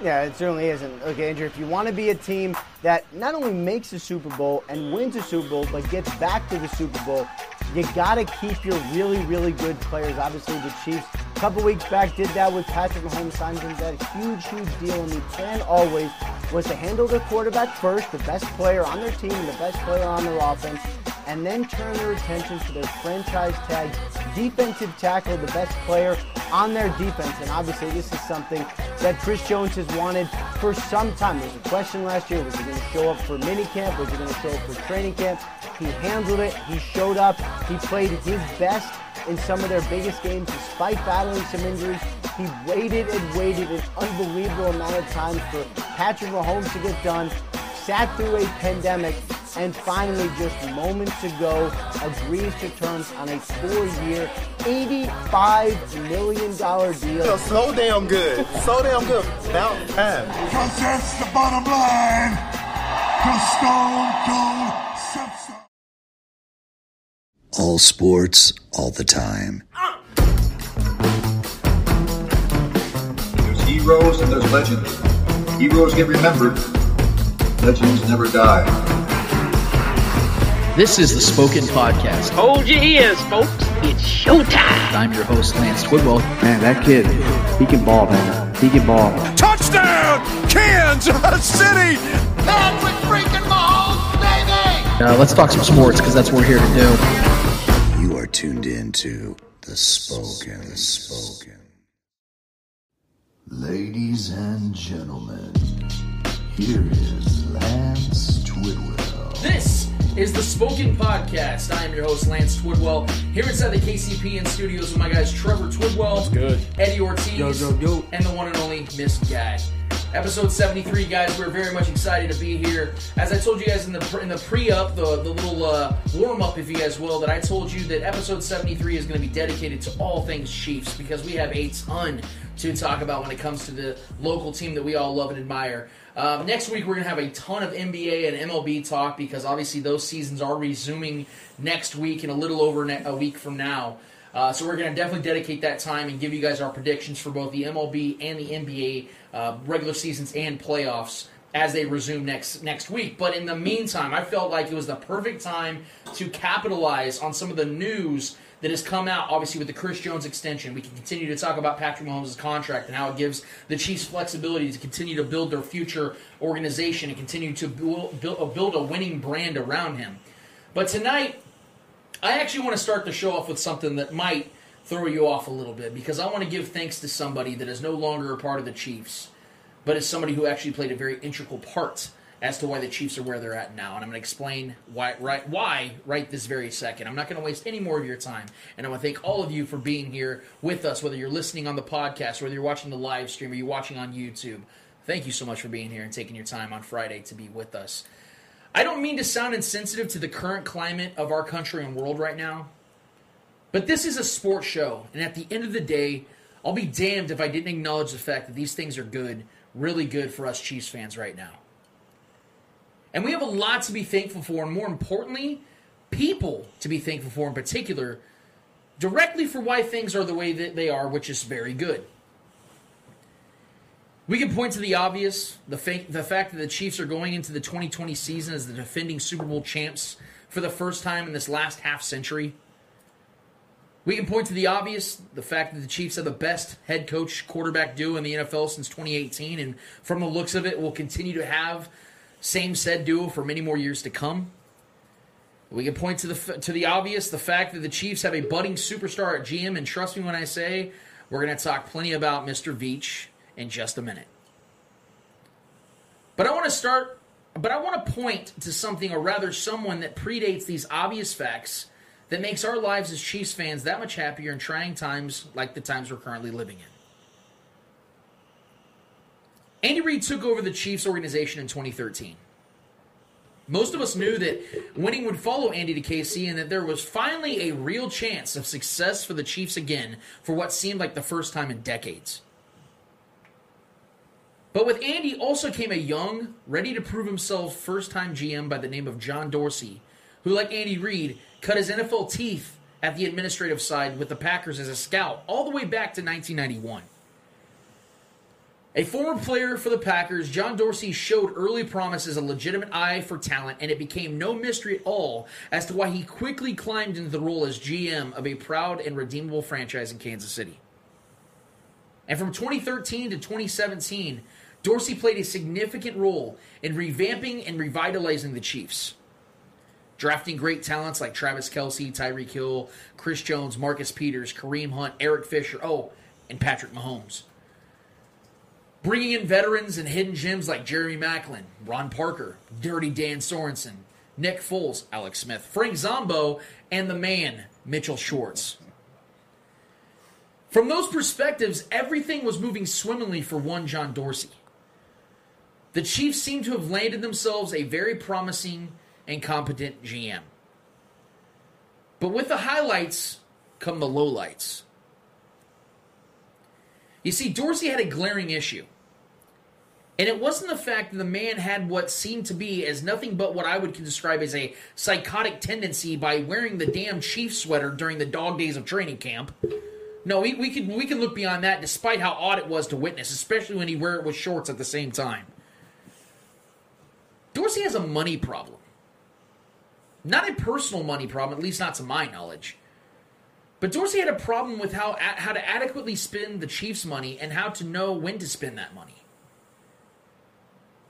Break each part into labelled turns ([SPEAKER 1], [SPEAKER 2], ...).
[SPEAKER 1] Yeah, it certainly isn't. Look, Andrew, if you want to be a team that not only makes the Super Bowl and wins a Super Bowl, but gets back to the Super Bowl, you got to keep your really, really good players. Obviously, the Chiefs, a couple weeks back, did that with Patrick Mahomes, signed him that huge, huge deal. And the plan always was to handle the quarterback first, the best player on their team, the best player on their offense, and then turn their attention to their franchise tag defensive tackle, the best player on their defense. And obviously, this is something that Chris Jones has wanted for some time. There was a question last year was he going to show up for minicamp? Was he going to show up for training camp? He handled it. He showed up. He played his best in some of their biggest games despite battling some injuries. He waited and waited an unbelievable amount of time for Patrick Mahomes to get done, sat through a pandemic, and finally, just moments ago, agrees to terms on a four-year, $85 million deal.
[SPEAKER 2] Feels so damn good. So damn good. About time.
[SPEAKER 3] Cause that's the bottom line. Cause Stone Cold said.
[SPEAKER 4] All sports, all the time.
[SPEAKER 5] There's heroes and there's legends. Heroes get remembered. Legends never die.
[SPEAKER 6] This is the Spoken Podcast.
[SPEAKER 7] Hold your ears, folks. It's showtime.
[SPEAKER 6] I'm your host, Lance Twidwell.
[SPEAKER 8] Man, that kid, he can ball, man. He can ball.
[SPEAKER 3] Touchdown, Kansas City.
[SPEAKER 9] Patrick freaking Mahomes, baby!
[SPEAKER 6] Uh, let's talk some sports because that's what we're here to do.
[SPEAKER 4] You are tuned in to the Spoken. The Spoken.
[SPEAKER 10] Ladies and gentlemen, here is Lance Twidwell.
[SPEAKER 6] This is the Spoken Podcast. I am your host, Lance Twidwell, here inside the KCPN studios with my guys Trevor Twidwell,
[SPEAKER 11] good.
[SPEAKER 6] Eddie Ortiz,
[SPEAKER 11] Yo, yo, yo.
[SPEAKER 6] and the one and only Miss Guy. Episode 73, guys. We're very much excited to be here. As I told you guys in the in the pre-up, the, the little uh, warm-up, if you guys will, that I told you that episode 73 is going to be dedicated to all things Chiefs because we have a ton to talk about when it comes to the local team that we all love and admire. Um, next week, we're going to have a ton of NBA and MLB talk because obviously those seasons are resuming next week and a little over ne- a week from now. Uh, so we're going to definitely dedicate that time and give you guys our predictions for both the MLB and the NBA uh, regular seasons and playoffs as they resume next next week. But in the meantime, I felt like it was the perfect time to capitalize on some of the news that has come out, obviously, with the Chris Jones extension. We can continue to talk about Patrick Mahomes' contract and how it gives the Chiefs flexibility to continue to build their future organization and continue to build, build, uh, build a winning brand around him. But tonight, I actually want to start the show off with something that might throw you off a little bit because I want to give thanks to somebody that is no longer a part of the Chiefs, but is somebody who actually played a very integral part as to why the Chiefs are where they're at now. And I'm going to explain why right why right this very second. I'm not going to waste any more of your time. And I want to thank all of you for being here with us, whether you're listening on the podcast, whether you're watching the live stream, or you're watching on YouTube. Thank you so much for being here and taking your time on Friday to be with us. I don't mean to sound insensitive to the current climate of our country and world right now, but this is a sports show, and at the end of the day, I'll be damned if I didn't acknowledge the fact that these things are good, really good for us Chiefs fans right now. And we have a lot to be thankful for, and more importantly, people to be thankful for in particular, directly for why things are the way that they are, which is very good. We can point to the obvious, the, fa- the fact that the Chiefs are going into the 2020 season as the defending Super Bowl champs for the first time in this last half century. We can point to the obvious, the fact that the Chiefs have the best head coach quarterback duo in the NFL since 2018, and from the looks of it, will continue to have same said duo for many more years to come. We can point to the to the obvious, the fact that the Chiefs have a budding superstar at GM, and trust me when I say we're going to talk plenty about Mr. Veach in just a minute. But I want to start, but I want to point to something, or rather, someone that predates these obvious facts that makes our lives as Chiefs fans that much happier in trying times like the times we're currently living in. Andy Reid took over the Chiefs organization in 2013. Most of us knew that winning would follow Andy to KC and that there was finally a real chance of success for the Chiefs again for what seemed like the first time in decades. But with Andy also came a young, ready to prove himself first time GM by the name of John Dorsey, who, like Andy Reid, cut his NFL teeth at the administrative side with the Packers as a scout all the way back to 1991. A former player for the Packers, John Dorsey showed early promise as a legitimate eye for talent, and it became no mystery at all as to why he quickly climbed into the role as GM of a proud and redeemable franchise in Kansas City. And from 2013 to 2017, Dorsey played a significant role in revamping and revitalizing the Chiefs. Drafting great talents like Travis Kelce, Tyreek Hill, Chris Jones, Marcus Peters, Kareem Hunt, Eric Fisher, oh, and Patrick Mahomes. Bringing in veterans and hidden gems like Jeremy Maclin, Ron Parker, Dirty Dan Sorensen, Nick Foles, Alex Smith, Frank Zombo, and the man, Mitchell Schwartz. From those perspectives, everything was moving swimmingly for one John Dorsey. The Chiefs seem to have landed themselves a very promising and competent GM. But with the highlights come the lowlights. You see, Dorsey had a glaring issue. And it wasn't the fact that the man had what seemed to be as nothing but what I would describe as a psychotic tendency by wearing the damn chief sweater during the dog days of training camp. No, we, we can we can look beyond that, despite how odd it was to witness, especially when he wear it with shorts at the same time. Dorsey has a money problem. Not a personal money problem, at least not to my knowledge. But Dorsey had a problem with how how to adequately spend the Chiefs' money and how to know when to spend that money.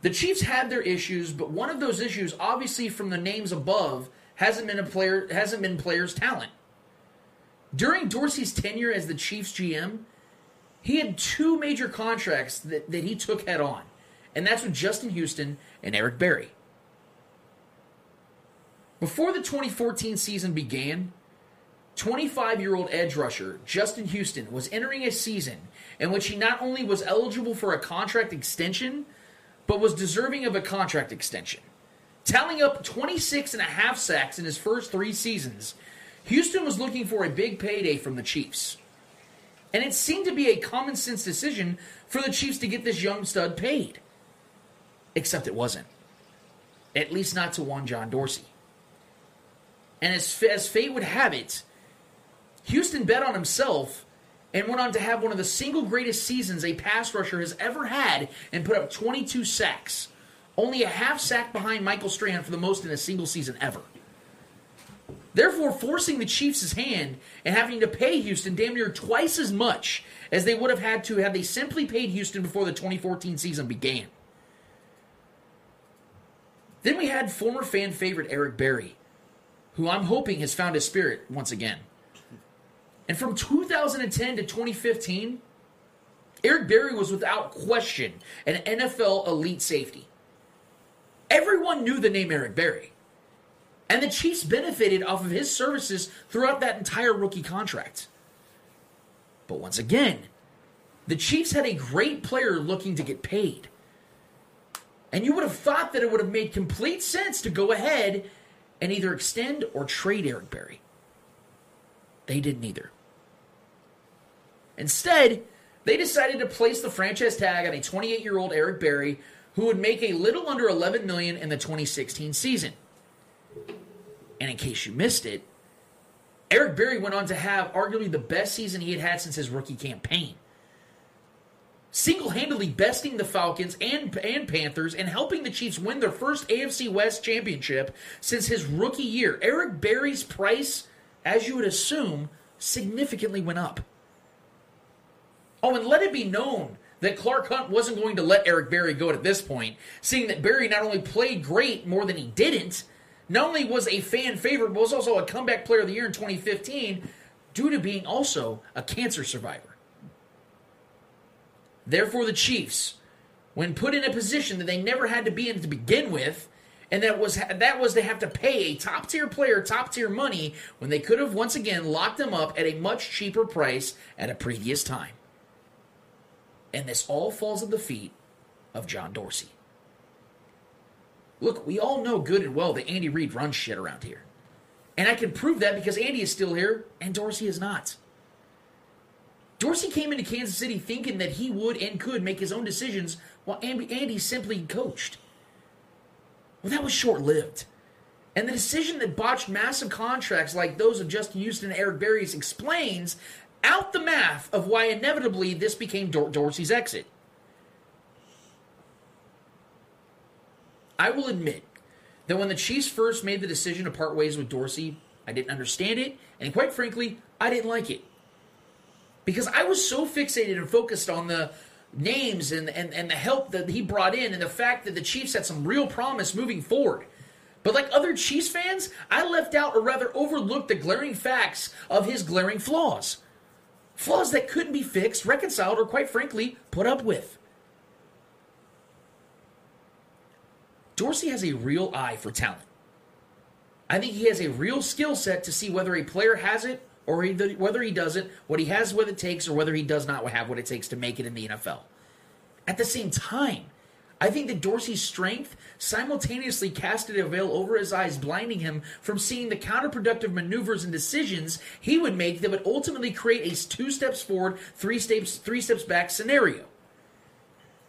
[SPEAKER 6] The Chiefs had their issues, but one of those issues, obviously from the names above, hasn't been a player hasn't been players' talent. During Dorsey's tenure as the Chiefs GM, he had two major contracts that, that he took head on, and that's with Justin Houston and Eric Berry. Before the 2014 season began, 25 year old edge rusher Justin Houston was entering a season in which he not only was eligible for a contract extension, but was deserving of a contract extension. Tallying up 26 and a half sacks in his first three seasons, Houston was looking for a big payday from the Chiefs. And it seemed to be a common sense decision for the Chiefs to get this young stud paid. Except it wasn't. At least not to one John Dorsey. And as, as fate would have it, Houston bet on himself and went on to have one of the single greatest seasons a pass rusher has ever had and put up 22 sacks. Only a half sack behind Michael Strahan for the most in a single season ever. Therefore, forcing the Chiefs' hand and having to pay Houston damn near twice as much as they would have had to had they simply paid Houston before the 2014 season began. Then we had former fan favorite Eric Berry, who I'm hoping has found his spirit once again. And from 2010 to 2015, Eric Berry was without question an NFL elite safety. Everyone knew the name Eric Berry. And the Chiefs benefited off of his services throughout that entire rookie contract. But once again, the Chiefs had a great player looking to get paid. And you would have thought that it would have made complete sense to go ahead and either extend or trade Eric Berry. They didn't either. Instead, they decided to place the franchise tag on a 28-year-old Eric Berry who would make a little under 11 million in the 2016 season. And in case you missed it, Eric Berry went on to have arguably the best season he had had since his rookie campaign. Single-handedly besting the Falcons and, and Panthers and helping the Chiefs win their first AFC West championship since his rookie year. Eric Berry's price, as you would assume, significantly went up. Oh, and let it be known that Clark Hunt wasn't going to let Eric Berry go at this point, seeing that Berry not only played great more than he didn't, not only was a fan favorite, but was also a comeback player of the year in 2015 due to being also a cancer survivor. Therefore, the Chiefs, when put in a position that they never had to be in to begin with, and that was that was to have to pay a top tier player top tier money when they could have once again locked them up at a much cheaper price at a previous time. And this all falls at the feet of John Dorsey. Look, we all know good and well that Andy Reid runs shit around here. And I can prove that because Andy is still here and Dorsey is not. Dorsey came into Kansas City thinking that he would and could make his own decisions while Andy simply coached. Well, that was short lived. And the decision that botched massive contracts like those of Justin Houston and Eric Berry's explains out the math of why inevitably this became Dor- Dorsey's exit. I will admit that when the Chiefs first made the decision to part ways with Dorsey, I didn't understand it, and quite frankly, I didn't like it. Because I was so fixated and focused on the names and, and, and the help that he brought in and the fact that the Chiefs had some real promise moving forward. But like other Chiefs fans, I left out or rather overlooked the glaring facts of his glaring flaws. Flaws that couldn't be fixed, reconciled, or quite frankly, put up with. Dorsey has a real eye for talent. I think he has a real skill set to see whether a player has it or he, whether he doesn't, what he has what it takes, or whether he does not have what it takes to make it in the NFL. At the same time, I think that Dorsey's strength simultaneously casted a veil over his eyes, blinding him from seeing the counterproductive maneuvers and decisions he would make that would ultimately create a two steps forward, three steps, three steps back scenario.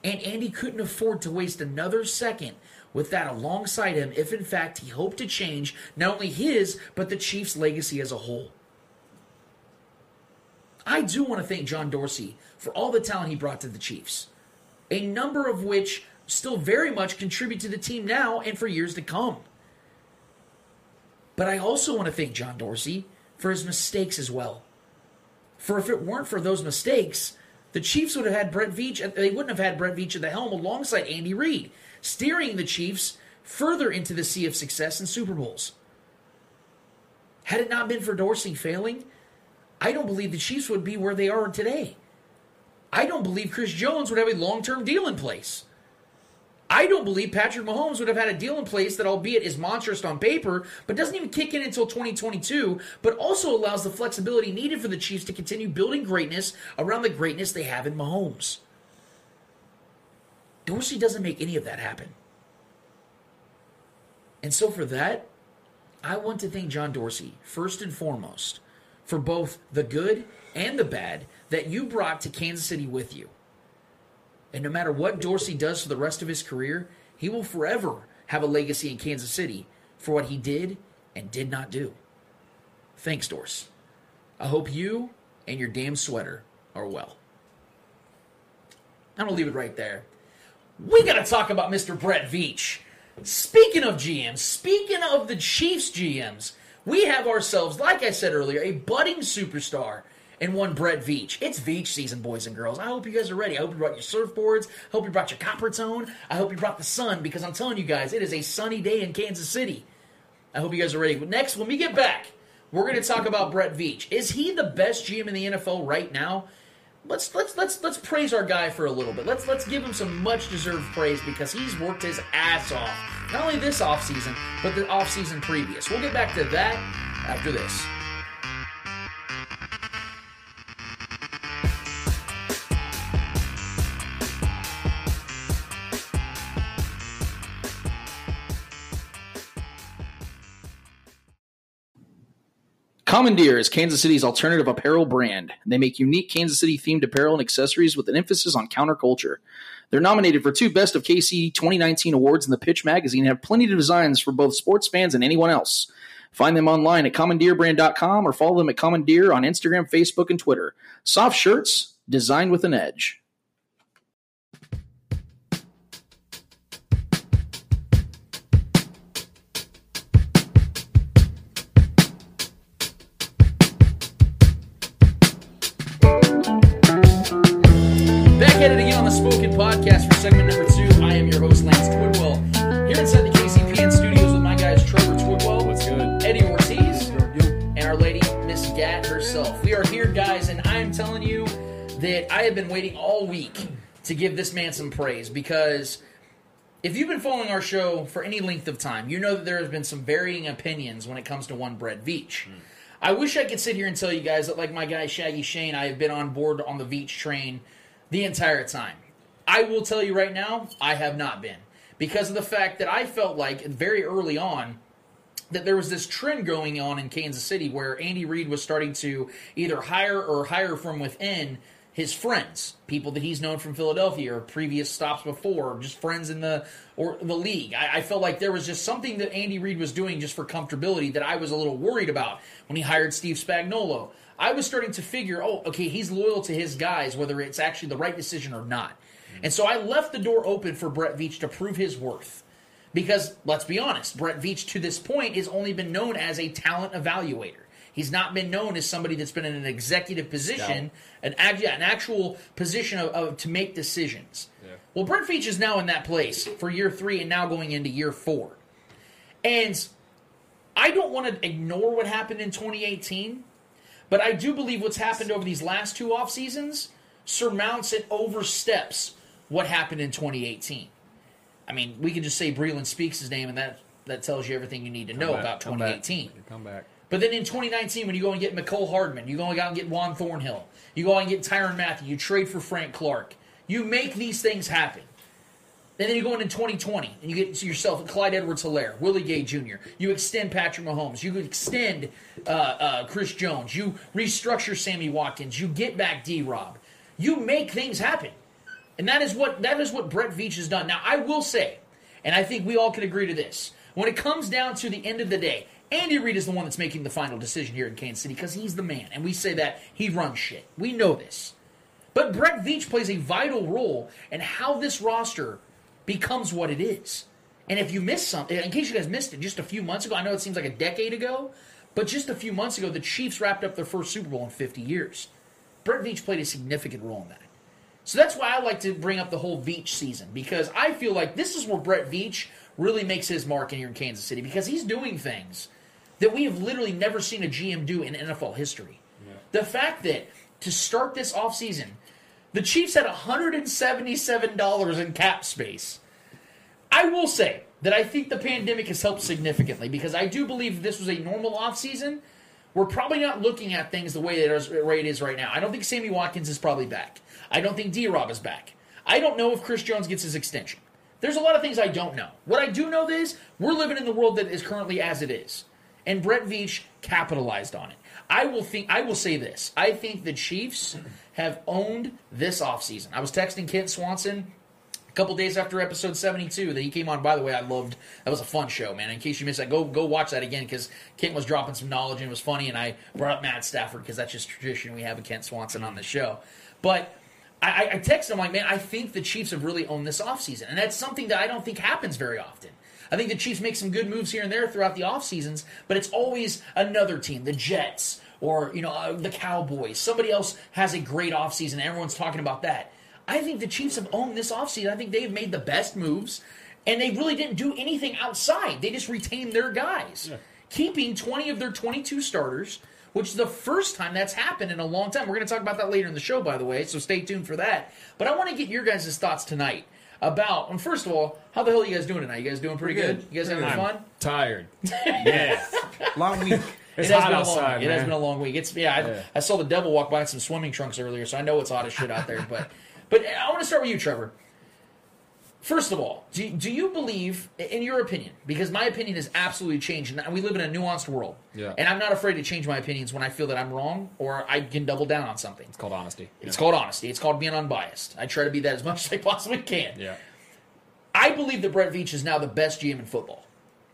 [SPEAKER 6] And Andy couldn't afford to waste another second with that alongside him if, in fact, he hoped to change not only his, but the Chiefs' legacy as a whole. I do want to thank John Dorsey for all the talent he brought to the Chiefs, a number of which still very much contribute to the team now and for years to come. But I also want to thank John Dorsey for his mistakes as well. For if it weren't for those mistakes, the Chiefs would have had Brett Veach, they wouldn't have had Brett Veach at the helm alongside Andy Reid, steering the Chiefs further into the sea of success and Super Bowls. Had it not been for Dorsey failing, I don't believe the Chiefs would be where they are today. I don't believe Chris Jones would have a long term deal in place. I don't believe Patrick Mahomes would have had a deal in place that, albeit is monstrous on paper, but doesn't even kick in until 2022, but also allows the flexibility needed for the Chiefs to continue building greatness around the greatness they have in Mahomes. Dorsey doesn't make any of that happen. And so, for that, I want to thank John Dorsey, first and foremost, for both the good and the bad that you brought to Kansas City with you. And no matter what Dorsey does for the rest of his career, he will forever have a legacy in Kansas City for what he did and did not do. Thanks, Dors. I hope you and your damn sweater are well. I'm going to leave it right there. We got to talk about Mr. Brett Veach. Speaking of GMs, speaking of the Chiefs GMs, we have ourselves, like I said earlier, a budding superstar and one Brett Veach. It's Veach season, boys and girls. I hope you guys are ready. I hope you brought your surfboards. I hope you brought your Coppertone. I hope you brought the sun because I'm telling you guys, it is a sunny day in Kansas City. I hope you guys are ready. Next, when we get back, we're going to talk about Brett Veach. Is he the best GM in the NFL right now? Let's let's let's let's praise our guy for a little bit. Let's let's give him some much deserved praise because he's worked his ass off. Not only this offseason, but the offseason previous. We'll get back to that after this. Commandeer is Kansas City's alternative apparel brand. They make unique Kansas City themed apparel and accessories with an emphasis on counterculture. They're nominated for two Best of KC 2019 awards in the Pitch magazine and have plenty of designs for both sports fans and anyone else. Find them online at commandeerbrand.com or follow them at Commandeer on Instagram, Facebook, and Twitter. Soft shirts designed with an edge. To give this man some praise because if you've been following our show for any length of time, you know that there has been some varying opinions when it comes to one Brett Veach. Hmm. I wish I could sit here and tell you guys that, like my guy Shaggy Shane, I have been on board on the Veach train the entire time. I will tell you right now, I have not been. Because of the fact that I felt like very early on that there was this trend going on in Kansas City where Andy Reid was starting to either hire or hire from within his friends, people that he's known from Philadelphia or previous stops before, or just friends in the or the league. I, I felt like there was just something that Andy Reid was doing just for comfortability that I was a little worried about when he hired Steve Spagnuolo. I was starting to figure, oh, okay, he's loyal to his guys, whether it's actually the right decision or not. And so I left the door open for Brett Veach to prove his worth. Because let's be honest, Brett Veach to this point has only been known as a talent evaluator. He's not been known as somebody that's been in an executive position, an, yeah, an actual position of, of to make decisions. Well, Brett Veach is now in that place for year three and now going into year four. And I don't want to ignore what happened in 2018, but I do believe what's happened over these last two off seasons surmounts and oversteps what happened in 2018. I mean, we can just say Breeland Speaks his name, and that that tells you everything you need to know
[SPEAKER 11] back,
[SPEAKER 6] about
[SPEAKER 11] come back.
[SPEAKER 6] 2018.
[SPEAKER 11] Come back.
[SPEAKER 6] But then in 2019, when you go and get Mecole Hardman, you go and get Juan Thornhill, you go and get Tyrann Mathieu, you trade for Frank Clark, you make these things happen. And then you go into 2020 and you get yourself Clyde Edwards Helaire, Willie Gay Jr. You extend Patrick Mahomes. You extend uh, uh, Chris Jones. You restructure Sammy Watkins. You get back D Rob. You make things happen. And that is what that is what Brett Veach has done. Now I will say, and I think we all can agree to this, when it comes down to the end of the day, Andy Reid is the one that's making the final decision here in Kansas City because he's the man. And we say that he runs shit. We know this. But Brett Veach plays a vital role in how this roster becomes what it is. And if you missed something, in case you guys missed it, just a few months ago, I know it seems like a decade ago, but just a few months ago, the Chiefs wrapped up their first Super Bowl in 50 years. Brett Veach played a significant role in that. So that's why I like to bring up the whole Veach season because I feel like this is where Brett Veach really makes his mark in here in Kansas City because he's doing things that we have literally never seen a GM do in NFL history. The fact that to start this offseason, the Chiefs had $177 in cap space. I will say that I think the pandemic has helped significantly because I do believe this was a normal offseason, we're probably not looking at things the way it is, way it is right now. I don't think Sammy Watkins is probably back. I don't think D Rob is back. I don't know if Chris Jones gets his extension. There's a lot of things I don't know. What I do know is we're living in the world that is currently as it is. And Brett Veach capitalized on it. I will think I will say this. I think the Chiefs have owned this offseason. I was texting Kent Swanson a couple days after episode 72 that he came on by the way i loved that was a fun show man in case you missed that go go watch that again because kent was dropping some knowledge and it was funny and i brought up matt stafford because that's just tradition we have a kent swanson on the show but I, I texted him like man i think the chiefs have really owned this offseason and that's something that i don't think happens very often I think the Chiefs make some good moves here and there throughout the off seasons, but it's always another team, the Jets or you know uh, the Cowboys. Somebody else has a great offseason. and Everyone's talking about that. I think the Chiefs have owned this offseason. I think they've made the best moves, and they really didn't do anything outside. They just retained their guys, keeping 20 of their 22 starters, which is the first time that's happened in a long time. We're going to talk about that later in the show, by the way, so stay tuned for that. But I want to get your guys' thoughts tonight about, and first of all, how the hell are you guys doing tonight? You guys doing pretty good? You guys having
[SPEAKER 11] I'm
[SPEAKER 6] fun?
[SPEAKER 11] Tired. Yeah. Long week. It's
[SPEAKER 6] it has
[SPEAKER 11] hot
[SPEAKER 6] been a
[SPEAKER 11] outside,
[SPEAKER 6] long, It has been a long week. It's yeah, I,
[SPEAKER 11] Yeah.
[SPEAKER 6] I saw the devil walk by in some swimming trunks earlier, so I know it's hot as shit out there. But but I want to start with you, Trevor. First of all, do, do you believe, in your opinion, because my opinion has absolutely changed, and we live in a nuanced world,
[SPEAKER 11] Yeah.
[SPEAKER 6] and I'm not afraid to change my opinions when I feel that I'm wrong or I can double down on something.
[SPEAKER 11] It's called honesty.
[SPEAKER 6] It's called honesty. It's called being unbiased. I try to be that as much as I possibly can.
[SPEAKER 11] Yeah.
[SPEAKER 6] I believe that Brett Veach is now the best GM in football.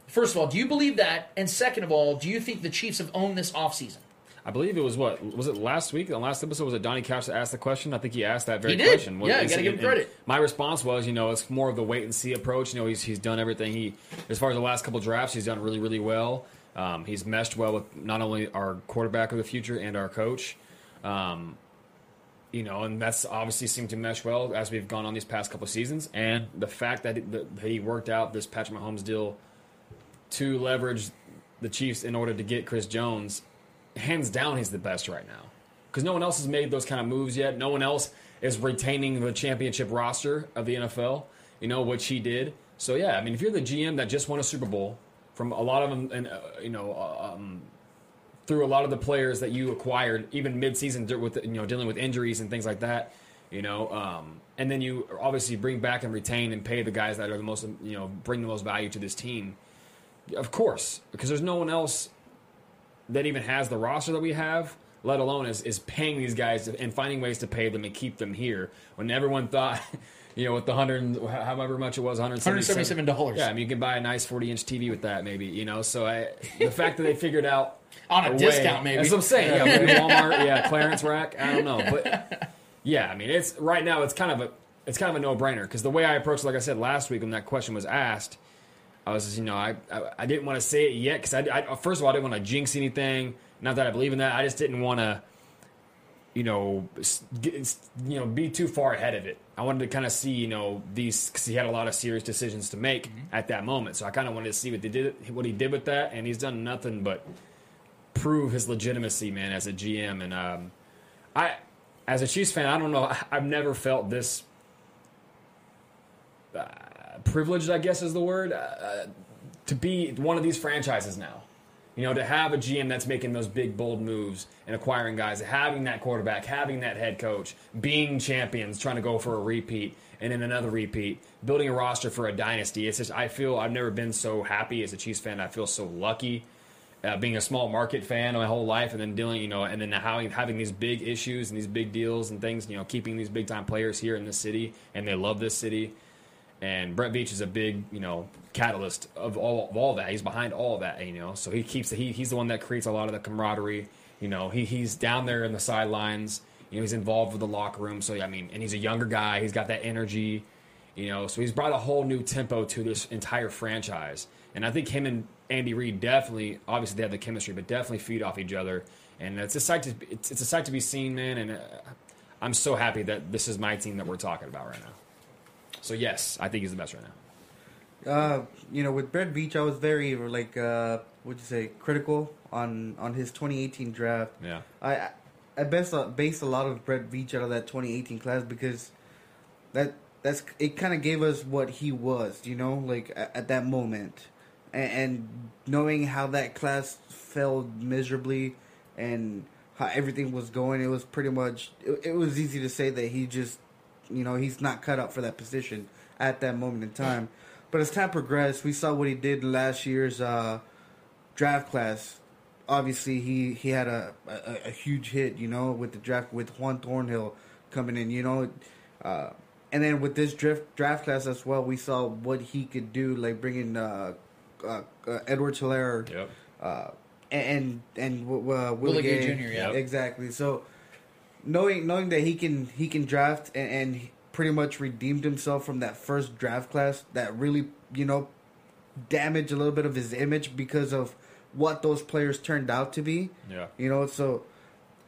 [SPEAKER 6] First of all, do you believe that? And second of all, do you think the Chiefs have owned this offseason?
[SPEAKER 11] I believe it was what was it last week? The last episode was it Donnie Cash that asked the question. I think he asked that very
[SPEAKER 6] He did.
[SPEAKER 11] question.
[SPEAKER 6] Yeah, you gotta give him credit.
[SPEAKER 11] My response was, you know, it's more of the wait and see approach. You know, he's he's done everything. He as far as the last couple drafts, he's done really really well. Um, he's meshed well with not only our quarterback of the future and our coach. Um, you know, and that's obviously seemed to mesh well as we've gone on these past couple seasons. And the fact that, it, that he worked out this Patrick Mahomes deal to leverage the Chiefs in order to get Chris Jones, hands down, he's the best right now. Because no one else has made those kind of moves yet. No one else is retaining the championship roster of the NFL, you know, which he did. So, yeah, I mean, if you're the GM that just won a Super Bowl from a lot of them, and, uh, you know, uh, um, through a lot of the players that you acquired, even mid-season with you know dealing with injuries and things like that. You know, um, and then you obviously bring back and retain and pay the guys that are the most you know bring the most value to this team. Of course, because there's no one else that even has the roster that we have, let alone is, is paying these guys and finding ways to pay them and keep them here. When everyone thought, you know, with the hundred, and- however much it was, 177.
[SPEAKER 6] $177.
[SPEAKER 11] Yeah, I mean, you can buy a nice 40 inch TV with that, maybe, you know. So I, the fact that they figured out
[SPEAKER 6] On a
[SPEAKER 11] way-
[SPEAKER 6] discount, maybe.
[SPEAKER 11] That's what I'm saying. Yeah, maybe Walmart, yeah, clearance rack. I don't know, but yeah, I mean, it's right now. It's kind of a it's kind of a no brainer because the way I approached, like I said last week when that question was asked, I was just, you know, I I, I didn't want to say it yet because I, I first of all I didn't want to jinx anything. Not that I believe in that. I just didn't want to, you know, get, you know, be too far ahead of it. I wanted to kind of see, you know, these because he had a lot of serious decisions to make at that moment. So I kind of wanted to see what they did, what he did with that, and he's done nothing but prove his legitimacy, man, as a GM. And um, I, as a Chiefs fan, I don't know. I've never felt this uh, privileged. I guess is the word uh, to be one of these franchises now. You know, to have a GM that's making those big, bold moves and acquiring guys, having that quarterback, having that head coach, being champions, trying to go for a repeat and then another repeat, building a roster for a dynasty. It's just, I feel I've never been so happy as a Chiefs fan. I feel so lucky uh, being a small market fan my whole life, and then dealing, you know, and then having having these big issues and these big deals and things, you know, keeping these big time players here in this city, and they love this city. And Brett Veach is a big, you know, catalyst of all of all that. He's behind all that, you know. So he keeps he he's the one that creates a lot of the camaraderie. You know, he he's down there in the sidelines. You know, he's involved with the locker room. So I mean, and he's a younger guy. He's got that energy. You know, so he's brought a whole new tempo to this entire franchise. And I think him and Andy Reid definitely, obviously they have the chemistry, but definitely feed off each other. And it's a sight to it's, it's a sight to be seen, man. And uh, I'm so happy that this is my team that we're talking about right now. So yes, I think he's the best right now.
[SPEAKER 12] Uh, you know, with Brett Veach, I was very like, uh, what'd you say, critical on on his 2018 draft.
[SPEAKER 11] Yeah.
[SPEAKER 12] I I based a, based a lot of Brett Veach out of that 2018 class because that that's it kind of gave us what he was, you know, like at, at that moment, and, and knowing how that class failed miserably and how everything was going, it was pretty much it, it was easy to say that he just, you know, he's not cut up for that position at that moment in time. But as time progressed, we saw what he did in last year's uh, draft class. Obviously, he, he had a, a, a huge hit, you know, with the draft with Juan Thornhill coming in, you know, uh, and then with this draft draft class as well, we saw what he could do, like bringing uh, uh, uh, Edward Helaire,
[SPEAKER 11] Yep.
[SPEAKER 12] uh, and and uh, Willie,
[SPEAKER 6] Willie Gay
[SPEAKER 12] Gay,
[SPEAKER 6] Jr., yeah.
[SPEAKER 12] exactly. So knowing knowing that he can he can draft and, and he pretty much redeemed himself from that first draft class that really you know damaged a little bit of his image because of what those players turned out to be.
[SPEAKER 11] Yeah.
[SPEAKER 12] You know, so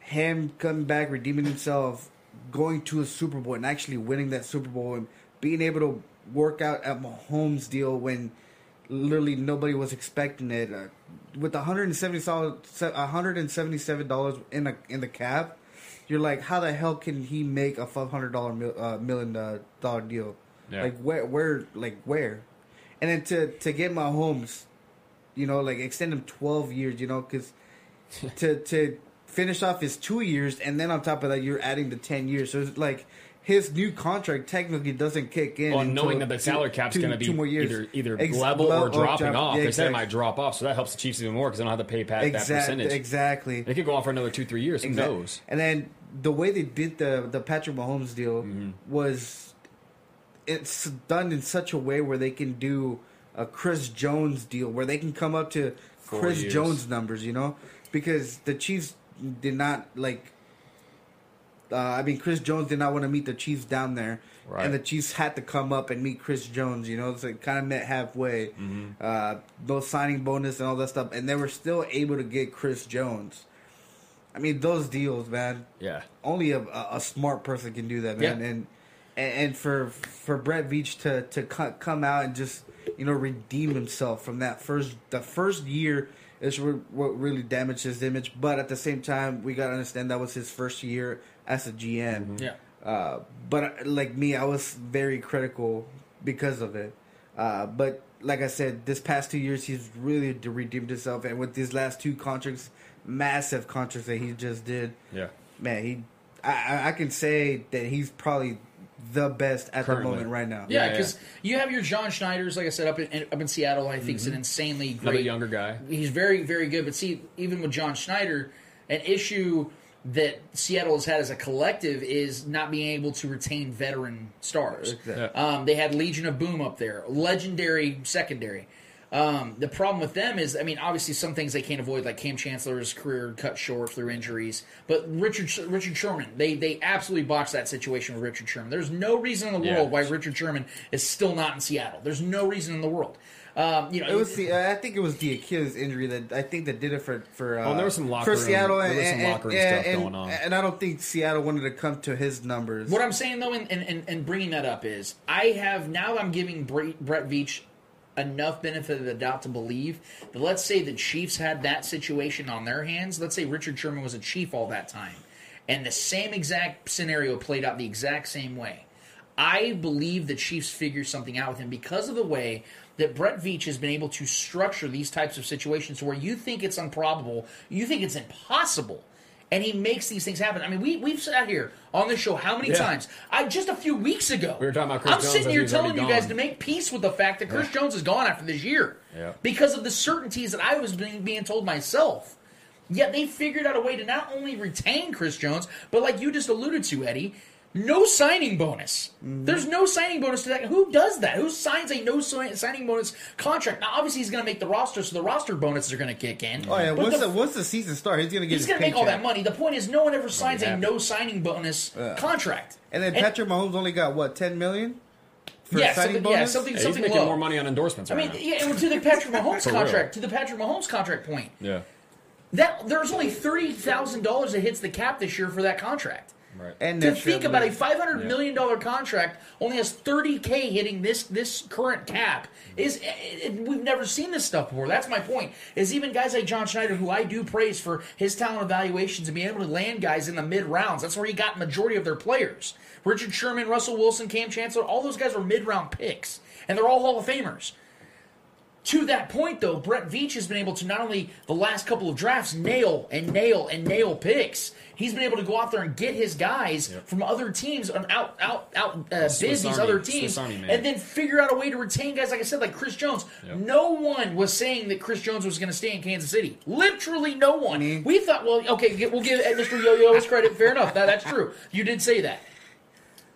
[SPEAKER 12] him coming back, redeeming himself, going to a Super Bowl and actually winning that Super Bowl and being able to work out at Mahomes' deal when literally nobody was expecting it. Uh, with 170 177 dollars in a in the cap, you're like, how the hell can he make a 500 dollar uh, million uh, dollar deal?
[SPEAKER 11] Yeah.
[SPEAKER 12] Like where where like where? And then to to get Mahomes, you know, like extend him 12 years, you know, because to to finish off his two years, and then on top of that, you're adding the 10 years. So it's like his new contract technically doesn't kick in.
[SPEAKER 11] Well, knowing that the salary cap's going to be
[SPEAKER 12] two more years.
[SPEAKER 11] either either
[SPEAKER 12] Ex-
[SPEAKER 11] level or dropping
[SPEAKER 12] drop-
[SPEAKER 11] off,
[SPEAKER 12] yeah,
[SPEAKER 11] they said it might drop off, so that helps the Chiefs even more because they don't have to pay Pat that percentage.
[SPEAKER 12] Exactly.
[SPEAKER 11] They could go on for another two, three years. Who
[SPEAKER 12] Exact-
[SPEAKER 11] knows?
[SPEAKER 12] And then the way they did the the Patrick Mahomes deal
[SPEAKER 11] Mm-hmm.
[SPEAKER 12] was it's done in such a way where they can do a Chris Jones deal where they can come up to
[SPEAKER 11] Four
[SPEAKER 12] Chris
[SPEAKER 11] years.
[SPEAKER 12] Jones numbers, you know, because the Chiefs did not like. Uh, I mean, Chris Jones did not want to meet the Chiefs down there,
[SPEAKER 11] Right.
[SPEAKER 12] and the Chiefs had to come up and meet Chris Jones. You know, so it kind of met halfway. Uh, no signing bonus and all that stuff, and they were still able to get Chris Jones. I mean, those deals, man.
[SPEAKER 11] Yeah.
[SPEAKER 12] Only a, a, a smart person can do that, man.
[SPEAKER 11] Yeah.
[SPEAKER 12] And, and and for for Brett Veach to to come out and just you know redeem himself from that first the first year is what really damaged his image. But at the same time, we gotta understand that was his first year as a GM.
[SPEAKER 6] Yeah.
[SPEAKER 12] Uh, but uh, like me, I was very critical because of it. Uh, but like I said, this past two years, he's really redeemed himself, and with these last two contracts, massive contracts that he just did,
[SPEAKER 11] Yeah.
[SPEAKER 12] man, he, I, I- I can say that he's probably the best at
[SPEAKER 11] Currently.
[SPEAKER 12] the moment right now.
[SPEAKER 6] Yeah, because you have your John Schneiders, like I said, up in up in Seattle. I think is an insanely
[SPEAKER 11] Another
[SPEAKER 6] great
[SPEAKER 11] younger guy.
[SPEAKER 6] He's very very good. But see, even with John Schneider, an issue that Seattle has had as a collective is not being able to retain veteran stars.
[SPEAKER 12] Exactly.
[SPEAKER 6] Um, they had Legion of Boom up there, legendary secondary. Um, the problem with them is, I mean, obviously some things they can't avoid, like Kam Chancellor's career cut short through injuries. But Richard Richard Sherman, they they absolutely botched that situation with Richard Sherman. There's no reason in the
[SPEAKER 11] Yeah.
[SPEAKER 6] world why Richard Sherman is still not in Seattle. There's no reason in the world. Um, you know,
[SPEAKER 12] It was the I think it was the Achilles injury that I think that did it for for uh,
[SPEAKER 11] Oh, there was some locker
[SPEAKER 12] for
[SPEAKER 11] room-
[SPEAKER 12] Seattle
[SPEAKER 11] there
[SPEAKER 12] and,
[SPEAKER 11] was some
[SPEAKER 12] and-
[SPEAKER 11] locker room
[SPEAKER 12] and-
[SPEAKER 11] stuff
[SPEAKER 12] and-
[SPEAKER 11] going on.
[SPEAKER 12] and I don't think Seattle wanted to come to his numbers.
[SPEAKER 6] What I'm saying though, and, and, and bringing that up is, I have now I'm giving Brett, Brett Veach enough benefit of the doubt to believe that let's say the Chiefs had that situation on their hands. Let's say Richard Sherman was a Chief all that time, and the same exact scenario played out the exact same way. I believe the Chiefs figure something out with him because of the way that Brett Veach has been able to structure these types of situations where you think it's improbable, you think it's impossible, and he makes these things happen. I mean, we we've sat here on this show how many
[SPEAKER 11] Yeah.
[SPEAKER 6] times? I just a few weeks ago.
[SPEAKER 11] We were talking about Chris
[SPEAKER 6] I'm
[SPEAKER 11] Jones
[SPEAKER 6] sitting here telling you guys to make peace with the fact that Chris Jones is gone after this year
[SPEAKER 11] Yeah.
[SPEAKER 6] because of the certainties that I was being, being told myself. Yet they figured out a way to not only retain Chris Jones, but like you just alluded to, Eddie, no signing bonus.
[SPEAKER 11] Mm-hmm.
[SPEAKER 6] There's no signing bonus to that. Who does that? Who signs a no signing bonus contract? Now, obviously, he's going to make the roster, so the roster bonuses are going to kick in.
[SPEAKER 12] Oh yeah,
[SPEAKER 6] But
[SPEAKER 12] once
[SPEAKER 6] the-
[SPEAKER 12] the, once the season starts, he's gonna get
[SPEAKER 6] he's going to make all that money. The point is, no one ever signs a no signing bonus contract.
[SPEAKER 12] And then Patrick Mahomes only got what ten million for
[SPEAKER 6] yeah,
[SPEAKER 12] signing
[SPEAKER 6] something, yeah,
[SPEAKER 12] bonus.
[SPEAKER 6] something,
[SPEAKER 11] Yeah, he's making
[SPEAKER 6] low.
[SPEAKER 11] more money on endorsements
[SPEAKER 6] I
[SPEAKER 11] right
[SPEAKER 6] mean,
[SPEAKER 11] now.
[SPEAKER 6] yeah, and to the Patrick Mahomes
[SPEAKER 11] For real.
[SPEAKER 6] contract, to the Patrick Mahomes contract point,
[SPEAKER 11] Yeah.
[SPEAKER 6] that there's only thirty thousand dollars that hits the cap this year for that contract.
[SPEAKER 11] Right.
[SPEAKER 12] And
[SPEAKER 6] To think about a
[SPEAKER 12] but-
[SPEAKER 6] five hundred million dollar contract only has thirty k hitting this this current cap mm-hmm. is it, it- we've never seen this stuff before. That's my point. Is even guys like John Schneider, who I do praise for his talent evaluations and being able to land guys in the mid rounds. That's where he got majority of their players. Richard Sherman, Russell Wilson, Kam Chancellor, all those guys were mid round picks, and they're all Hall of Famers. To that point, though, Brett Veach has been able to not only the last couple of drafts nail and nail and nail picks. He's been able to go out there and get his guys from other teams and out out out uh,
[SPEAKER 11] Swiss Army-
[SPEAKER 6] other teams,
[SPEAKER 11] Army
[SPEAKER 6] and then figure out a way to retain guys. Like I said, like Chris Jones.
[SPEAKER 11] Yep.
[SPEAKER 6] No one was saying that Chris Jones was going to stay in Kansas City. Literally, no one. We thought, well, okay, we'll give Mr. Yo-Yo his credit. Fair enough. That, that's true. You did say that.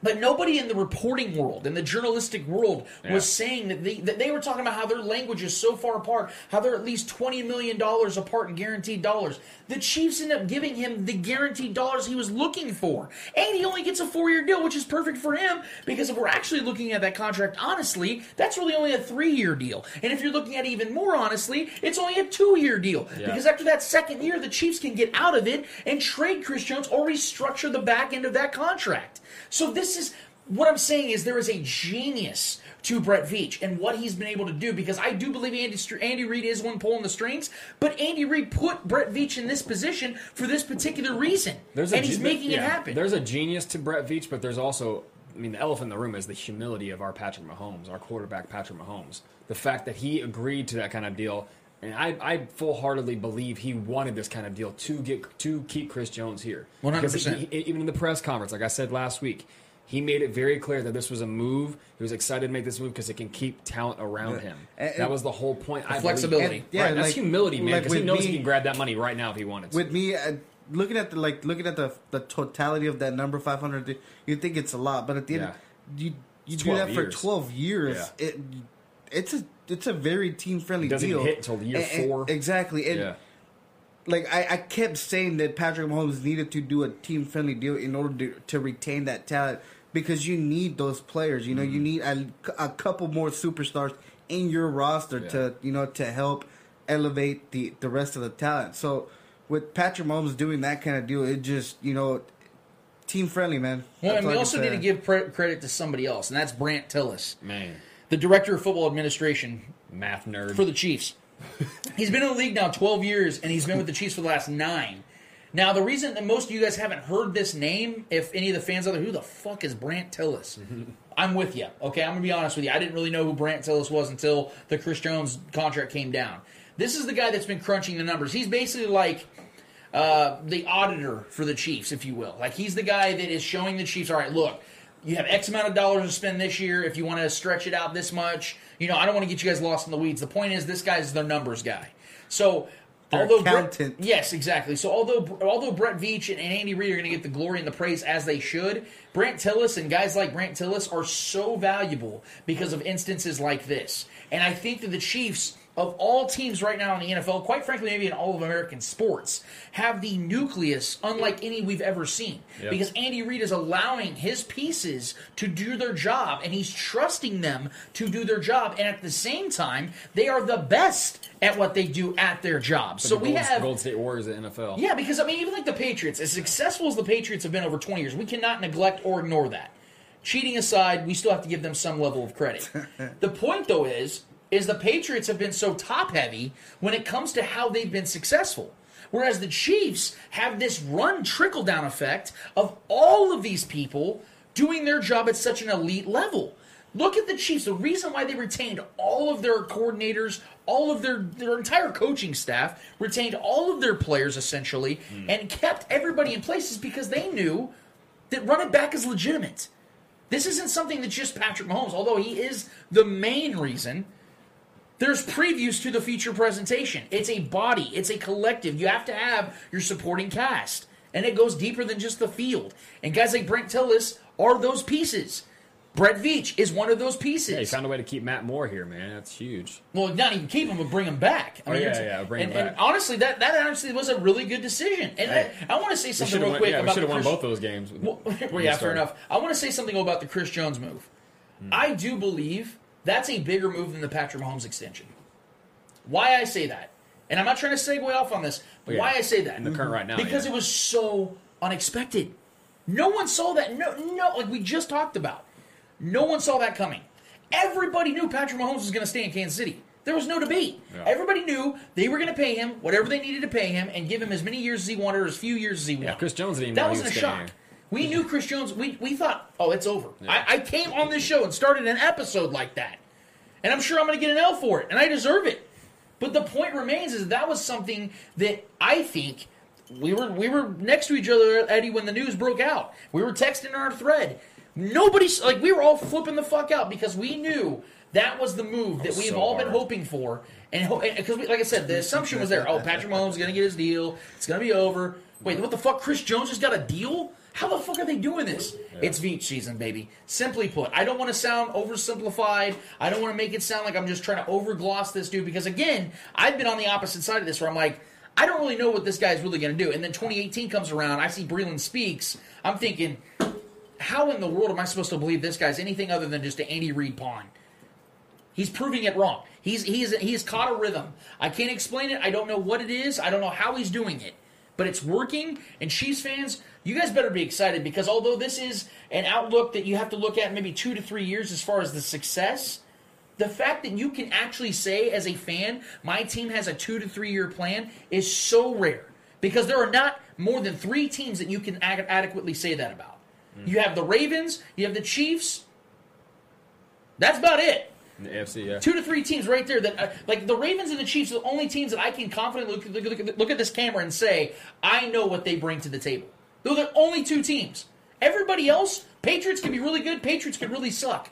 [SPEAKER 6] But nobody in the reporting world, in the journalistic world,
[SPEAKER 11] Yeah.
[SPEAKER 6] was saying that they, that they were talking about how their language is so far apart, how they're at least $20 million apart in guaranteed dollars. The Chiefs end up giving him the guaranteed dollars he was looking for. And he only gets a four year deal, which is perfect for him because if we're actually looking at that contract honestly, that's really only a three year deal. And if you're looking at it even more honestly, it's only a two year deal.
[SPEAKER 11] Yeah.
[SPEAKER 6] Because after that second year, the Chiefs can get out of it and trade Chris Jones or restructure the back end of that contract. So this is what I'm saying is there is a genius to Brett Veach and what he's been able to do because I do believe Andy Andy Reid is one pulling the strings, but Andy Reid put Brett Veach in this position for this particular reason,
[SPEAKER 11] There's
[SPEAKER 6] and
[SPEAKER 11] a
[SPEAKER 6] he's
[SPEAKER 11] ge-
[SPEAKER 6] making it happen.
[SPEAKER 11] There's a genius to Brett Veach, but there's also, I mean, the elephant in the room is the humility of our Patrick Mahomes, our quarterback Patrick Mahomes. The fact that he agreed to that kind of deal, and I, I full heartedly believe he wanted this kind of deal to get to keep Chris Jones here.
[SPEAKER 6] 100%.
[SPEAKER 11] Because he- he- even in the press conference, like I said last week. He made it very clear that this was a move. He was excited to make this move because it can keep talent around
[SPEAKER 12] Yeah.
[SPEAKER 11] him.
[SPEAKER 12] And-
[SPEAKER 11] that was the whole point. I
[SPEAKER 6] flexibility.
[SPEAKER 11] And-
[SPEAKER 12] Yeah,
[SPEAKER 11] right, that's
[SPEAKER 12] like-
[SPEAKER 11] humility, man.
[SPEAKER 12] like
[SPEAKER 11] Because he knows
[SPEAKER 12] me-
[SPEAKER 11] he can grab that money right now if he wanted to.
[SPEAKER 12] with me uh, looking at the like looking at the the totality of that number 500 you think it's a lot but at the end
[SPEAKER 11] Yeah.
[SPEAKER 12] you you do
[SPEAKER 11] 12
[SPEAKER 12] that for 12 years
[SPEAKER 11] Yeah.
[SPEAKER 12] it it's a it's a very team friendly
[SPEAKER 11] It doesn't
[SPEAKER 12] deal
[SPEAKER 11] hit until year
[SPEAKER 12] And- and-
[SPEAKER 11] four.
[SPEAKER 12] exactly and
[SPEAKER 11] yeah.
[SPEAKER 12] like I, I kept saying that Patrick Mahomes needed to do a team friendly deal in order to, to retain that talent because you need those players. You know, you
[SPEAKER 11] Mm-hmm.
[SPEAKER 12] need a, a couple more superstars in your roster
[SPEAKER 11] Yeah.
[SPEAKER 12] to you know to help elevate the the rest of the talent. So with Patrick Mahomes doing that kind of deal, it just you know team friendly, man.
[SPEAKER 6] well, and we also need to give pre- credit to somebody else, and that's Brandt Tilis,
[SPEAKER 11] Man.
[SPEAKER 6] the director of football administration
[SPEAKER 11] Math nerd.
[SPEAKER 6] for the Chiefs. he's been in the league now 12 years, and he's been with the Chiefs for the last nine. Now, the reason that most of you guys haven't heard this name, if any of the fans out there, who the fuck is Brandt Tilis? I'm with you. Okay, I'm gonna be honest with you. I didn't really know who Brandt Tilis was until the Chris Jones contract came down. This is the guy that's been crunching the numbers. He's basically like uh, the auditor for the Chiefs, if you will. Like he's the guy that is showing the Chiefs, all right, look, you have X amount of dollars to spend this year. If you want to stretch it out this much, you know, I don't want to get you guys lost in the weeds. The point is, this guy's the numbers guy. So.
[SPEAKER 12] Their
[SPEAKER 6] although Brett, yes, exactly. So although although Brett Veach and Andy Reid are going to get the glory and the praise as they should, Brandt Tilis and guys like Brandt Tilis are so valuable because of instances like this. And I think that the Chiefs of all teams right now in the NFL, quite frankly, maybe in all of American sports, have the nucleus unlike any we've ever seen.
[SPEAKER 11] Yep.
[SPEAKER 6] Because Andy Reid is allowing his pieces to do their job, and he's trusting them to do their job. And at the same time, they are the best at what they do at their job.
[SPEAKER 11] So
[SPEAKER 6] So
[SPEAKER 11] the
[SPEAKER 6] we
[SPEAKER 11] Golden,
[SPEAKER 6] have
[SPEAKER 11] Golden State Warriors at NFL.
[SPEAKER 6] yeah, because I mean, even like the Patriots, as successful as the Patriots have been over 20 years, we cannot neglect or ignore that. Cheating aside, we still have to give them some level of credit. the point, though, is is the Patriots have been so top heavy when it comes to how they've been successful. Whereas the Chiefs have this run trickle down effect of all of these people doing their job at such an elite level. Look at the Chiefs. The reason why they retained all of their coordinators, all of their their entire coaching staff, retained all of their players essentially, hmm. and kept everybody in place is because they knew that running back is legitimate. This isn't something that's just Patrick Mahomes, although he is the main reason. There's previews to the feature presentation. It's a body, it's a collective. You have to have your supporting cast. And it goes deeper than just the field. And guys like Brandt Tilis are those pieces. Brett Veach is one of those pieces.
[SPEAKER 11] Yeah, he found a way to keep Matt Moore here, man. That's huge.
[SPEAKER 6] Well, not even keep him, but bring him back.
[SPEAKER 11] Oh, yeah,
[SPEAKER 6] it's-
[SPEAKER 11] yeah, bring
[SPEAKER 6] and,
[SPEAKER 11] him
[SPEAKER 6] and honestly, that that honestly was a really good decision. And
[SPEAKER 11] Hey,
[SPEAKER 6] I, I want to say something real
[SPEAKER 11] won,
[SPEAKER 6] quick
[SPEAKER 11] yeah, we
[SPEAKER 6] about
[SPEAKER 11] should
[SPEAKER 6] the
[SPEAKER 11] have won
[SPEAKER 6] Chris-
[SPEAKER 11] both those games. when
[SPEAKER 6] well, yeah, fair enough. I want to say something about the Chris Jones move. Hmm. I do believe that's a bigger move than the Patrick Mahomes extension. Why I say that, and I'm not trying to segue off on this, but
[SPEAKER 11] Yeah,
[SPEAKER 6] why I say that
[SPEAKER 11] in the current right now,
[SPEAKER 6] because
[SPEAKER 11] yeah.
[SPEAKER 6] it was so unexpected. No one saw that. No, no, like we just talked about. No one saw that coming. Everybody knew Patrick Mahomes was going to stay in Kansas City. There was no debate.
[SPEAKER 11] Yeah.
[SPEAKER 6] Everybody knew they were going to pay him whatever they needed to pay him and give him as many years as he wanted or as few years as he wanted.
[SPEAKER 11] Yeah, Chris Jones didn't even
[SPEAKER 6] That
[SPEAKER 11] know
[SPEAKER 6] wasn't
[SPEAKER 11] was
[SPEAKER 6] a shock.
[SPEAKER 11] here.
[SPEAKER 6] We knew Chris Jones. We, we thought, oh, it's over. I, I came on this show and started an episode like that. And I'm sure I'm going to get an L for it, and I deserve it. But the point remains is that was something that I think we were we were next to each other, Eddie, when the news broke out. We were texting our thread. Nobody's like we were all flipping the fuck out because we knew that was the move that we've
[SPEAKER 11] so
[SPEAKER 6] all been hoping for. And because, like I said, the assumption was there. Oh, Patrick Mahomes is going to get his deal. It's going to be over. Wait, what the fuck? Chris Jones just got a deal? How the fuck are they doing this? It's Veach season, baby. Simply put, I don't want to sound oversimplified. I don't want to make it sound like I'm just trying to overgloss this dude because, again, I've been on the opposite side of this where I'm like, I don't really know what this guy's really going to do. And then 2018 comes around. I see Breeland Speaks. I'm thinking, how in the world am I supposed to believe this guy's anything other than just an Andy Reid pawn? He's proving it wrong. He's he's he's caught a rhythm. I can't explain it. I don't know what it is. I don't know how he's doing it, but it's working. And Chiefs fans, you guys better be excited because although this is an outlook that you have to look at maybe two to three years as far as the success, the fact that you can actually say as a fan, my team has a two to three year plan is so rare because there are not more than three teams that you can ad- adequately say that about. Mm. You have the Ravens, you have the Chiefs. That's about it
[SPEAKER 11] In the AFC, yeah.
[SPEAKER 6] two to three teams right there that uh, like the Ravens and the Chiefs are the only teams that I can confidently look, look, look, look at this camera and say I know what they bring to the table. They're the only two teams. Everybody else, Patriots can be really good. Patriots can really suck.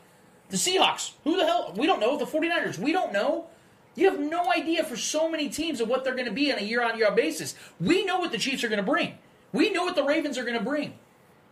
[SPEAKER 6] The Seahawks, who the hell? We don't know. The 49ers, we don't know. You have no idea for so many teams of what they're going to be on a year-on-year basis. We know what the Chiefs are going to bring. We know what the Ravens are going to bring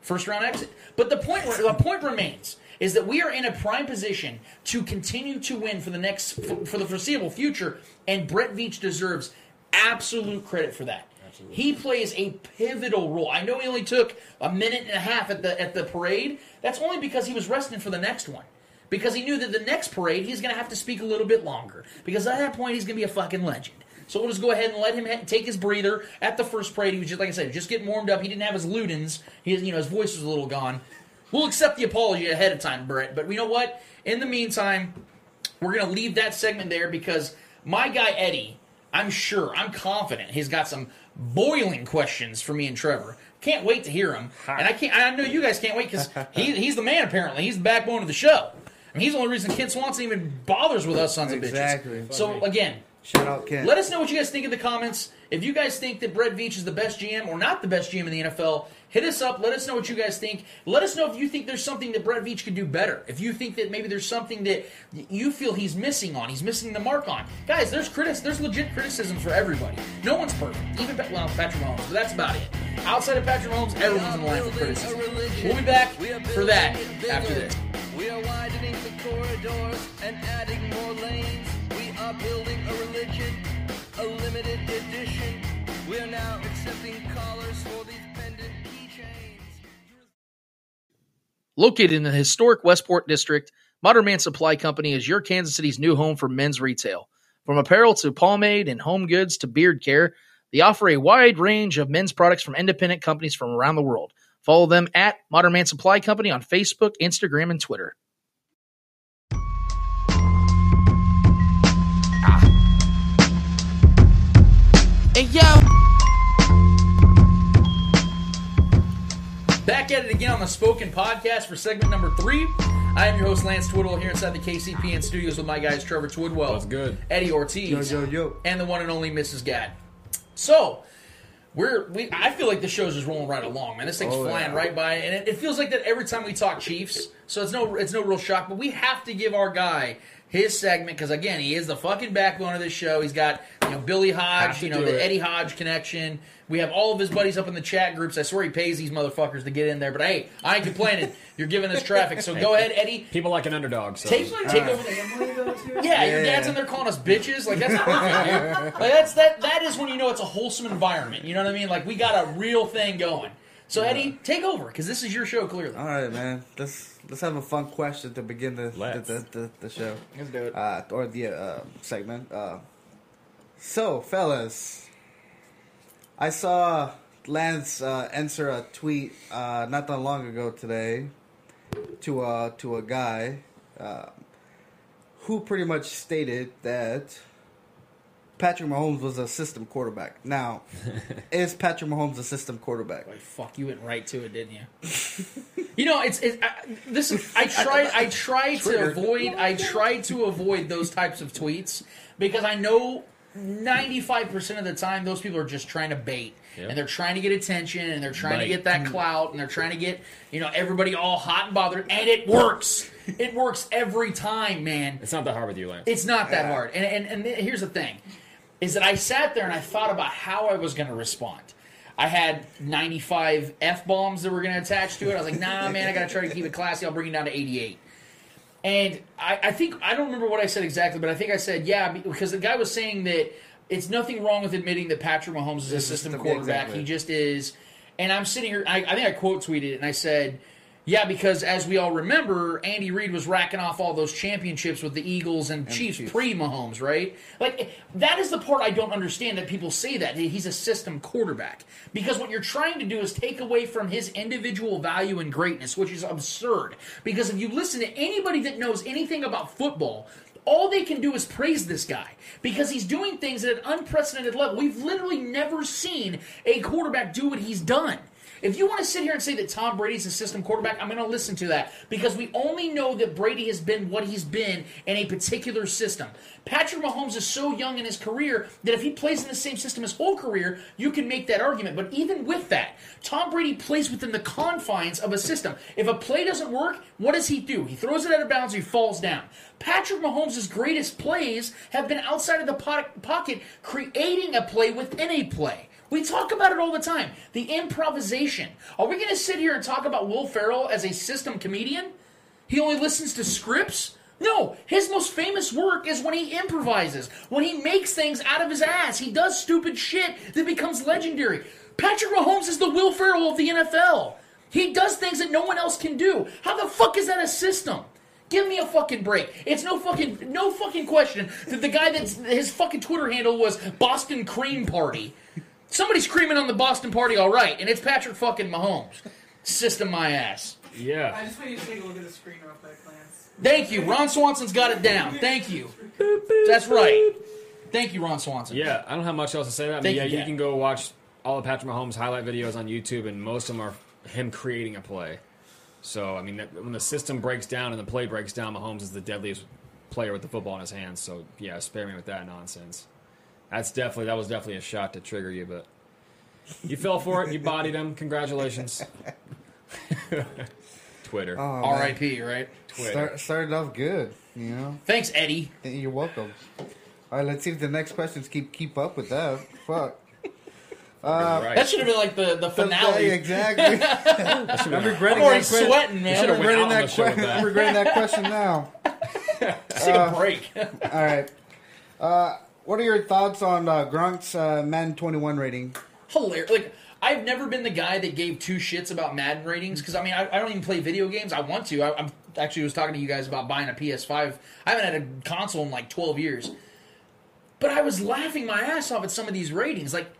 [SPEAKER 6] first round exit. But the point the point remains is that we are in a prime position to continue to win for the next for the foreseeable future, and Brett Veach deserves absolute credit for that. He plays a pivotal role. I know he only took a minute and a half at the at the parade. That's only because he was resting for the next one. Because he knew that the next parade he's going to have to speak a little bit longer. Because at that point he's going to be a fucking legend. So we'll just go ahead and let him ha- take his breather at the first parade. He was just like I said, just getting warmed up. He didn't have his Ludens. He, you know, his voice was a little gone. We'll accept the apology ahead of time, Brett. But you know what? In the meantime, we're going to leave that segment there because my guy Eddie, I'm sure, I'm confident, he's got some boiling questions for me and Trevor. Can't wait to hear him, and I can't. I know you guys can't wait because he, he's the man. Apparently, he's the backbone of the show. I mean, he's the only reason Kent Swanson even bothers with us sons of bitches.
[SPEAKER 12] Exactly.
[SPEAKER 6] So again,
[SPEAKER 12] Shout out Ken.
[SPEAKER 6] let us know what you guys think in the comments. If you guys think that Brett Veach is the best GM or not the best GM in the NFL, hit us up. Let us know what you guys think. Let us know if you think there's something that Brett Veach could do better. If you think that maybe there's something that you feel he's missing on, he's missing the mark on. Guys, there's critis- there's legit criticisms for everybody. No one's perfect. Even well, Patrick Mahomes, but that's about it. Outside of Patrick Mahomes, everyone's in the line for criticism. We'll be back for that after this.
[SPEAKER 13] We are widening the corridors and adding more lanes. Are building a religion, a limited edition. We are now accepting callers for these pendant keychains.
[SPEAKER 14] Located in the historic Westport district, Modern Man Supply Company is your Kansas City's new home for men's retail. From apparel to pomade and home goods to beard care, they offer a wide range of men's products from independent companies from around the world. Follow them at Modern Man Supply Company on Facebook, Instagram, and Twitter.
[SPEAKER 6] Hey, yo! Back at it again on the Spoken Podcast for segment number three. I am your host, Lance Twidwell, here inside the KCPN studios with my guys, Trevor Twidwell.
[SPEAKER 11] That's good.
[SPEAKER 6] Eddie Ortiz.
[SPEAKER 12] Yo, yo, yo.
[SPEAKER 6] And the one and only Mrs. Gad. So, we're we. I feel like the show's just rolling right along, man. This thing's
[SPEAKER 12] Oh,
[SPEAKER 6] flying
[SPEAKER 12] yeah.
[SPEAKER 6] right by, and it, it feels like that every time we talk Chiefs. So it's no it's no real shock, but we have to give our guy his segment because again, he is the fucking backbone of this show. He's got you know Billy Hodge, you know the
[SPEAKER 11] it.
[SPEAKER 6] Eddie Hodge connection. We have all of his buddies up in the chat groups. I swear he pays these motherfuckers to get in there, but hey, I ain't complaining. You're giving us traffic, so go ahead, Eddie.
[SPEAKER 11] People like an underdog. So.
[SPEAKER 6] Take take over the underdogs, yeah, your dad's in there calling us bitches. Like that's perfect, dude. Like that's that that is when you know it's a wholesome environment. You know what I mean? Like we got a real thing going. So Eddie, take over because this is your show clearly.
[SPEAKER 12] All right, man. Let's let's have a fun question to begin the the, the, the, the show.
[SPEAKER 6] Let's do it.
[SPEAKER 12] Uh, or the uh, segment. Uh, so, fellas, I saw Lance uh, answer a tweet uh, not that long ago today to a to a guy uh, who pretty much stated that Patrick Mahomes was a system quarterback. Now, is Patrick Mahomes a system quarterback?
[SPEAKER 6] Like fuck, you went right to it, didn't you? you know, it's, it's I, this. Is, I try. I try to avoid. I try to avoid those types of tweets because I know ninety five percent of the time those people are just trying to bait.
[SPEAKER 11] Yep.
[SPEAKER 6] And they're trying to get attention, and they're trying to get that mm. clout, and they're trying to get you know everybody all hot and bothered, and it works. it works every time, man.
[SPEAKER 11] It's not that hard with you, Lance.
[SPEAKER 6] It's not that hard. And, and and here's the thing, is that I sat there and I thought about how I was going to respond. I had 95 f bombs that were going to attach to it. I was like, nah, man, I got to try to keep it classy. I'll bring it down to 88. And I, I think I don't remember what I said exactly, but I think I said yeah because the guy was saying that it's nothing wrong with admitting that Patrick Mahomes is a system
[SPEAKER 12] system-
[SPEAKER 6] quarterback.
[SPEAKER 12] exactly.
[SPEAKER 6] He just is. And I'm sitting here. I, I think I quote tweeted it, and I said, "Yeah, because as we all remember, Andy Reid was racking off all those championships with the Eagles and, Chiefs,
[SPEAKER 12] Chiefs.
[SPEAKER 6] pre Mahomes, right? Like that is the part I don't understand that people say that he's a system quarterback because what you're trying to do is take away from his individual value and greatness, which is absurd. Because if you listen to anybody that knows anything about football, all they can do is praise this guy because he's doing things at an unprecedented level. We've literally never seen a quarterback do what he's done. If you want to sit here and say that Tom Brady's a system quarterback, I'm going to listen to that because we only know that Brady has been what he's been in a particular system. Patrick Mahomes is so young in his career that if he plays in the same system his whole career, you can make that argument. But even with that, Tom Brady plays within the confines of a system. If a play doesn't work, what does he do? He throws it out of bounds, he falls down. Patrick Mahomes' greatest plays have been outside of the pocket, creating a play within a play. We talk about it all the time. The improvisation. Are we going to sit here and talk about Will Ferrell as a system comedian? He only listens to scripts? No, his most famous work is when he improvises, when he makes things out of his ass. He does stupid shit that becomes legendary. Patrick Mahomes is the Will Ferrell of the NFL. He does things that no one else can do. How the fuck is that a system? Give me a fucking break. It's no fucking no fucking question that the guy that's his fucking Twitter handle was Boston Cream Party. Somebody's screaming on the Boston Party, all right, and it's Patrick fucking Mahomes. System my ass.
[SPEAKER 11] Yeah.
[SPEAKER 15] I just want you to take a look at the screen real quick, Lance.
[SPEAKER 6] Thank you. Ron Swanson's got it down. Thank you. That's right. Thank you, Ron Swanson.
[SPEAKER 11] Yeah, I don't have much else to say about
[SPEAKER 6] Thank.
[SPEAKER 11] Yeah,
[SPEAKER 6] you,
[SPEAKER 11] you
[SPEAKER 6] Kat.
[SPEAKER 11] can go watch all of Patrick Mahomes' highlight videos on YouTube, and most of them are him creating a play. So, I mean, that, when the system breaks down and the play breaks down, Mahomes is the deadliest player with the football in his hands. So, yeah, spare me with that nonsense. That's definitely that was definitely a shot to trigger you, but you fell for it. You bodied him. Congratulations. Twitter.
[SPEAKER 12] Oh.
[SPEAKER 6] R.I.P. Right?
[SPEAKER 11] Twitter.
[SPEAKER 12] Start, started off good, you know.
[SPEAKER 6] Thanks, Eddie.
[SPEAKER 12] You're welcome. All right, let's see if the next questions keep keep up with that. Fuck. Uh,
[SPEAKER 11] Right.
[SPEAKER 6] That should have been like the, the finale.
[SPEAKER 12] Yeah, exactly. I'm regretting
[SPEAKER 6] I'm
[SPEAKER 12] that
[SPEAKER 6] sweating, man.
[SPEAKER 12] I'm
[SPEAKER 11] should've went
[SPEAKER 12] regretting that,
[SPEAKER 11] the
[SPEAKER 12] que-
[SPEAKER 11] that.
[SPEAKER 12] I'm regretting that question now.
[SPEAKER 6] Let's take a break.
[SPEAKER 12] All right. Uh, what are your thoughts on uh, Gronk's uh, Madden 21 rating?
[SPEAKER 6] hilarious. Like I've never been the guy that gave two shits about Madden ratings because I mean I, I don't even play video games. I want to. I, I'm actually was talking to you guys about buying a PS5. I haven't had a console in like 12 years, but I was laughing my ass off at some of these ratings. Like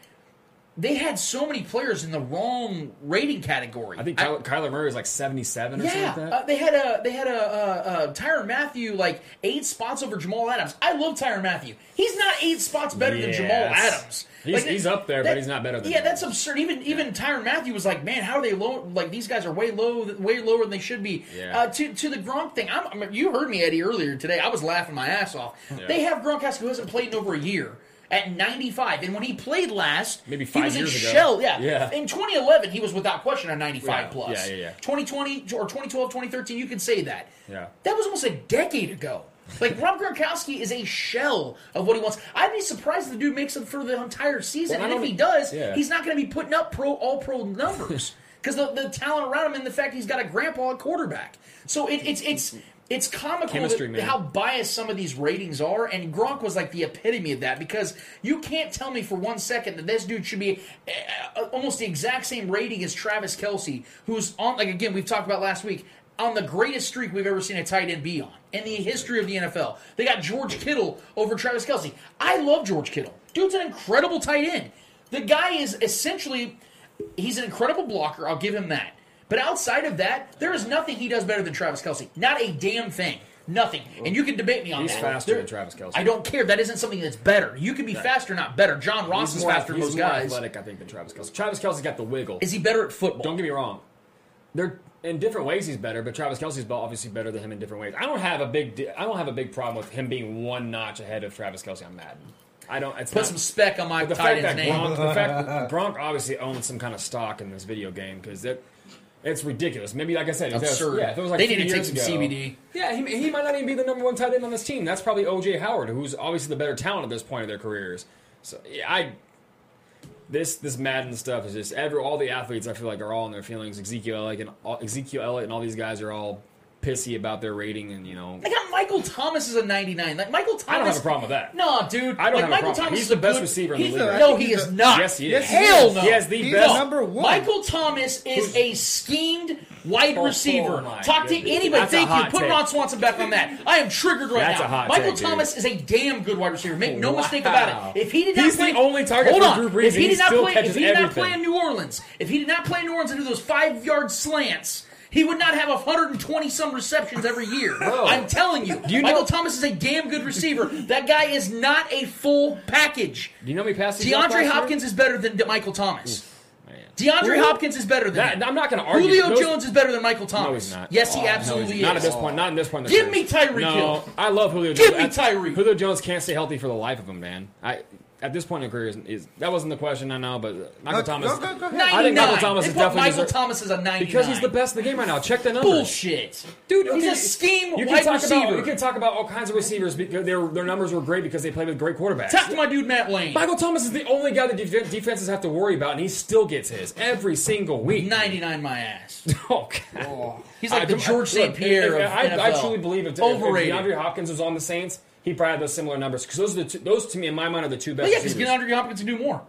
[SPEAKER 6] they had so many players in the wrong rating category.
[SPEAKER 11] I think Kyler, Kyler Murray is like 77 or something
[SPEAKER 6] Yeah,
[SPEAKER 11] like that.
[SPEAKER 6] uh, they had a they had a, uh uh Tyrann Mathieu like eight spots over Jamal Adams. I love Tyrann Mathieu. He's not eight spots better than Jamal Adams.
[SPEAKER 11] He's-
[SPEAKER 6] Like,
[SPEAKER 11] he's up there, but he's not better than
[SPEAKER 6] Yeah,
[SPEAKER 11] him.
[SPEAKER 6] that's absurd. Even even Tyrann Mathieu was like, man, how are they low? Like these guys are way low, way lower than they should be.
[SPEAKER 11] Yeah.
[SPEAKER 6] Uh, to to the Gronk thing, I'm, I mean, you heard me Eddie earlier today. I was laughing my ass off.
[SPEAKER 11] Yeah.
[SPEAKER 6] They have Gronkowski who hasn't played in over a year. At 95, and when he played last,
[SPEAKER 11] Maybe
[SPEAKER 6] he
[SPEAKER 11] five
[SPEAKER 6] was
[SPEAKER 11] years
[SPEAKER 6] in
[SPEAKER 11] ago.
[SPEAKER 6] shell. Yeah,
[SPEAKER 11] Yeah.
[SPEAKER 6] In 2011, he was without question a 95
[SPEAKER 11] Yeah,
[SPEAKER 6] plus.
[SPEAKER 11] yeah, yeah, yeah.
[SPEAKER 6] 2020 or 2012, 2013, you can say that.
[SPEAKER 11] Yeah.
[SPEAKER 6] That was almost a decade ago. Like Rob Gronkowski is a shell of what he wants. I'd be surprised if the dude makes it for the entire season,
[SPEAKER 11] Well,
[SPEAKER 6] and if he does,
[SPEAKER 11] yeah.
[SPEAKER 6] he's not going to be putting up pro all pro numbers because the, the talent around him and the fact he's got a grandpa at quarterback. So it, it's it's it's comical
[SPEAKER 11] Chemistry,
[SPEAKER 6] that- how biased some of these ratings are, and Gronk was like the epitome of that because you can't tell me for one second that this dude should be uh, almost the exact same rating as Travis Kelce, who's on like again we've talked about last week on the greatest streak we've ever seen a tight end be on in the history of the NFL. They got George Kittle over Travis Kelce. I love George Kittle. Dude's an incredible tight end. The guy is essentially he's an incredible blocker. I'll give him that. But outside of that, there is nothing he does better than Travis Kelce. Not a damn thing. Nothing. And you can debate me on that.
[SPEAKER 11] He's
[SPEAKER 6] that.
[SPEAKER 11] faster
[SPEAKER 6] There-
[SPEAKER 11] than Travis Kelce.
[SPEAKER 6] I don't care. That isn't something that's better. You can be
[SPEAKER 11] Right.
[SPEAKER 6] faster, not better. John Ross
[SPEAKER 11] He's
[SPEAKER 6] is
[SPEAKER 11] more,
[SPEAKER 6] faster than
[SPEAKER 11] he's
[SPEAKER 6] those
[SPEAKER 11] more
[SPEAKER 6] guys.
[SPEAKER 11] athletic, I think, than Travis Kelce. Travis Kelce's got the wiggle.
[SPEAKER 6] Is he better at football?
[SPEAKER 11] Don't get me wrong. They're in different ways. He's better, but Travis Kelce's obviously better than him in different ways. I don't have a big. di- I don't have a big problem with him being one notch ahead of Travis Kelce on Madden. I don't. It's
[SPEAKER 6] Put
[SPEAKER 11] not-
[SPEAKER 6] some spec on my
[SPEAKER 11] the
[SPEAKER 6] tight
[SPEAKER 11] fact
[SPEAKER 6] end's
[SPEAKER 11] that
[SPEAKER 6] name.
[SPEAKER 11] Gronk, the fact Gronk obviously owns some kind of stock in this video game because it. It's ridiculous. Maybe, like I said, if was-
[SPEAKER 6] Absurd.
[SPEAKER 11] yeah, if it was like
[SPEAKER 6] They
[SPEAKER 11] three
[SPEAKER 6] need to take
[SPEAKER 11] years
[SPEAKER 6] some
[SPEAKER 11] ago-
[SPEAKER 6] CBD.
[SPEAKER 11] Yeah, he, he might not even be the number one tight end on this team. That's probably OJ Howard, who's obviously the better talent at this point of their careers. So yeah, I this this Madden stuff is just every all the athletes I feel like are all in their feelings. Ezekiel Elliott and all, Ezekiel Elliott and all these guys are all pissy about their rating, and you know
[SPEAKER 6] I got Michael Thomas as a 99. Like Michael Thomas.
[SPEAKER 11] I don't have a problem with that.
[SPEAKER 6] No, dude.
[SPEAKER 11] I don't
[SPEAKER 6] like,
[SPEAKER 11] have a
[SPEAKER 6] Michael
[SPEAKER 11] problem.
[SPEAKER 6] Thomas
[SPEAKER 11] He's
[SPEAKER 6] is
[SPEAKER 11] the best
[SPEAKER 6] good-
[SPEAKER 11] receiver in the
[SPEAKER 6] he's
[SPEAKER 11] league right
[SPEAKER 6] No, he is
[SPEAKER 11] the-
[SPEAKER 6] not.
[SPEAKER 11] Yes, he is.
[SPEAKER 6] Hell no.
[SPEAKER 11] He has the
[SPEAKER 12] He's
[SPEAKER 11] best-
[SPEAKER 12] number one.
[SPEAKER 6] Michael Thomas is a schemed wide
[SPEAKER 11] Oh,
[SPEAKER 6] receiver.
[SPEAKER 11] oh my
[SPEAKER 6] Talk to anybody.
[SPEAKER 11] That's
[SPEAKER 6] Thank you. Put
[SPEAKER 11] take.
[SPEAKER 6] Ron Swanson back on that. I am triggered right
[SPEAKER 11] That's
[SPEAKER 6] now.
[SPEAKER 11] a hot
[SPEAKER 6] Michael
[SPEAKER 11] take, dude.
[SPEAKER 6] Thomas is a damn good wide receiver. Make no
[SPEAKER 11] Wow.
[SPEAKER 6] mistake about it. If he did not
[SPEAKER 11] He's
[SPEAKER 6] play,
[SPEAKER 11] the only target
[SPEAKER 6] hold
[SPEAKER 11] for
[SPEAKER 6] on.
[SPEAKER 11] Drew Brees,
[SPEAKER 6] If he
[SPEAKER 11] he
[SPEAKER 6] did not play, if he did not play in New Orleans, if he did not play in New Orleans and do those five yard slants. He would not have 120 some receptions every year. I'm telling you.
[SPEAKER 11] Do you
[SPEAKER 6] Michael
[SPEAKER 11] know-
[SPEAKER 6] Thomas is a damn good receiver. That guy is not a full package.
[SPEAKER 11] Do you know me passes? he
[SPEAKER 6] DeAndre
[SPEAKER 11] last year?
[SPEAKER 6] Hopkins is better than Michael Thomas.
[SPEAKER 11] Man.
[SPEAKER 6] DeAndre
[SPEAKER 11] Who?
[SPEAKER 6] Hopkins is better than
[SPEAKER 11] That-
[SPEAKER 6] him.
[SPEAKER 11] I'm not gonna argue.
[SPEAKER 6] Julio
[SPEAKER 11] Those-
[SPEAKER 6] Jones is better than Michael Thomas.
[SPEAKER 11] No, he's not.
[SPEAKER 6] Yes, he
[SPEAKER 11] Oh, no,
[SPEAKER 6] absolutely
[SPEAKER 11] he's
[SPEAKER 6] is.
[SPEAKER 11] Not at this point. Not at this point. in
[SPEAKER 6] Give me Tyreek
[SPEAKER 11] no,
[SPEAKER 6] Hill.
[SPEAKER 11] I love Julio.
[SPEAKER 6] Give
[SPEAKER 11] Jones.
[SPEAKER 6] me Tyreek.
[SPEAKER 11] Julio Jones can't stay healthy for the life of him, man. I at this point in career is, is that wasn't the question. I know, but Michael
[SPEAKER 12] Go-
[SPEAKER 11] Thomas.
[SPEAKER 12] go- go- go
[SPEAKER 11] I think Michael Thomas
[SPEAKER 6] They
[SPEAKER 11] is
[SPEAKER 6] put
[SPEAKER 11] definitely
[SPEAKER 6] Michael
[SPEAKER 11] deserve-
[SPEAKER 6] Thomas is a 99.
[SPEAKER 11] because he's the best in the game right now. Check the numbers.
[SPEAKER 6] Bullshit.
[SPEAKER 11] Dude,
[SPEAKER 6] He's
[SPEAKER 11] okay,
[SPEAKER 6] a scheme
[SPEAKER 11] you
[SPEAKER 6] wide
[SPEAKER 11] can talk
[SPEAKER 6] receiver.
[SPEAKER 11] About, you can talk about all kinds of receivers because their their numbers were great because they played with great quarterbacks.
[SPEAKER 6] Talk to my dude Matt Lane.
[SPEAKER 11] Michael Thomas is the only guy that def- defenses have to worry about, and he still gets his every single week.
[SPEAKER 6] 99 my ass.
[SPEAKER 11] Oh, God.
[SPEAKER 6] He's like
[SPEAKER 11] I
[SPEAKER 6] the George St. Pierre
[SPEAKER 11] if-
[SPEAKER 6] of
[SPEAKER 11] I, I truly believe if, if, if DeAndre Hopkins was on the Saints, he probably had those similar numbers because those are the two, those to me in my mind are the two
[SPEAKER 6] But
[SPEAKER 11] best.
[SPEAKER 6] yeah, because
[SPEAKER 11] receivers.
[SPEAKER 6] DeAndre Hopkins can do more.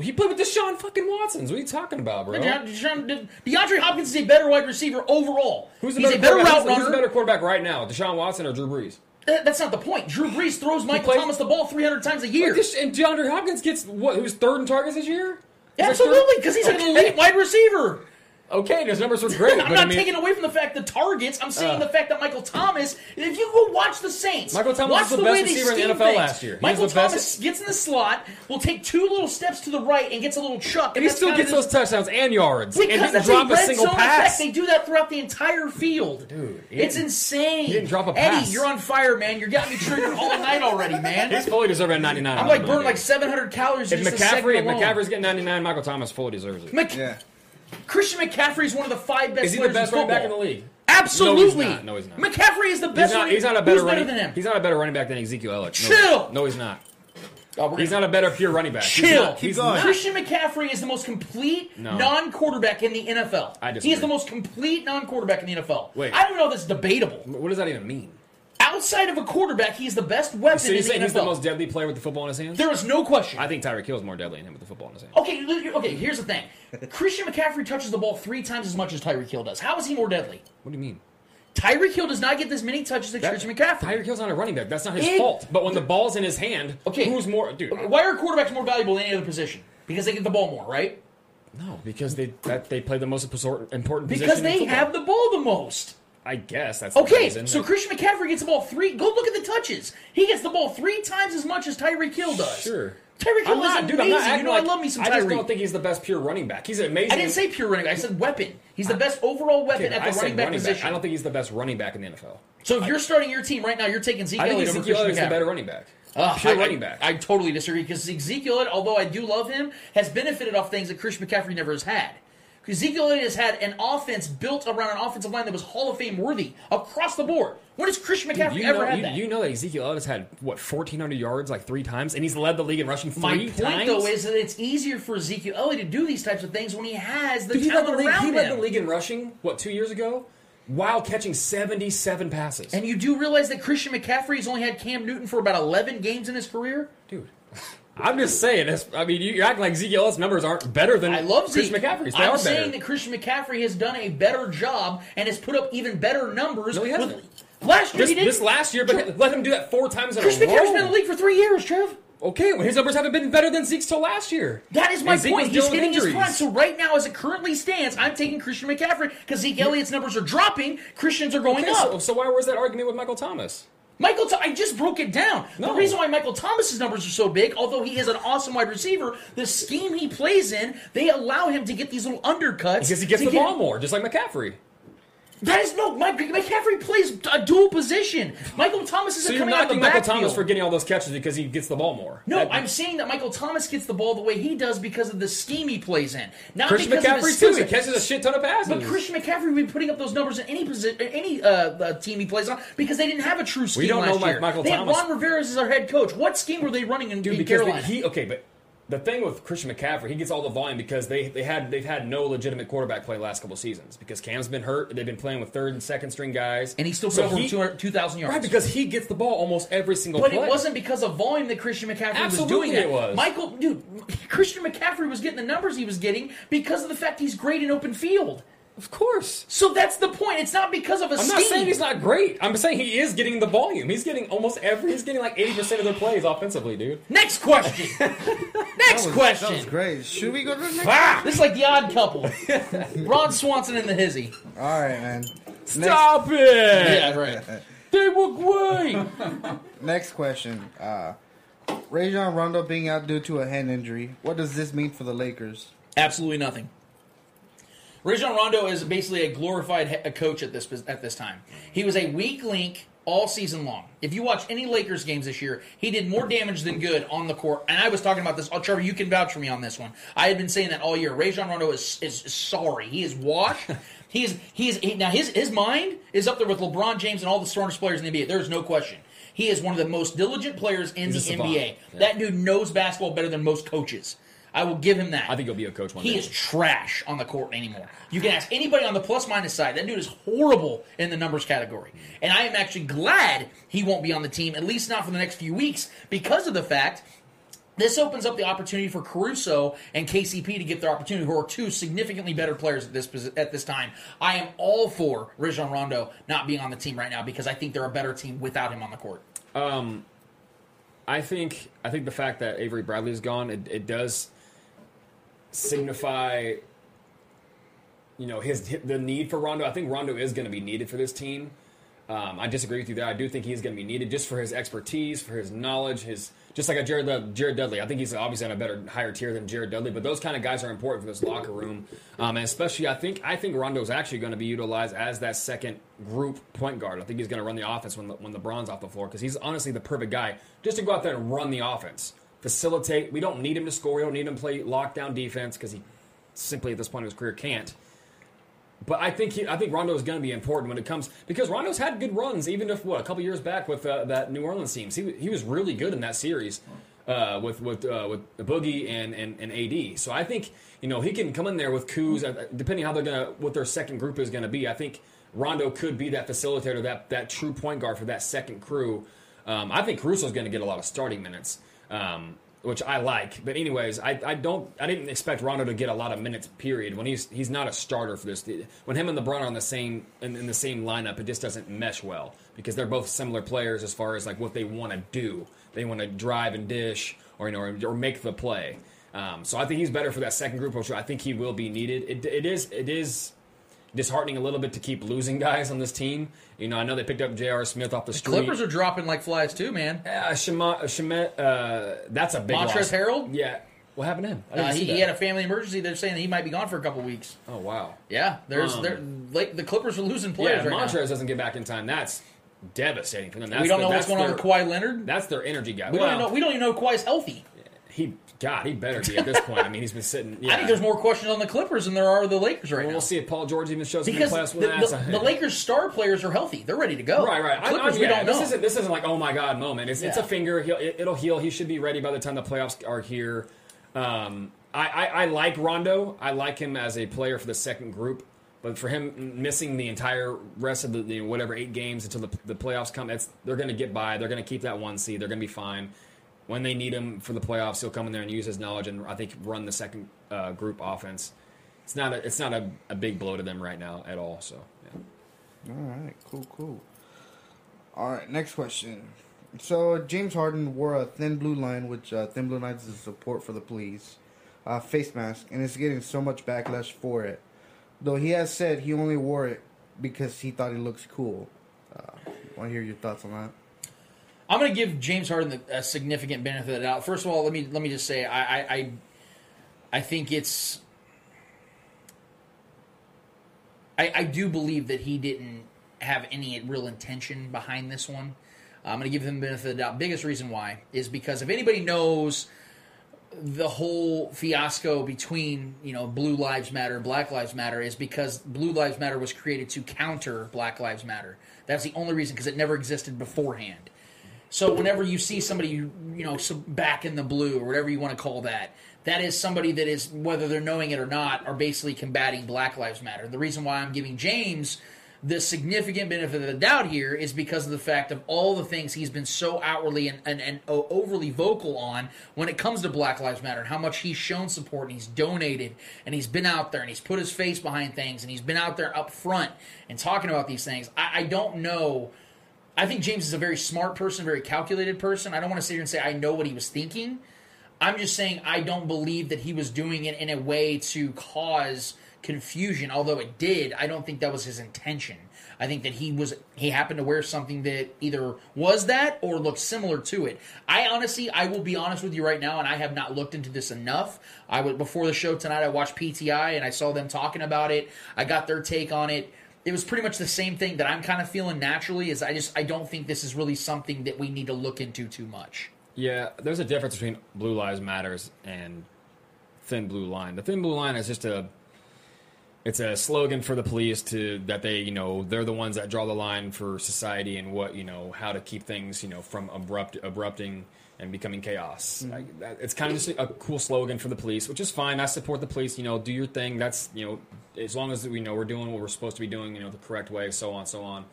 [SPEAKER 11] He played with Deshaun fucking Watsons. What are you talking about, bro?
[SPEAKER 6] DeAndre, DeAndre- DeAndre Hopkins is a better wide receiver overall.
[SPEAKER 11] Who's the
[SPEAKER 6] He's
[SPEAKER 11] better,
[SPEAKER 6] a better
[SPEAKER 11] quarterback?
[SPEAKER 6] route runner.
[SPEAKER 11] Who's better quarterback right now, Deshaun Watson or Drew Brees?
[SPEAKER 6] Uh, that's not the point. Drew Brees throws Michael
[SPEAKER 11] plays-
[SPEAKER 6] Thomas the ball 300 times a year.
[SPEAKER 11] But this- and DeAndre Hopkins gets what? Who's third in targets this year? He's
[SPEAKER 6] Absolutely, because he's an elite wide receiver.
[SPEAKER 11] Okay, and his numbers were great.
[SPEAKER 6] I'm
[SPEAKER 11] but
[SPEAKER 6] not
[SPEAKER 11] I mean,
[SPEAKER 6] taking away from the fact the targets. I'm saying
[SPEAKER 11] Uh.
[SPEAKER 6] the fact that Michael Thomas. If you go watch the Saints,
[SPEAKER 11] Michael Thomas
[SPEAKER 6] watch
[SPEAKER 11] was the
[SPEAKER 6] the
[SPEAKER 11] best
[SPEAKER 6] way they
[SPEAKER 11] receiver in the NFL
[SPEAKER 6] things.
[SPEAKER 11] last year. He's
[SPEAKER 6] Michael
[SPEAKER 11] the best-
[SPEAKER 6] Thomas gets in the slot, will take two little steps to the right and gets a little chuck,
[SPEAKER 11] and he still gets those touchdowns and yards,
[SPEAKER 6] Because
[SPEAKER 11] and didn't
[SPEAKER 6] that's
[SPEAKER 11] drop
[SPEAKER 6] a
[SPEAKER 11] a, single
[SPEAKER 6] zone
[SPEAKER 11] pass.
[SPEAKER 6] effect. They do that throughout the entire field.
[SPEAKER 11] Dude,
[SPEAKER 6] it's insane.
[SPEAKER 11] he didn't drop a pass.
[SPEAKER 6] Eddie, you're on fire, man. You're getting me triggered all night already, man.
[SPEAKER 11] He's fully deserved at 99.
[SPEAKER 6] I'm like burning like 700 calories.
[SPEAKER 11] If
[SPEAKER 6] in just a
[SPEAKER 11] McCaffrey, if. McCaffrey's getting 99, Michael Thomas fully deserves it.
[SPEAKER 6] Mc-
[SPEAKER 12] Yeah.
[SPEAKER 6] Christian McCaffrey is one of the five best
[SPEAKER 11] Is he the best
[SPEAKER 6] in
[SPEAKER 11] running back in the league?
[SPEAKER 6] Absolutely.
[SPEAKER 11] No, he's not. No, he's not.
[SPEAKER 6] McCaffrey is the
[SPEAKER 11] He's
[SPEAKER 6] best.
[SPEAKER 11] not,
[SPEAKER 6] running-
[SPEAKER 11] he's not a better running.
[SPEAKER 6] better than him.
[SPEAKER 11] He's not a better running back than Ezekiel Elliott.
[SPEAKER 6] Chill.
[SPEAKER 11] No, he's not.
[SPEAKER 6] Oh,
[SPEAKER 11] He's not a better pure running back. He's
[SPEAKER 6] Chill.
[SPEAKER 11] not- he's
[SPEAKER 12] going.
[SPEAKER 6] Christian McCaffrey is the most complete
[SPEAKER 11] No.
[SPEAKER 6] non-quarterback in the NFL.
[SPEAKER 11] I
[SPEAKER 6] He is the most complete non-quarterback in the NFL.
[SPEAKER 11] Wait.
[SPEAKER 6] I don't know if that's debatable.
[SPEAKER 11] What does that even mean?
[SPEAKER 6] Outside of a quarterback, he's the best weapon
[SPEAKER 11] So you're saying he's the most deadly player with the football in his hands?
[SPEAKER 6] There is no question.
[SPEAKER 11] I think Tyreek Hill is more deadly than him with the football in his hands.
[SPEAKER 6] Okay, okay. Here's the thing: Christian McCaffrey touches the ball three times as much as Tyreek Hill does. How is he more deadly?
[SPEAKER 11] What do you mean?
[SPEAKER 6] Tyreek Hill does not get this many touches as
[SPEAKER 11] That-
[SPEAKER 6] Christian McCaffrey.
[SPEAKER 11] Tyreek Hill's not a running back. That's not his
[SPEAKER 6] It-
[SPEAKER 11] fault. But when the ball's in his hand,
[SPEAKER 6] Okay.
[SPEAKER 11] who's more, dude?
[SPEAKER 6] Why are quarterbacks more valuable than any other position? Because they get the ball more, right?
[SPEAKER 11] No, because they that they play the most important position.
[SPEAKER 6] Because they have the ball the most.
[SPEAKER 11] I guess that's
[SPEAKER 6] Okay, so Christian McCaffrey gets the ball three. Go look at the touches. He gets the ball three times as much as Tyreek Hill does.
[SPEAKER 11] Sure.
[SPEAKER 6] Tyreek Hill
[SPEAKER 11] I'm not,
[SPEAKER 6] is
[SPEAKER 11] dude. I'm not
[SPEAKER 6] amazing.
[SPEAKER 11] acting
[SPEAKER 6] You know,
[SPEAKER 11] like,
[SPEAKER 6] I love me some
[SPEAKER 11] I just don't think he's the best pure running back. He's amazing.
[SPEAKER 6] I didn't say pure running back. I said weapon. He's the best overall weapon
[SPEAKER 11] Okay,
[SPEAKER 6] at the
[SPEAKER 11] said
[SPEAKER 6] running back
[SPEAKER 11] running
[SPEAKER 6] position.
[SPEAKER 11] I don't think he's the best running back in the NFL.
[SPEAKER 6] So if you're starting your team right now, you're taking Zeke
[SPEAKER 11] I think
[SPEAKER 6] Elliott over Christian
[SPEAKER 11] Elliott is the better running back.
[SPEAKER 6] Uh,
[SPEAKER 11] Pure
[SPEAKER 6] I,
[SPEAKER 11] running back.
[SPEAKER 6] I, totally disagree because Ezekiel although I do love him, has benefited off things that Christian McCaffrey never has had. Ezekiel Elliott has had an offense built around an offensive line that was Hall of Fame worthy across the board. When has Christian
[SPEAKER 11] Dude,
[SPEAKER 6] McCaffrey
[SPEAKER 11] you
[SPEAKER 6] ever
[SPEAKER 11] know,
[SPEAKER 6] had
[SPEAKER 11] you,
[SPEAKER 6] that?
[SPEAKER 11] you know that Ezekiel Elliott has had what 1,400 yards like three times, and he's led the league in rushing three My
[SPEAKER 6] point,
[SPEAKER 11] times.
[SPEAKER 6] though, is that it's easier for Ezekiel Elliott to do these types of things when he has the
[SPEAKER 11] Dude, he led
[SPEAKER 6] talent
[SPEAKER 11] the league.
[SPEAKER 6] around
[SPEAKER 11] He led
[SPEAKER 6] him.
[SPEAKER 11] the league in rushing what two years ago, while catching 77 passes.
[SPEAKER 6] And you do realize that Christian McCaffrey has only had Cam Newton for about 11 games in his career?
[SPEAKER 11] Dude. I'm just saying. That's, I mean, you- you're acting like Ezekiel Elliott's numbers aren't better than
[SPEAKER 6] I love
[SPEAKER 11] Christian
[SPEAKER 6] Zeke.
[SPEAKER 11] McCaffrey's. They
[SPEAKER 6] I'm
[SPEAKER 11] are
[SPEAKER 6] saying
[SPEAKER 11] better.
[SPEAKER 6] that Christian McCaffrey has done a better job and has put up even better numbers.
[SPEAKER 11] No, he hasn't.
[SPEAKER 6] last year
[SPEAKER 11] this, this last year, but let him do that four times in a row.
[SPEAKER 6] Christian McCaffrey's been in the league for three years, Trev.
[SPEAKER 11] Okay, well, his numbers haven't been better than Zeke's till last year.
[SPEAKER 6] That is my point. He's
[SPEAKER 11] with
[SPEAKER 6] hitting his
[SPEAKER 11] injuries.
[SPEAKER 6] prime. So right now, as it currently stands, I'm taking Christian McCaffrey because Zeke Elliott's numbers are dropping. Christian's are going
[SPEAKER 11] Okay,
[SPEAKER 6] up.
[SPEAKER 11] so, so why was that argument with Michael Thomas?
[SPEAKER 6] Michael, I just broke it down. The reason why Michael Thomas's numbers are so big, although he is an awesome wide receiver, the scheme he plays in, they allow him to get these little undercuts
[SPEAKER 11] Because he gets the
[SPEAKER 6] get-
[SPEAKER 11] ball more, just like McCaffrey.
[SPEAKER 6] That is no. Mike McCaffrey plays a dual position. Michael Thomas isn't
[SPEAKER 11] So you're
[SPEAKER 6] coming out the
[SPEAKER 11] Michael
[SPEAKER 6] backfield.
[SPEAKER 11] Thomas for getting all those catches because he gets the ball more.
[SPEAKER 6] no,
[SPEAKER 11] That-
[SPEAKER 6] I'm saying that Michael Thomas gets the ball the way he does because of the scheme he plays in, not
[SPEAKER 11] Christian
[SPEAKER 6] because of
[SPEAKER 11] McCaffrey
[SPEAKER 6] his
[SPEAKER 11] too. He catches a shit ton of passes.
[SPEAKER 6] But Christian McCaffrey would be putting up those numbers in any position, any uh, uh, team he plays on because they didn't have a true scheme We
[SPEAKER 11] don't
[SPEAKER 6] last
[SPEAKER 11] know
[SPEAKER 6] year.
[SPEAKER 11] Michael
[SPEAKER 6] they
[SPEAKER 11] Thomas.
[SPEAKER 6] had Ron Rivera as our head coach. What scheme were they running in,
[SPEAKER 11] Dude, because
[SPEAKER 6] Carolina?
[SPEAKER 11] he okay, but the thing with Christian McCaffrey, he gets all the volume because they they had they've had no legitimate quarterback play the last couple seasons because Cam's been hurt. They've been playing with third and second string guys,
[SPEAKER 6] and he still
[SPEAKER 11] so
[SPEAKER 6] put over 2,000 yards.
[SPEAKER 11] right because he gets the ball almost every single
[SPEAKER 6] But
[SPEAKER 11] play.
[SPEAKER 6] it wasn't because of volume that Christian McCaffrey was
[SPEAKER 11] Absolutely
[SPEAKER 6] doing that.
[SPEAKER 11] it was.
[SPEAKER 6] Michael, dude, Christian McCaffrey was getting the numbers he was getting because of the fact he's great in open field.
[SPEAKER 11] Of course.
[SPEAKER 6] So that's the point. It's not because of a
[SPEAKER 11] I'm
[SPEAKER 6] scheme.
[SPEAKER 11] not saying he's not great. I'm saying he is getting the volume. He's getting almost every. He's getting like 80 percent of their plays offensively, dude.
[SPEAKER 6] Next question. Next
[SPEAKER 12] was-
[SPEAKER 6] question.
[SPEAKER 12] That was great. Should we go to the next?
[SPEAKER 6] Ah, this is like the odd couple. Ron Swanson and the hizzy.
[SPEAKER 12] All right, man.
[SPEAKER 11] Stop it!
[SPEAKER 6] Yeah, right.
[SPEAKER 11] They were great.
[SPEAKER 12] Next question. Uh, Rajon Rondo being out due to a hand injury. What does this mean for the Lakers?
[SPEAKER 6] Absolutely nothing. Rajon Rondo is basically a glorified he- a coach at this at this time. He was a weak link all season long. If you watch any Lakers games this year, he did more damage than good on the court. And I was talking about this. Oh, Trevor, you can vouch for me on this one. I had been saying that all year. Rajon Rondo is is sorry. He is washed. he is he is now his his mind is up there with LeBron James and all the smartest players in the NBA. There's no question. He is one of the most diligent players in
[SPEAKER 11] He's
[SPEAKER 6] the. NBA.
[SPEAKER 11] Yeah.
[SPEAKER 6] That dude knows basketball better than most coaches. I will give him that.
[SPEAKER 11] I think he'll be a coach one
[SPEAKER 6] He
[SPEAKER 11] day.
[SPEAKER 6] is trash on the court anymore. You can ask anybody on the plus minus side. That dude is horrible in the numbers category. And I am actually glad he won't be on the team, at least not for the next few weeks, because of the fact this opens up the opportunity for Caruso and KCP to get their opportunity, who are two significantly better players at this at this time. I am all for Rajon Rondo not being on the team right now because I think they're a better team without him on the court.
[SPEAKER 11] Um, I think I think the fact that Avery Bradley is gone, it, it does signify, you know, his the need for Rondo. I think Rondo is going to be needed for this team. Um, I disagree with you there. I do think he's going to be needed just for his expertise, for his knowledge, his just like a Jared Jared Dudley. I think he's obviously on a better higher tier than Jared Dudley, but those kind of guys are important for this locker room, um, and especially I think I think Rondo is actually going to be utilized as that second group point guard. I think he's going to run the offense when the, when LeBron's off the floor because he's honestly the perfect guy just to go out there and run the offense, facilitate. We don't need him to score. We don't need him to play lockdown defense because he simply at this point in his career can't. But I think he, I think Rondo is going to be important when it comes because Rondo's had good runs, even if what a couple years back with uh, that New Orleans teams, he he was really good in that series uh, with with uh, with the Boogie and, and and AD. So I think you know he can come in there with Kuz, uh, depending how they're gonna what their second group is going to be. I think Rondo could be that facilitator, that that true point guard for that second crew. Um, I think Caruso's going to get a lot of starting minutes, um, which I like. But anyways, I, I don't I didn't expect Rondo to get a lot of minutes. Period. When he's he's not a starter for this. When him and LeBron are on the same in, in the same lineup, it just doesn't mesh well because they're both similar players as far as like what they want to do. They want to drive and dish, or you know, or, or make the play. Um, so I think he's better for that second group, which I think he will be needed. It, it is it is disheartening a little bit to keep losing guys on this team. You know, I know they picked up J.R. Smith off the street.
[SPEAKER 6] Clippers are dropping like flies too, man.
[SPEAKER 11] Uh, Shema, Shamet, uh, that's a big
[SPEAKER 6] Montrezl
[SPEAKER 11] loss.
[SPEAKER 6] Harrell?
[SPEAKER 11] Yeah. What happened to him?
[SPEAKER 6] Uh, he, he had a family emergency. They're saying he might be gone for a couple weeks.
[SPEAKER 11] Oh wow.
[SPEAKER 6] Yeah, there's
[SPEAKER 11] Um,
[SPEAKER 6] there like the Clippers are losing
[SPEAKER 11] yeah,
[SPEAKER 6] players
[SPEAKER 11] if
[SPEAKER 6] right
[SPEAKER 11] Montrez doesn't get back in time. That's devastating for them. That's
[SPEAKER 6] we don't
[SPEAKER 11] the-
[SPEAKER 6] know what's going on with
[SPEAKER 11] their-
[SPEAKER 6] Kawhi Leonard.
[SPEAKER 11] That's their energy guy.
[SPEAKER 6] We
[SPEAKER 11] Well,
[SPEAKER 6] don't even know. We don't even know if Kawhi's healthy.
[SPEAKER 11] He, God, he better be at this point. I mean, he's been sitting. Yeah.
[SPEAKER 6] I think there's more questions on the Clippers than there are the Lakers right
[SPEAKER 11] Well,
[SPEAKER 6] now.
[SPEAKER 11] we'll see if Paul George even shows
[SPEAKER 6] because
[SPEAKER 11] up in
[SPEAKER 6] the,
[SPEAKER 11] the playoffs.
[SPEAKER 6] the, Lakers' star players are healthy; they're ready to go.
[SPEAKER 11] Right, right.
[SPEAKER 6] Clippers,
[SPEAKER 11] I,
[SPEAKER 6] we
[SPEAKER 11] yeah,
[SPEAKER 6] don't
[SPEAKER 11] this
[SPEAKER 6] know.
[SPEAKER 11] Isn't, this isn't like oh my god moment. It's, it's a finger. He'll, it, it'll heal. He should be ready by the time the playoffs are here. Um, I, I, I like Rondo. I like him as a player for the second group. But for him missing the entire rest of the you know, whatever eight games until the, the playoffs come, they're going to get by. They're going to keep that one seed. They're going to be fine. When they need him for the playoffs, he'll come in there and use his knowledge and I think run the second uh, group offense. It's not a it's not a, a big blow to them right now at all. So yeah.
[SPEAKER 12] All right, cool, cool. All right, next question. So James Harden wore a thin blue line, which uh, thin blue line is a support for the police, uh, face mask, and is getting so much backlash for it. Though he has said he only wore it because he thought he looks cool. Uh, Want to hear your thoughts on that?
[SPEAKER 6] I'm going to give James Harden a significant benefit of the doubt. First of all, let me let me just say I I, I, I think it's I, I do believe that he didn't have any real intention behind this one. I'm going to give him the benefit of the doubt. Biggest reason why is because if anybody knows the whole fiasco between you know Blue Lives Matter and Black Lives Matter is because Blue Lives Matter was created to counter Black Lives Matter. That's the only reason because it never existed beforehand. So whenever you see somebody, you know, back in the blue or whatever you want to call that, that is somebody that is, whether they're knowing it or not, are basically combating Black Lives Matter. The reason why I'm giving James the significant benefit of the doubt here is because of the fact of all the things he's been so outwardly and, and, and uh, overly vocal on when it comes to Black Lives Matter and how much he's shown support and he's donated and he's been out there and he's put his face behind things and he's been out there up front and talking about these things. I, I don't know. I think James is a very smart person, very calculated person. I don't want to sit here and say I know what he was thinking. I'm just saying I don't believe that he was doing it in a way to cause confusion. Although it did, I don't think that was his intention. I think that he was he happened to wear something that either was that or looked similar to it. I honestly, I will be honest with you right now, and I have not looked into this enough. I was before the show tonight. I watched PTI and I saw them talking about it. I got their take on it it was pretty much the same thing that I'm kind of feeling naturally. Is I just I don't think this is really something that we need to look into too much.
[SPEAKER 11] Yeah, there's a difference between Blue Lives Matters and Thin Blue Line. The Thin Blue Line is just a it's a slogan for the police to that they you know they're the ones that draw the line for society and what you know how to keep things you know from abrupt abrupting and becoming chaos. Like, that, it's kind of just a cool slogan for the police, which is fine. I support the police. You know, do your thing. That's you know as long as we know we're doing what we're supposed to be doing. You know, the correct way, so on, so on.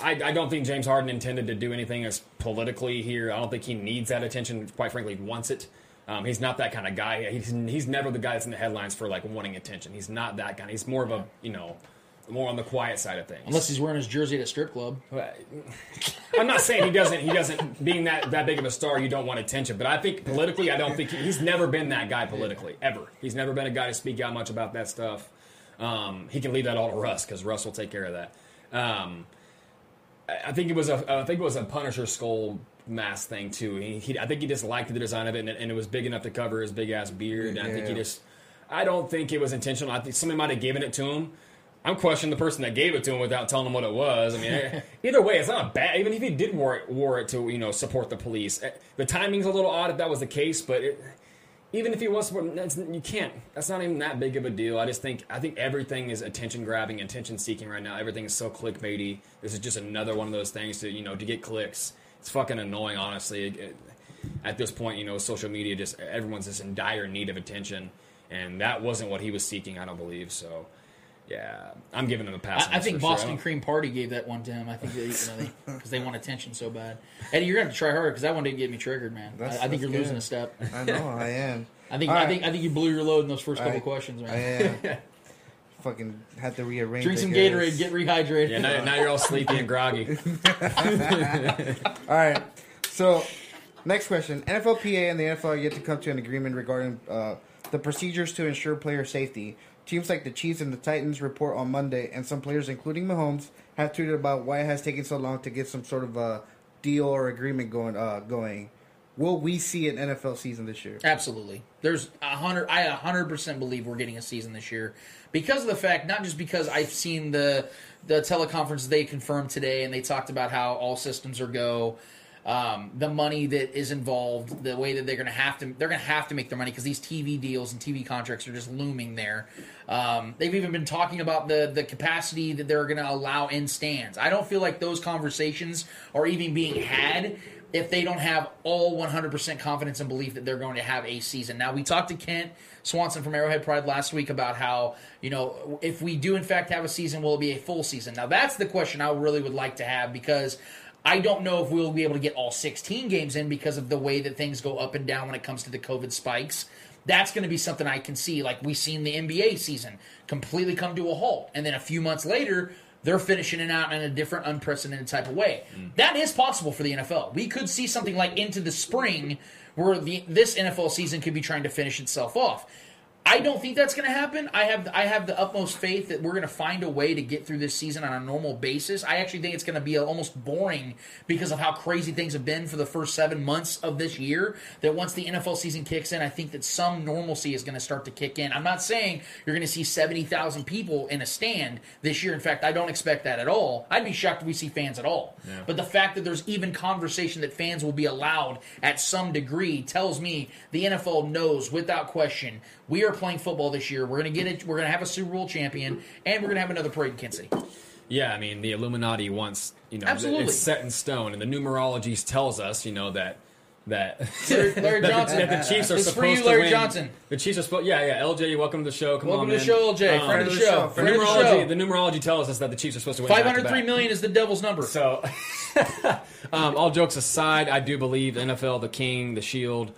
[SPEAKER 11] I, I don't think James Harden intended to do anything as politically here. I don't think he needs that attention. Quite frankly, he wants it. Um, he's not that kind of guy. He's, he's never the guy that's in the headlines for like wanting attention. He's not that guy. He's more of a you know more on the quiet side of things.
[SPEAKER 6] Unless he's wearing his jersey at a strip club.
[SPEAKER 11] I'm not saying he doesn't. He doesn't. Being that that big of a star, you don't want attention. But I think politically, I don't think he, he's never been that guy politically ever. He's never been a guy to speak out much about that stuff. Um, he can leave that all to Russ because Russ will take care of that. Um, I I think it was a. I think it was a Punisher skull mask thing too. He, he, I think he just liked the design of it, and it, and it was big enough to cover his big ass beard. And I think he just. I don't think it was intentional. I think somebody might have given it to him. I'm questioning the person that gave it to him without telling him what it was. I mean, either way, it's not bad. Even if he did wore it, wore it to you know support the police, Eh, the timing's a little odd if that was the case. But it, even if he was, you can't. That's not even that big of a deal. I just think I think everything is attention grabbing, attention seeking right now. Everything is so clickbaity. This is just another one of those things to you know to get clicks. It's fucking annoying, honestly. It- it- at this point, you know, social media just everyone's just in dire need of attention, and that wasn't what he was seeking. I don't believe so. Yeah, I'm giving him a pass.
[SPEAKER 6] I, I think
[SPEAKER 11] for sure.
[SPEAKER 6] Boston Cream Party gave that one to him. I think they, you know, because they, want attention so bad. Eddie, you're gonna have to try harder because that one didn't get me triggered, man.
[SPEAKER 12] That's-
[SPEAKER 6] I, I think
[SPEAKER 12] that's
[SPEAKER 6] you're losing a step.
[SPEAKER 12] I know, I am.
[SPEAKER 6] I think
[SPEAKER 12] All
[SPEAKER 6] I
[SPEAKER 12] right.
[SPEAKER 6] think I think you blew your load in those first couple
[SPEAKER 12] I-
[SPEAKER 6] questions, man.
[SPEAKER 12] I am. Fucking had to rearrange.
[SPEAKER 6] Drink some
[SPEAKER 12] guess.
[SPEAKER 6] Gatorade, get rehydrated.
[SPEAKER 11] Yeah, now, now you're all sleepy and groggy.
[SPEAKER 12] All right. So, next question: NFLPA and the NFL are yet to come to an agreement regarding uh, the procedures to ensure player safety. Teams like the Chiefs and the Titans report on Monday, and some players, including Mahomes, have tweeted about why it has taken so long to get some sort of a deal or agreement going. Uh, going. Will we see an NFL season this year?
[SPEAKER 6] Absolutely. There's a hundred. I a hundred percent believe we're getting a season this year because of the fact, not just because I've seen the the teleconference they confirmed today, and they talked about how all systems are go. Um, the money that is involved, the way that they're going to have to, they're going to have to make their money because these TV deals and TV contracts are just looming there. Um, they've even been talking about the the capacity that they're going to allow in stands. I don't feel like those conversations are even being had if they don't have all 100% confidence and belief that they're going to have a season. Now, we talked to Kent Swanson from Arrowhead Pride last week about how, you know, if we do in fact have a season, will it be a full season? Now, that's the question I really would like to have because I don't know if we'll be able to get all 16 games in because of the way that things go up and down when it comes to the COVID spikes. That's going to be something I can see. Like we've seen the NBA season completely come to a halt. And then a few months later, they're finishing it out in a different, unprecedented type of way. Mm. That is possible for the NFL. We could see something like into the spring where the, this NFL season could be trying to finish itself off. I don't think that's going to happen. I have I have the utmost faith that we're going to find a way to get through this season on a normal basis. I actually think it's going to be almost boring because of how crazy things have been for the first seven months of this year. That once the NFL season kicks in, I think that some normalcy is going to start to kick in. I'm not saying you're going to see seventy thousand people in a stand this year. In fact, I don't expect that at all. I'd be shocked if we see fans at all.
[SPEAKER 11] Yeah.
[SPEAKER 6] But the fact that there's even conversation that fans will be allowed at some degree tells me the NFL knows without question we are playing football this year. We're going to get it. We're going to have a Super Bowl champion, and we're going to have another parade in Kansas City.
[SPEAKER 11] Yeah, I mean the Illuminati wants you know
[SPEAKER 6] Absolutely.
[SPEAKER 11] it's set in stone, and the numerology tells us you know that that
[SPEAKER 6] Larry- Larry
[SPEAKER 11] that-
[SPEAKER 6] Johnson.
[SPEAKER 11] that the Chiefs are
[SPEAKER 6] This is
[SPEAKER 11] supposed
[SPEAKER 6] for you,
[SPEAKER 11] to win.
[SPEAKER 6] Johnson.
[SPEAKER 11] The Chiefs are supposed. Yeah, yeah. LJ, welcome to the show. Come
[SPEAKER 6] Welcome
[SPEAKER 11] on,
[SPEAKER 6] to the show, LJ. Friend of the show.
[SPEAKER 11] The
[SPEAKER 6] Friend of the
[SPEAKER 11] numerology,
[SPEAKER 6] show.
[SPEAKER 11] the numerology tells us that the Chiefs are supposed to win.
[SPEAKER 6] Five
[SPEAKER 11] back to
[SPEAKER 6] hundred three
[SPEAKER 11] back.
[SPEAKER 6] million is the devil's number.
[SPEAKER 11] So, um, all jokes aside, I do believe the NFL, the King, the Shield,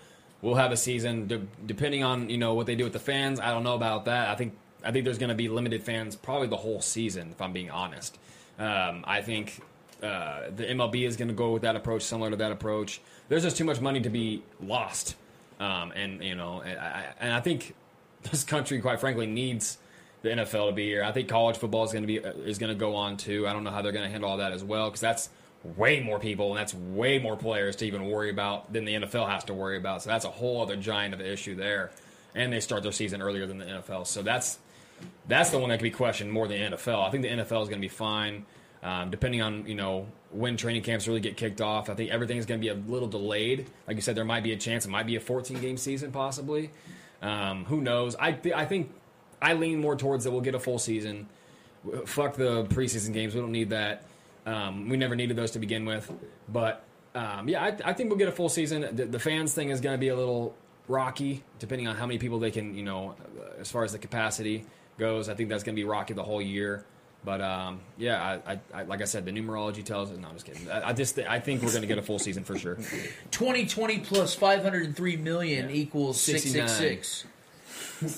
[SPEAKER 11] will have a season. De- depending on you know what they do with the fans, I don't know about that. I think I think there's going to be limited fans probably the whole season. If I'm being honest, um, I think uh, the MLB is going to go with that approach, similar to that approach. There's just too much money to be lost, um, and you know, and I, and I think this country, quite frankly, needs the NFL to be here. I think college football is going to be uh, is going to go on too. I don't know how they're going to handle all that as well because that's way more people and that's way more players to even worry about than the NFL has to worry about. So that's a whole other giant of an issue there. And they start their season earlier than the NFL, so that's that's the one that can be questioned more than the NFL. I think the NFL is going to be fine, um, depending on you know when training camps really get kicked off. I think everything is going to be a little delayed. Like you said, there might be a chance it might be a 14 game season possibly. Um, who knows? I th- I think I lean more towards that we'll get a full season. Fuck the preseason games. We don't need that. Um, we never needed those to begin with. But um, yeah, I, I think we'll get a full season. The, the fans thing is going to be a little rocky, depending on how many people they can, you know, uh, as far as the capacity goes. I think that's going to be rocky the whole year. But um, yeah, I, I, like I said, the numerology tells us. No, I'm just kidding. I, I just I think we're going to get a full season for sure.
[SPEAKER 6] 2020 plus 503 million equals
[SPEAKER 11] 69.
[SPEAKER 6] 666.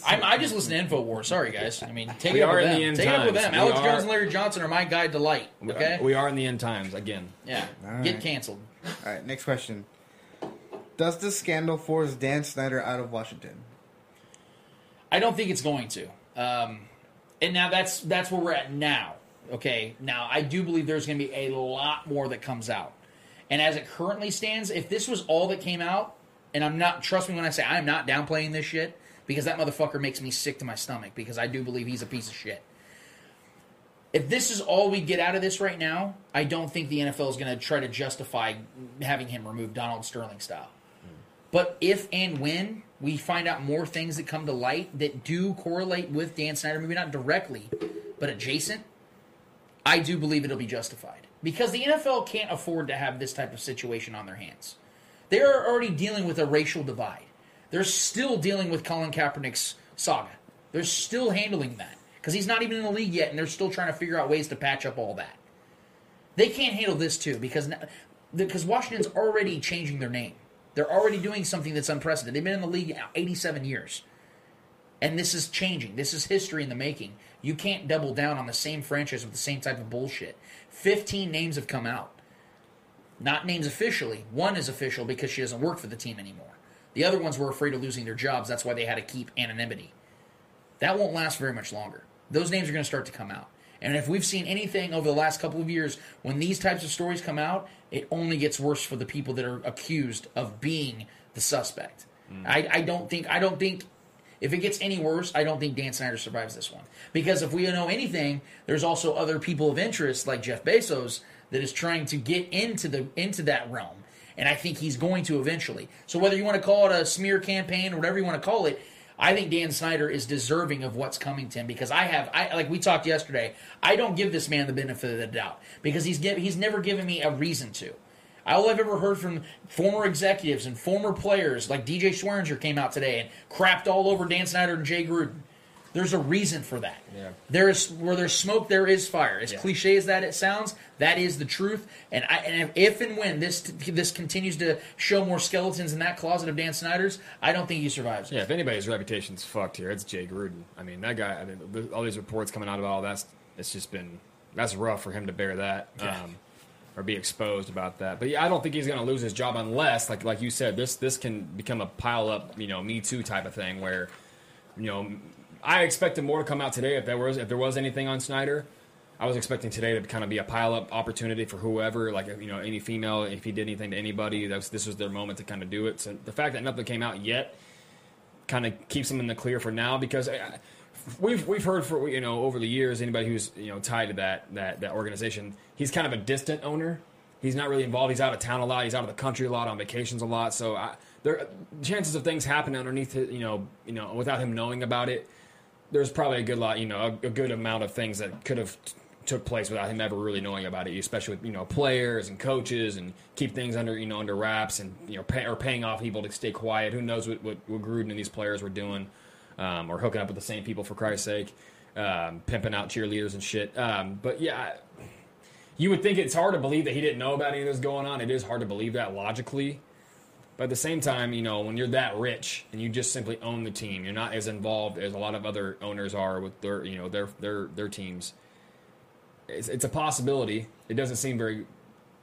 [SPEAKER 6] I'm, I just listen to Infowars. Sorry, guys. I mean, take
[SPEAKER 11] We
[SPEAKER 6] it up
[SPEAKER 11] are
[SPEAKER 6] with
[SPEAKER 11] in
[SPEAKER 6] them.
[SPEAKER 11] the end
[SPEAKER 6] take it up with
[SPEAKER 11] times.
[SPEAKER 6] them.
[SPEAKER 11] We
[SPEAKER 6] Alex
[SPEAKER 11] are-
[SPEAKER 6] Jones and Larry Johnson are my guide to light.
[SPEAKER 11] We-
[SPEAKER 6] Okay.
[SPEAKER 11] we are in the end times again.
[SPEAKER 6] yeah.
[SPEAKER 12] All
[SPEAKER 6] Get
[SPEAKER 12] right.
[SPEAKER 6] canceled.
[SPEAKER 12] All right, next question. Does this scandal force Dan Snyder out of Washington?
[SPEAKER 6] I don't think it's going to. Um, and now that's that's where we're at now. Okay. Now I do believe there's going to be a lot more that comes out. And as it currently stands, if this was all that came out, and I'm not trust me when I say I'm not downplaying this shit because that motherfucker makes me sick to my stomach because I do believe he's a piece of shit. If this is all we get out of this right now, I don't think the NFL is going to try to justify having him removed Donald Sterling style. But if and when we find out more things that come to light that do correlate with Dan Snyder, maybe not directly, but adjacent, I do believe it'll be justified. Because the NFL can't afford to have this type of situation on their hands. They're already dealing with a racial divide. They're still dealing with Colin Kaepernick's saga. They're still handling that. Because he's not even in the league yet, and they're still trying to figure out ways to patch up all that. They can't handle this too because because Washington's already changing their name. They're already doing something that's unprecedented. They've been in the league 87 years. And this is changing. This is history in the making. You can't double down on the same franchise with the same type of bullshit. 15 names have come out. Not names officially. One is official because she doesn't work for the team anymore. The other ones were afraid of losing their jobs. That's why they had to keep anonymity. That won't last very much longer. Those names are going to start to come out. And if we've seen anything over the last couple of years, when these types of stories come out, it only gets worse for the people that are accused of being the suspect. Hmm. I, I don't think I don't think if it gets any worse, I don't think Dan Snyder survives this one. Because if we know anything, there's also other people of interest like Jeff Bezos that is trying to get into the into that realm. And I think he's going to eventually. So whether you want to call it a smear campaign or whatever you want to call it, I think Dan Snyder is deserving of what's coming to him because I have I like we talked yesterday, I don't give this man the benefit of the doubt because he's give, he's never given me a reason to. All I've ever heard from former executives and former players, like DJ Swearinger came out today and crapped all over Dan Snyder and Jay Gruden. There's a reason for that.
[SPEAKER 11] Yeah.
[SPEAKER 6] There is where there's smoke, there is fire. As
[SPEAKER 11] Yeah.
[SPEAKER 6] cliche as that it sounds, that is the truth. And I, and if, if and when this this continues to show more skeletons in that closet of Dan Snyder's, I don't think he survives.
[SPEAKER 11] Yeah, if anybody's reputation's fucked here, it's Jay Gruden. I mean, that guy. I mean, all these reports coming out about all that's it's just been that's rough for him to bear that
[SPEAKER 6] Yeah.
[SPEAKER 11] um, or be exposed about that. But yeah, I don't think he's going to lose his job unless, like like you said, this this can become a pile up, you know, Me Too type of thing where, you know, I expected more to come out today if there was if there was anything on Snyder. I was expecting today to kind of be a pile up opportunity for whoever, like you know, any female. If he did anything to anybody, was, this was their moment to kind of do it. So the fact that nothing came out yet kind of keeps him in the clear for now because I, we've we've heard for you know over the years anybody who's you know tied to that that that organization he's kind of a distant owner he's not really involved he's out of town a lot he's out of the country a lot on vacations a lot so I, there chances of things happening underneath you know you know without him knowing about it there's probably a good lot you know a, a good amount of things that could have t- took place without him ever really knowing about it especially with you know players and coaches and keep things under you know under wraps and you know pay, or paying off people to stay quiet who knows what, what, what Gruden and these players were doing um, or hooking up with the same people for Christ's sake, um, pimping out cheerleaders and shit. Um, but yeah, you would think it's hard to believe that he didn't know about any of this going on. It is hard to believe that logically. But at the same time, you know, when you're that rich and you just simply own the team, you're not as involved as a lot of other owners are with their, you know, their their their teams. It's, it's a possibility. It doesn't seem very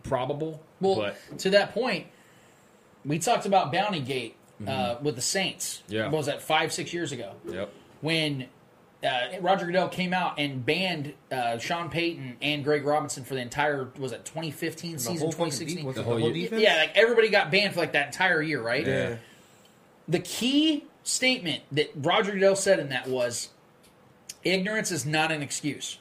[SPEAKER 11] probable.
[SPEAKER 6] Well,
[SPEAKER 11] but
[SPEAKER 6] to that point, we talked about Bounty Gate uh, with the Saints.
[SPEAKER 11] Mm-hmm. Yeah.
[SPEAKER 6] What was that five, six years ago?
[SPEAKER 11] Yep.
[SPEAKER 6] When uh, Roger Goodell came out and banned uh, Sean Payton and Greg Robinson for the entire was it 2015
[SPEAKER 12] The
[SPEAKER 6] season 2016
[SPEAKER 12] de- the whole defense?
[SPEAKER 6] yeah like everybody got banned for like that entire year right
[SPEAKER 12] Yeah.
[SPEAKER 6] the key statement that Roger Goodell said in that was ignorance is not an excuse.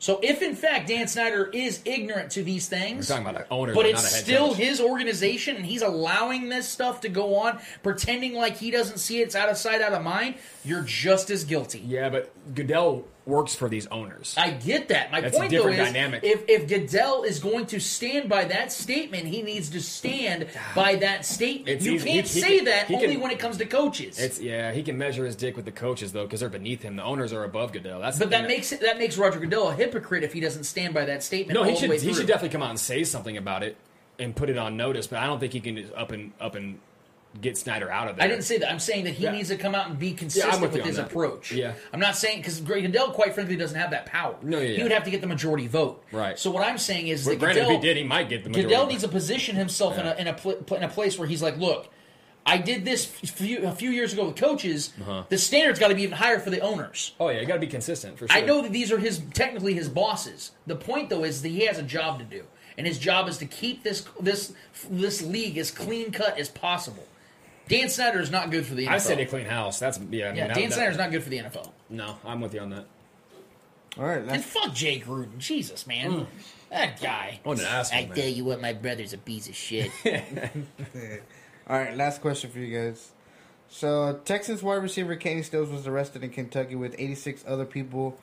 [SPEAKER 6] So if in fact Dan Snyder is ignorant to these things,
[SPEAKER 11] We're talking about an owner,
[SPEAKER 6] but
[SPEAKER 11] not
[SPEAKER 6] it's still
[SPEAKER 11] coach.
[SPEAKER 6] his organization and he's allowing this stuff to go on, pretending like he doesn't see it, it's out of sight, out of mind, you're just as guilty.
[SPEAKER 11] Yeah, but Goodell works for these owners.
[SPEAKER 6] I get that. My
[SPEAKER 11] That's a
[SPEAKER 6] point though
[SPEAKER 11] different
[SPEAKER 6] is,
[SPEAKER 11] dynamic.
[SPEAKER 6] if if Goodell is going to stand by that statement, he needs to stand by that statement.
[SPEAKER 11] It's
[SPEAKER 6] you
[SPEAKER 11] easy.
[SPEAKER 6] can't
[SPEAKER 11] He- he
[SPEAKER 6] say
[SPEAKER 11] can-
[SPEAKER 6] that
[SPEAKER 11] he
[SPEAKER 6] only
[SPEAKER 11] can-
[SPEAKER 6] when it comes to coaches.
[SPEAKER 11] It's yeah, he can measure his dick with the coaches though, because they're beneath him. The owners are above Goodell. That's
[SPEAKER 6] But that makes that makes Roger Goodell a hypocrite if he doesn't stand by that statement.
[SPEAKER 11] no.
[SPEAKER 6] all
[SPEAKER 11] He
[SPEAKER 6] the
[SPEAKER 11] should
[SPEAKER 6] way
[SPEAKER 11] he
[SPEAKER 6] through.
[SPEAKER 11] should definitely come out and say something about it and put it on notice. But I don't think he can just up and up and get Snyder out of there.
[SPEAKER 6] I didn't say that. I'm saying that he
[SPEAKER 11] Yeah.
[SPEAKER 6] needs to come out and be consistent
[SPEAKER 11] I'm with
[SPEAKER 6] with, his
[SPEAKER 11] that.
[SPEAKER 6] approach.
[SPEAKER 11] Yeah.
[SPEAKER 6] I'm not saying because Greg Goodell, quite frankly, doesn't have that power.
[SPEAKER 11] No, yeah,
[SPEAKER 6] He
[SPEAKER 11] yeah.
[SPEAKER 6] would have to get the majority vote.
[SPEAKER 11] Right.
[SPEAKER 6] So what I'm saying is
[SPEAKER 11] But
[SPEAKER 6] that
[SPEAKER 11] granted,
[SPEAKER 6] Goodell,
[SPEAKER 11] if he did, he might get the majority.
[SPEAKER 6] Goodell needs to position himself in a in a pl- in a place where he's like, look. I did this few, a few years ago with coaches.
[SPEAKER 11] Uh-huh.
[SPEAKER 6] The standard's got to be even higher for the owners.
[SPEAKER 11] Oh yeah, you got to be consistent for sure.
[SPEAKER 6] I know that these are his technically his bosses. The point though is that he has a job to do, and his job is to keep this this this league as clean cut as possible. Dan Snyder is not good for the NFL.
[SPEAKER 11] I said a clean house. That's yeah. I mean,
[SPEAKER 6] yeah,
[SPEAKER 11] that-
[SPEAKER 6] Dan
[SPEAKER 11] Snyder
[SPEAKER 6] is not good for the NFL.
[SPEAKER 11] No, I'm with you on that.
[SPEAKER 12] All right,
[SPEAKER 6] And fuck Jay Gruden, Jesus man, mm. that guy.
[SPEAKER 11] What an asshole,
[SPEAKER 6] I
[SPEAKER 11] man.
[SPEAKER 6] tell you what, my brother's a piece of shit.
[SPEAKER 12] all right, last question for you guys. So, Texans wide receiver Kenny Stills was arrested in Kentucky with 86 other people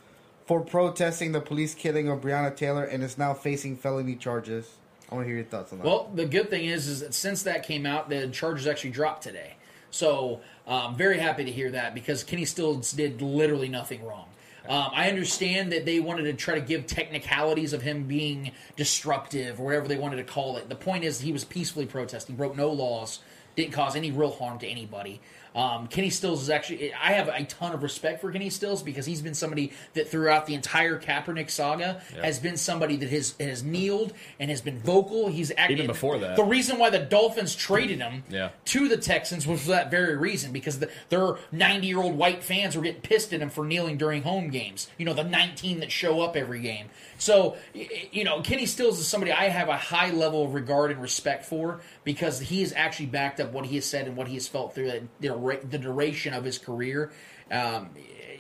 [SPEAKER 12] for protesting the police killing of Breonna Taylor and is now facing felony charges. I want to hear your thoughts on that.
[SPEAKER 6] Well, the good thing is, is that since that came out, the charges actually dropped today. So I'm very happy to hear that because Kenny Stills did literally nothing wrong. Um, I understand that they wanted to try to give technicalities of him being disruptive or whatever they wanted to call it. The point is, he was peacefully protesting, broke no laws, didn't cause any real harm to anybody. Um, Kenny Stills is actually, I have a ton of respect for Kenny Stills because he's been somebody that throughout the entire Kaepernick saga has been somebody that has has kneeled and has been vocal. He's actually
[SPEAKER 11] Even before that.
[SPEAKER 6] The reason why the Dolphins traded him
[SPEAKER 11] Yeah.
[SPEAKER 6] to the Texans was for that very reason because the, their 90 year old white fans were getting pissed at him for kneeling during home games. You know, the 19 that show up every game. So, you know, Kenny Stills is somebody I have a high level of regard and respect for because he has actually backed up what he has said and what he has felt through the, the duration of his career. Um,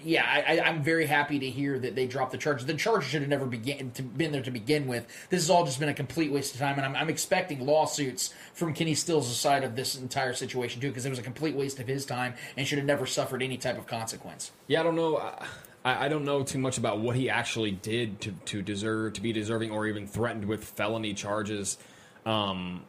[SPEAKER 6] yeah, I, I'm very happy to hear that they dropped the charges. The charges should have never begin, to, been there to begin with. This has all just been a complete waste of time, and I'm, I'm expecting lawsuits from Kenny Stills' side of this entire situation too, because it was a complete waste of his time and should have never suffered any type of consequence.
[SPEAKER 11] Yeah, I don't know. I, I don't know too much about what he actually did to, to deserve to be deserving or even threatened with felony charges. Um,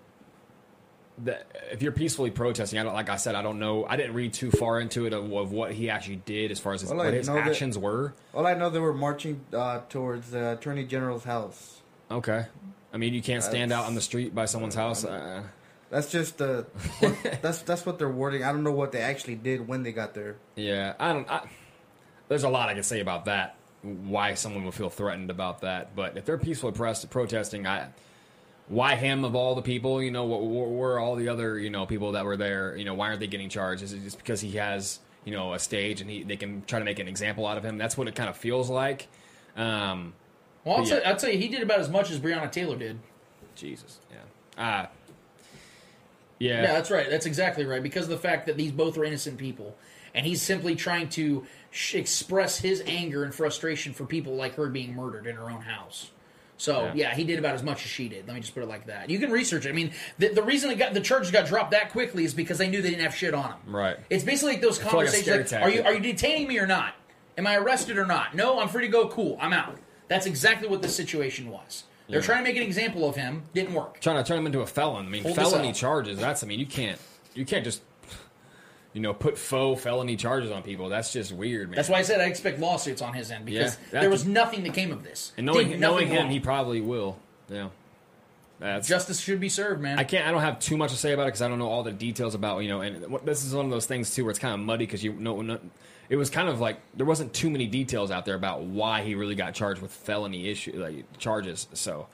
[SPEAKER 11] that if you're peacefully protesting, I don't like I said, I don't know. I didn't read too far into it of, of what he actually did as far as his,
[SPEAKER 12] I
[SPEAKER 11] what his
[SPEAKER 12] know that-
[SPEAKER 11] actions were.
[SPEAKER 12] All I know, they were marching uh, towards the Attorney General's house.
[SPEAKER 11] Okay, I mean you can't stand out on the street by someone's house. Uh,
[SPEAKER 12] That's just the. what, that's that's what they're wording. I don't know what they actually did when they got there.
[SPEAKER 11] Yeah, I don't. I, there's a lot I can say about that. Why someone would feel threatened about that, but if they're peacefully press, protesting, I why him of all the people? You know, what were, all the other you know people that were there? You know, why aren't they getting charged? Is it just because he has you know a stage and he they can try to make an example out of him? That's what it kind of feels like. Um,
[SPEAKER 6] Well, I'll,
[SPEAKER 11] but
[SPEAKER 6] tell. I'll tell you, he did about as much as Breonna Taylor did.
[SPEAKER 11] Jesus, yeah, uh, yeah,
[SPEAKER 6] Yeah, that's right. That's exactly right. Because of the fact that these both are innocent people, and he's simply trying to express his anger and frustration for people like her being murdered in her own house. So
[SPEAKER 11] Yeah.
[SPEAKER 6] yeah. he did about as much as she did. Let me just put it like that. You can research it. I mean, the, the reason it got the charges got dropped that quickly is because they knew they didn't have shit on him.
[SPEAKER 11] right.
[SPEAKER 6] It's basically like those
[SPEAKER 11] I feel like
[SPEAKER 6] conversations. Like, are you are you detaining me or not? Am I arrested or not? No, I'm free to go. Cool, I'm out. That's exactly what the situation was. They're
[SPEAKER 11] Yeah.
[SPEAKER 6] trying to make an example of him. Didn't work.
[SPEAKER 11] trying to turn him into a felon. I mean,
[SPEAKER 6] Hold
[SPEAKER 11] felony charges. That's I mean, you can't you can't just you know put faux felony charges on people. That's just weird, man.
[SPEAKER 6] That's why I said I expect lawsuits on his end because
[SPEAKER 11] Yeah,
[SPEAKER 6] there was nothing that came of this.
[SPEAKER 11] and knowing knowing him,
[SPEAKER 6] wrong.
[SPEAKER 11] he probably will. Yeah, that's
[SPEAKER 6] justice should be served, man.
[SPEAKER 11] I can't. I don't have too much to say about it because I don't know all the details about you know. And this is one of those things too where it's kind of muddy because you know. no- It was kind of like there wasn't too many details out there about why he really got charged with felony issue like charges. So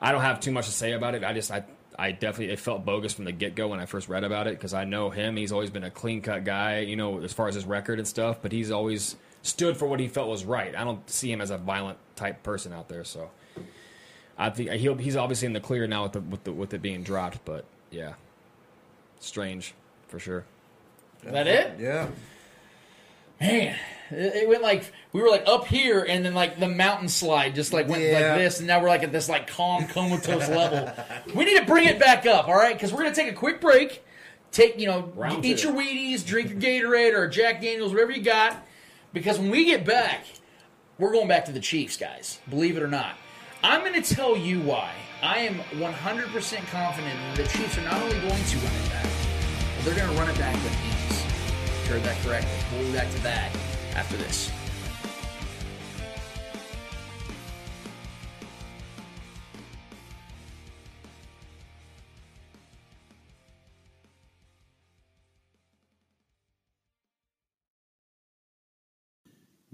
[SPEAKER 11] I don't have too much to say about it. I just I I definitely it felt bogus from the get go when I first read about it because I know him. He's always been a clean cut guy, you know, as far as his record and stuff. But he's always stood for what he felt was right. I don't see him as a violent type person out there. So I think he'll, he's obviously in the clear now with the, with the with it being dropped. But yeah, strange for sure.
[SPEAKER 6] Is that it?
[SPEAKER 12] Yeah.
[SPEAKER 6] Man, it it went like we were like up here, and then like the mountain slide just like went
[SPEAKER 12] Yeah.
[SPEAKER 6] like this, and now we're like at this like calm comatose level. We need to bring it back up, all right? Because we're gonna take a quick break. Take you know,
[SPEAKER 11] Round
[SPEAKER 6] eat
[SPEAKER 11] two.
[SPEAKER 6] your Wheaties, drink your Gatorade or Jack Daniels, whatever you got. Because when we get back, we're going back to the Chiefs, guys. Believe it or not, I'm going to tell you why. I am 100% confident that the Chiefs are not only going to run it back, but they're going to run it back with ease. You Heard that correctly. We'll be back to that after this.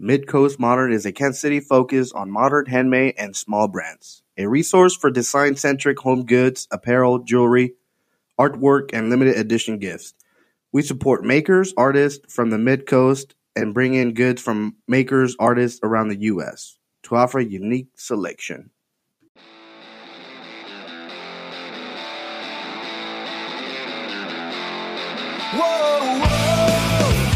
[SPEAKER 16] Midcoast Modern is a Kansas City focus on modern handmade and small brands. A resource for design centric home goods, apparel, jewelry, artwork, and limited edition gifts. We support makers, artists from the Midcoast, and bring in goods from makers, artists around the U.S. to offer a unique selection. Whoa!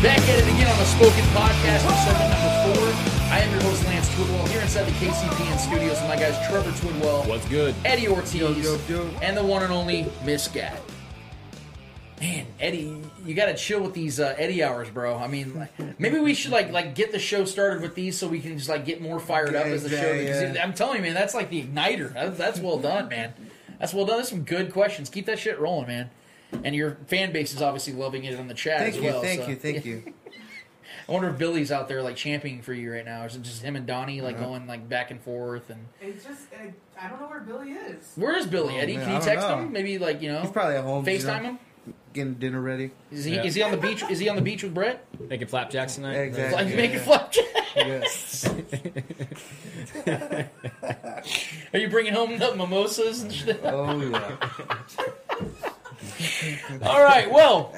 [SPEAKER 6] Back at it again on the Spoken Podcast for segment number four. I am your host, Lance Twidwell, here inside the KCPN studios with my guys Trevor Twidwell,
[SPEAKER 11] What's good?
[SPEAKER 6] Eddie Ortiz,
[SPEAKER 12] Yo, yo, yo.
[SPEAKER 6] and the one and only Miss Gat. Man, Eddie, you got to chill with these uh, Eddie hours, bro. I mean, like, maybe we should like like get the show started with these so we can just like get more fired up as the
[SPEAKER 12] yeah,
[SPEAKER 6] show.
[SPEAKER 12] yeah.
[SPEAKER 6] because I'm telling you, man, that's like the igniter. That's, that's well done, man. That's well done. That's some good questions. Keep that shit rolling, man. And your fan base is obviously loving it on the chat
[SPEAKER 12] Thank
[SPEAKER 6] as
[SPEAKER 12] you,
[SPEAKER 6] well.
[SPEAKER 12] thank
[SPEAKER 6] so-
[SPEAKER 12] you, thank you.
[SPEAKER 6] I wonder if Billy's out there like championing for you right now. Or is it just him and Donnie like
[SPEAKER 12] Yeah.
[SPEAKER 6] going like back and forth? And
[SPEAKER 15] It's just, I, I don't know where Billy is.
[SPEAKER 6] where is Billy?
[SPEAKER 12] Oh,
[SPEAKER 6] Eddie,
[SPEAKER 12] man,
[SPEAKER 6] can you text
[SPEAKER 12] know.
[SPEAKER 6] him? Maybe like you know,
[SPEAKER 12] He's probably at home. you
[SPEAKER 6] FaceTime
[SPEAKER 12] know,
[SPEAKER 6] him.
[SPEAKER 12] Getting dinner ready.
[SPEAKER 6] Is he
[SPEAKER 11] Yeah.
[SPEAKER 6] is he on the beach? Is he on the beach with Brett?
[SPEAKER 11] Making flapjacks tonight.
[SPEAKER 12] Exactly.
[SPEAKER 6] Like
[SPEAKER 12] Yeah,
[SPEAKER 6] making
[SPEAKER 12] yeah.
[SPEAKER 6] flapjack. Are you bringing home the mimosas and shit?
[SPEAKER 12] Oh yeah.
[SPEAKER 6] All right, well,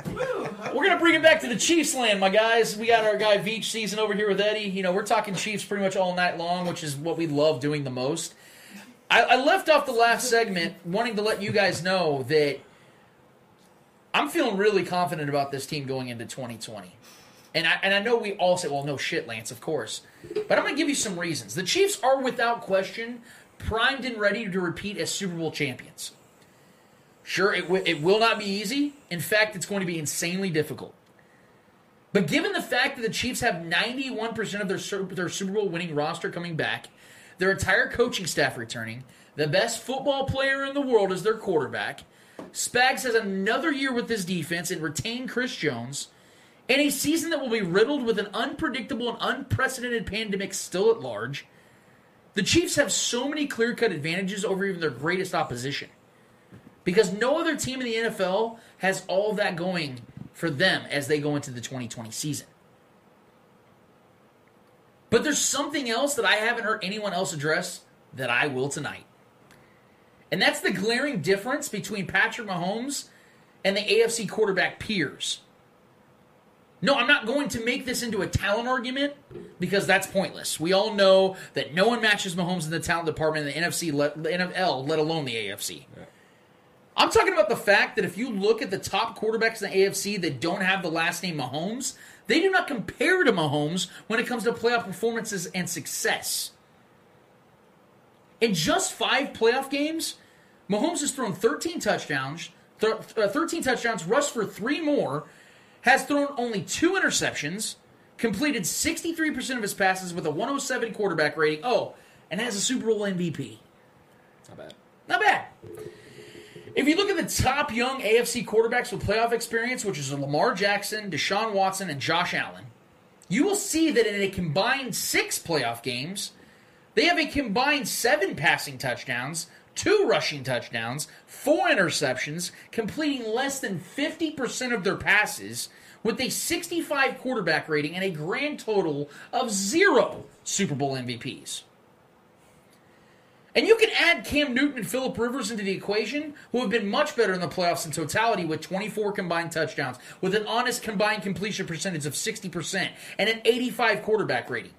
[SPEAKER 6] we're gonna bring it back to the Chiefs land, my guys. We got our guy Veach season over here with Eddie. You know, we're talking Chiefs pretty much all night long, which is what we love doing the most. I, I left off the last segment wanting to let you guys know that I'm feeling really confident about this team going into 2020. And I, and I know we all say, well, no shit, Lance, of course. But I'm going to give you some reasons. The Chiefs are, without question, primed and ready to repeat as Super Bowl champions. Sure, it, w- it will not be easy. In fact, it's going to be insanely difficult. But given the fact that the Chiefs have 91% of their, their Super Bowl winning roster coming back, their entire coaching staff returning, the best football player in the world is their quarterback, Spags has another year with this defense and retain Chris Jones, in a season that will be riddled with an unpredictable and unprecedented pandemic still at large, the Chiefs have so many clear cut advantages over even their greatest opposition. Because no other team in the NFL has all that going for them as they go into the 2020 season. But there's something else that I haven't heard anyone else address that I will tonight. And that's the glaring difference between Patrick Mahomes and the AFC quarterback peers. No, I'm not going to make this into a talent argument because that's pointless. We all know that no one matches Mahomes in the talent department in the NFC, let, the NFL, let alone the AFC. I'm talking about the fact that if you look at the top quarterbacks in the AFC that don't have the last name Mahomes, they do not compare to Mahomes when it comes to playoff performances and success. In just five playoff games, Mahomes has thrown 13 touchdowns, th- uh, 13 touchdowns, rushed for three more, has thrown only two interceptions, completed 63% of his passes with a 107 quarterback rating. Oh, and has a Super Bowl MVP.
[SPEAKER 11] Not bad.
[SPEAKER 6] Not bad. If you look at the top young AFC quarterbacks with playoff experience, which is Lamar Jackson, Deshaun Watson, and Josh Allen, you will see that in a combined six playoff games, they have a combined seven passing touchdowns, two rushing touchdowns, four interceptions, completing less than 50% of their passes, with a 65 quarterback rating and a grand total of zero Super Bowl MVPs. And you can add Cam Newton and Philip Rivers into the equation, who have been much better in the playoffs in totality with 24 combined touchdowns, with an honest combined completion percentage of 60%, and an 85 quarterback rating.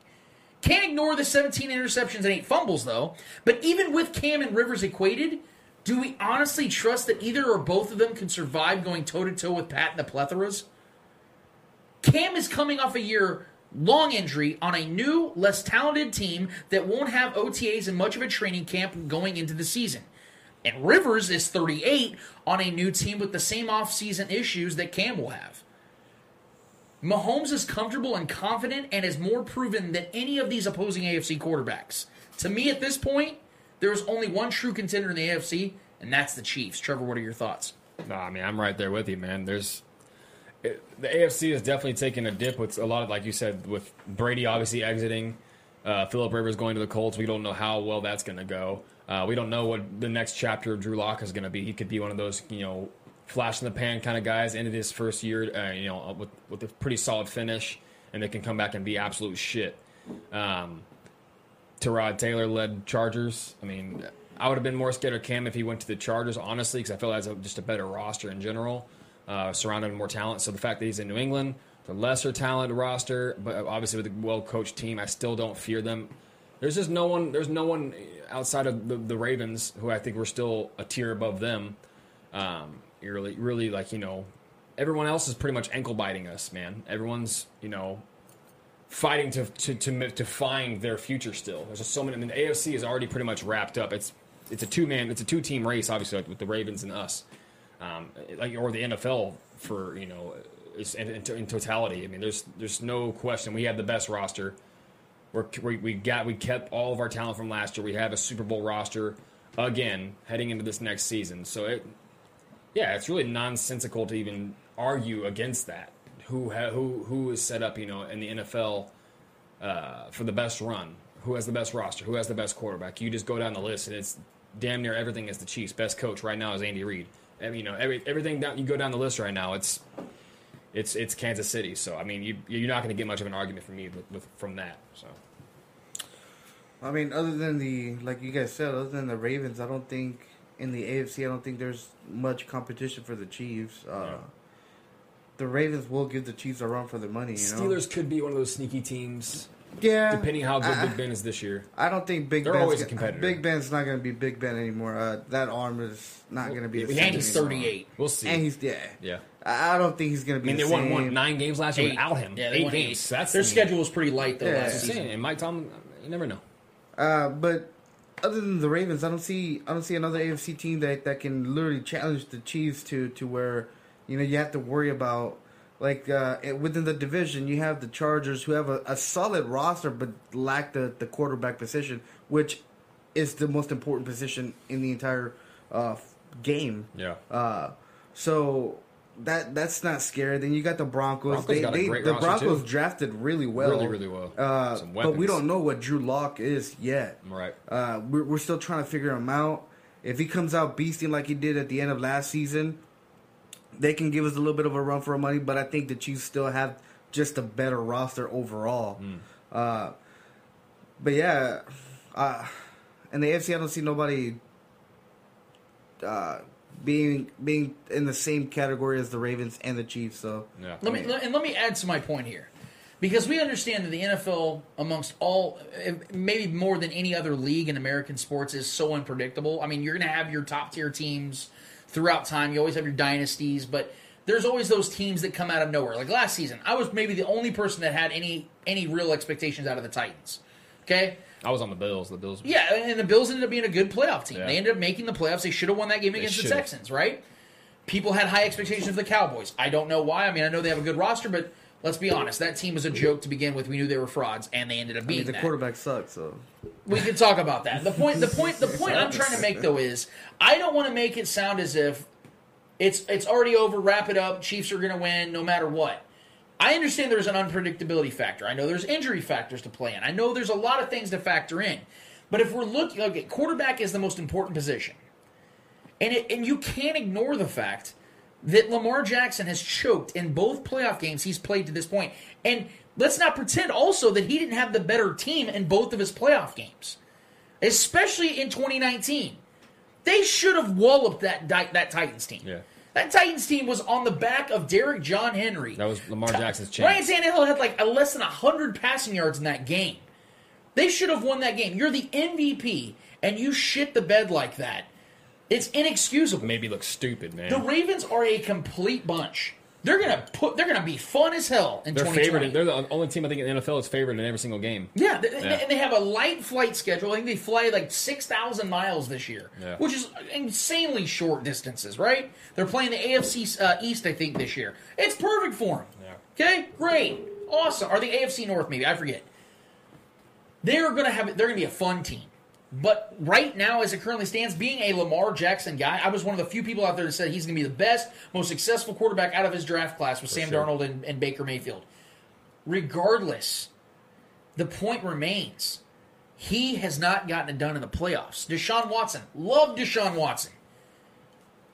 [SPEAKER 6] Can't ignore the 17 interceptions and 8 fumbles, though. But even with Cam and Rivers equated, do we honestly trust that either or both of them can survive going toe to toe with Pat and the Plethoras? Cam is coming off a year long injury on a new, less talented team that won't have OTAs and much of a training camp going into the season. And Rivers is 38 on a new team with the same offseason issues that Cam will have. Mahomes is comfortable and confident and is more proven than any of these opposing AFC quarterbacks. To me, at this point, there is only one true contender in the AFC, and that's the Chiefs. Trevor, what are your thoughts?
[SPEAKER 11] No, I mean I'm right there with you, man. There's it, the AFC is definitely taking a dip with a lot of, like you said, with Brady obviously exiting, uh, Philip Rivers going to the Colts. We don't know how well that's going to go. Uh, we don't know what the next chapter of Drew Lock is going to be. He could be one of those, you know, flash in the pan kind of guys. Ended his first year, uh, you know, with with a pretty solid finish, and they can come back and be absolute shit. Um, Tyrod Taylor led Chargers. I mean, I would have been more scared of Cam if he went to the Chargers, honestly, because I feel that's a, just a better roster in general, uh, surrounded with more talent. So the fact that he's in New England, the lesser talent roster, but obviously with a well coached team, I still don't fear them. There's just no one. There's no one outside of the, the Ravens who I think we're still a tier above them. Um, really, really like you know, everyone else is pretty much ankle biting us, man. Everyone's you know fighting to to to, to find their future still. There's just so many. I mean, the AFC is already pretty much wrapped up. It's it's a two man, it's a two team race, obviously, like with the Ravens and us, um, like or the NFL for you know, in, in totality. I mean, there's there's no question we have the best roster. We're, we we got we kept all of our talent from last year. We have a Super Bowl roster again heading into this next season. So it, yeah, it's really nonsensical to even argue against that. who ha, who who is set up, you know, in the NFL uh, for the best run, who has the best roster, who has the best quarterback. You just go down the list, and it's damn near everything is the Chiefs. Best coach right now is Andy Reid. You know, every, everything down you go down the list right now, it's it's it's Kansas City. So I mean, you you're not going to get much of an argument from me with, with from that. So
[SPEAKER 12] I mean, other than the like you guys said, other than the Ravens, I don't think in the AFC, I don't think there's much competition for the Chiefs. Uh, The Ravens will give the Chiefs a run for their money. You know,
[SPEAKER 11] Steelers could be one of those sneaky teams.
[SPEAKER 12] Yeah,
[SPEAKER 11] depending how good
[SPEAKER 12] I-
[SPEAKER 11] Big Ben is this year.
[SPEAKER 12] I don't think Big
[SPEAKER 11] They're
[SPEAKER 12] Ben's
[SPEAKER 11] always a competitor.
[SPEAKER 12] Big Ben's not going to be Big Ben anymore. Uh, that arm is not going to be. the
[SPEAKER 11] And he's 38. We'll see.
[SPEAKER 12] And he's yeah.
[SPEAKER 11] Yeah.
[SPEAKER 12] I I don't think he's going to be.
[SPEAKER 11] mean, they
[SPEAKER 12] the
[SPEAKER 11] won one nine games last year
[SPEAKER 6] Eight.
[SPEAKER 11] without him.
[SPEAKER 6] Yeah, they
[SPEAKER 11] eight
[SPEAKER 6] won
[SPEAKER 11] games.
[SPEAKER 6] eight.
[SPEAKER 11] That's
[SPEAKER 6] Their schedule was pretty light though
[SPEAKER 12] Yeah.
[SPEAKER 6] last season.
[SPEAKER 11] And Mike Tomlin, you never know.
[SPEAKER 12] Uh, but other than the Ravens, I don't see I don't see another AFC team that, that can literally challenge the Chiefs to to where you know you have to worry about like uh, within the division you have the Chargers who have a, a solid roster but lack the the quarterback position, which is the most important position in the entire uh, game.
[SPEAKER 11] Yeah.
[SPEAKER 12] Uh, so. That that's not scary. Then you got the Broncos.
[SPEAKER 11] Broncos
[SPEAKER 12] they,
[SPEAKER 11] got
[SPEAKER 12] they, the Broncos
[SPEAKER 11] too.
[SPEAKER 12] drafted really well,
[SPEAKER 11] Really, really well.
[SPEAKER 12] Uh, but we don't know what Drew Lock is yet.
[SPEAKER 11] Right.
[SPEAKER 12] Uh, we're, we're still trying to figure him out. If he comes out beasting like he did at the end of last season, they can give us a little bit of a run for our money. But I think the Chiefs still have just a better roster overall.
[SPEAKER 11] Hmm.
[SPEAKER 12] Uh, but yeah, uh, in the AFC, I don't see nobody uh, being being in the same category as the Ravens and the Chiefs. So
[SPEAKER 11] Yeah.
[SPEAKER 6] Let me let- and let me add to my point here, because we understand that the NFL, amongst all, eh, maybe more than any other league in American sports, is so unpredictable. I mean, you're going to have your top tier teams throughout time. You always have your dynasties, but there's always those teams that come out of nowhere. Like last season, I was maybe the only person that had any any real expectations out of the Titans. Okay.
[SPEAKER 11] I was on the Bills. The Bills.
[SPEAKER 6] Yeah, and the Bills ended up being a good playoff team.
[SPEAKER 11] Yeah.
[SPEAKER 6] They ended up making the playoffs. They should have won that game
[SPEAKER 11] They
[SPEAKER 6] against the
[SPEAKER 11] should've.
[SPEAKER 6] Texans, right? People had high expectations of the Cowboys. I don't know why. I mean, I know they have a good roster, but let's be honest. That team was a joke to begin with. We knew they were frauds, and they ended up
[SPEAKER 12] I
[SPEAKER 6] being
[SPEAKER 12] mean, the
[SPEAKER 6] that.
[SPEAKER 12] quarterback sucks. So
[SPEAKER 6] We can talk about that. The point, the point, the point I'm trying to make though is I don't want to make it sound as if it's it's already over. Wrap it up. Chiefs are going to win no matter what. I understand there's an unpredictability factor. I know there's injury factors to play in. I know there's a lot of things to factor in. But if we're looking, okay, quarterback is the most important position, and it, and you can't ignore the fact that Lamar Jackson has choked in both playoff games he's played to this point. And let's not pretend also that he didn't have the better team in both of his playoff games, especially in 2019. They should have walloped that that Titans team.
[SPEAKER 11] Yeah.
[SPEAKER 6] That Titans team was on the back of Derek John Henry.
[SPEAKER 11] That was Lamar Jackson's chance. Ryan.
[SPEAKER 6] Tannehill had like less than 100 passing yards in that game. They should have won that game. You're the MVP, and you shit the bed like that. It's inexcusable.
[SPEAKER 11] Maybe look stupid, man.
[SPEAKER 6] The Ravens are a complete bunch. They're gonna put. They're gonna be fun as hell in
[SPEAKER 11] They're
[SPEAKER 6] 2020.
[SPEAKER 11] favored. They're the only team I think in the NFL is favored in every single game.
[SPEAKER 6] Yeah, th-
[SPEAKER 11] Yeah.
[SPEAKER 6] and they have a light flight schedule. I think they fly like six thousand miles this year,
[SPEAKER 11] Yeah.
[SPEAKER 6] which is insanely short distances. Right? They're playing the AFC uh, East, I think, this year. It's perfect for them. Yeah. Okay, great, awesome. Or the AFC North, maybe I forget. They're gonna have. They're gonna be a fun team. But right now, as it currently stands, being a Lamar Jackson guy, I was one of the few people out there that said he's going to be the best, most successful quarterback out of his draft class with
[SPEAKER 11] For
[SPEAKER 6] Sam
[SPEAKER 11] sure.
[SPEAKER 6] Darnold and, and Baker Mayfield. Regardless, the point remains he has not gotten it done in the playoffs. Deshaun Watson, love Deshaun Watson.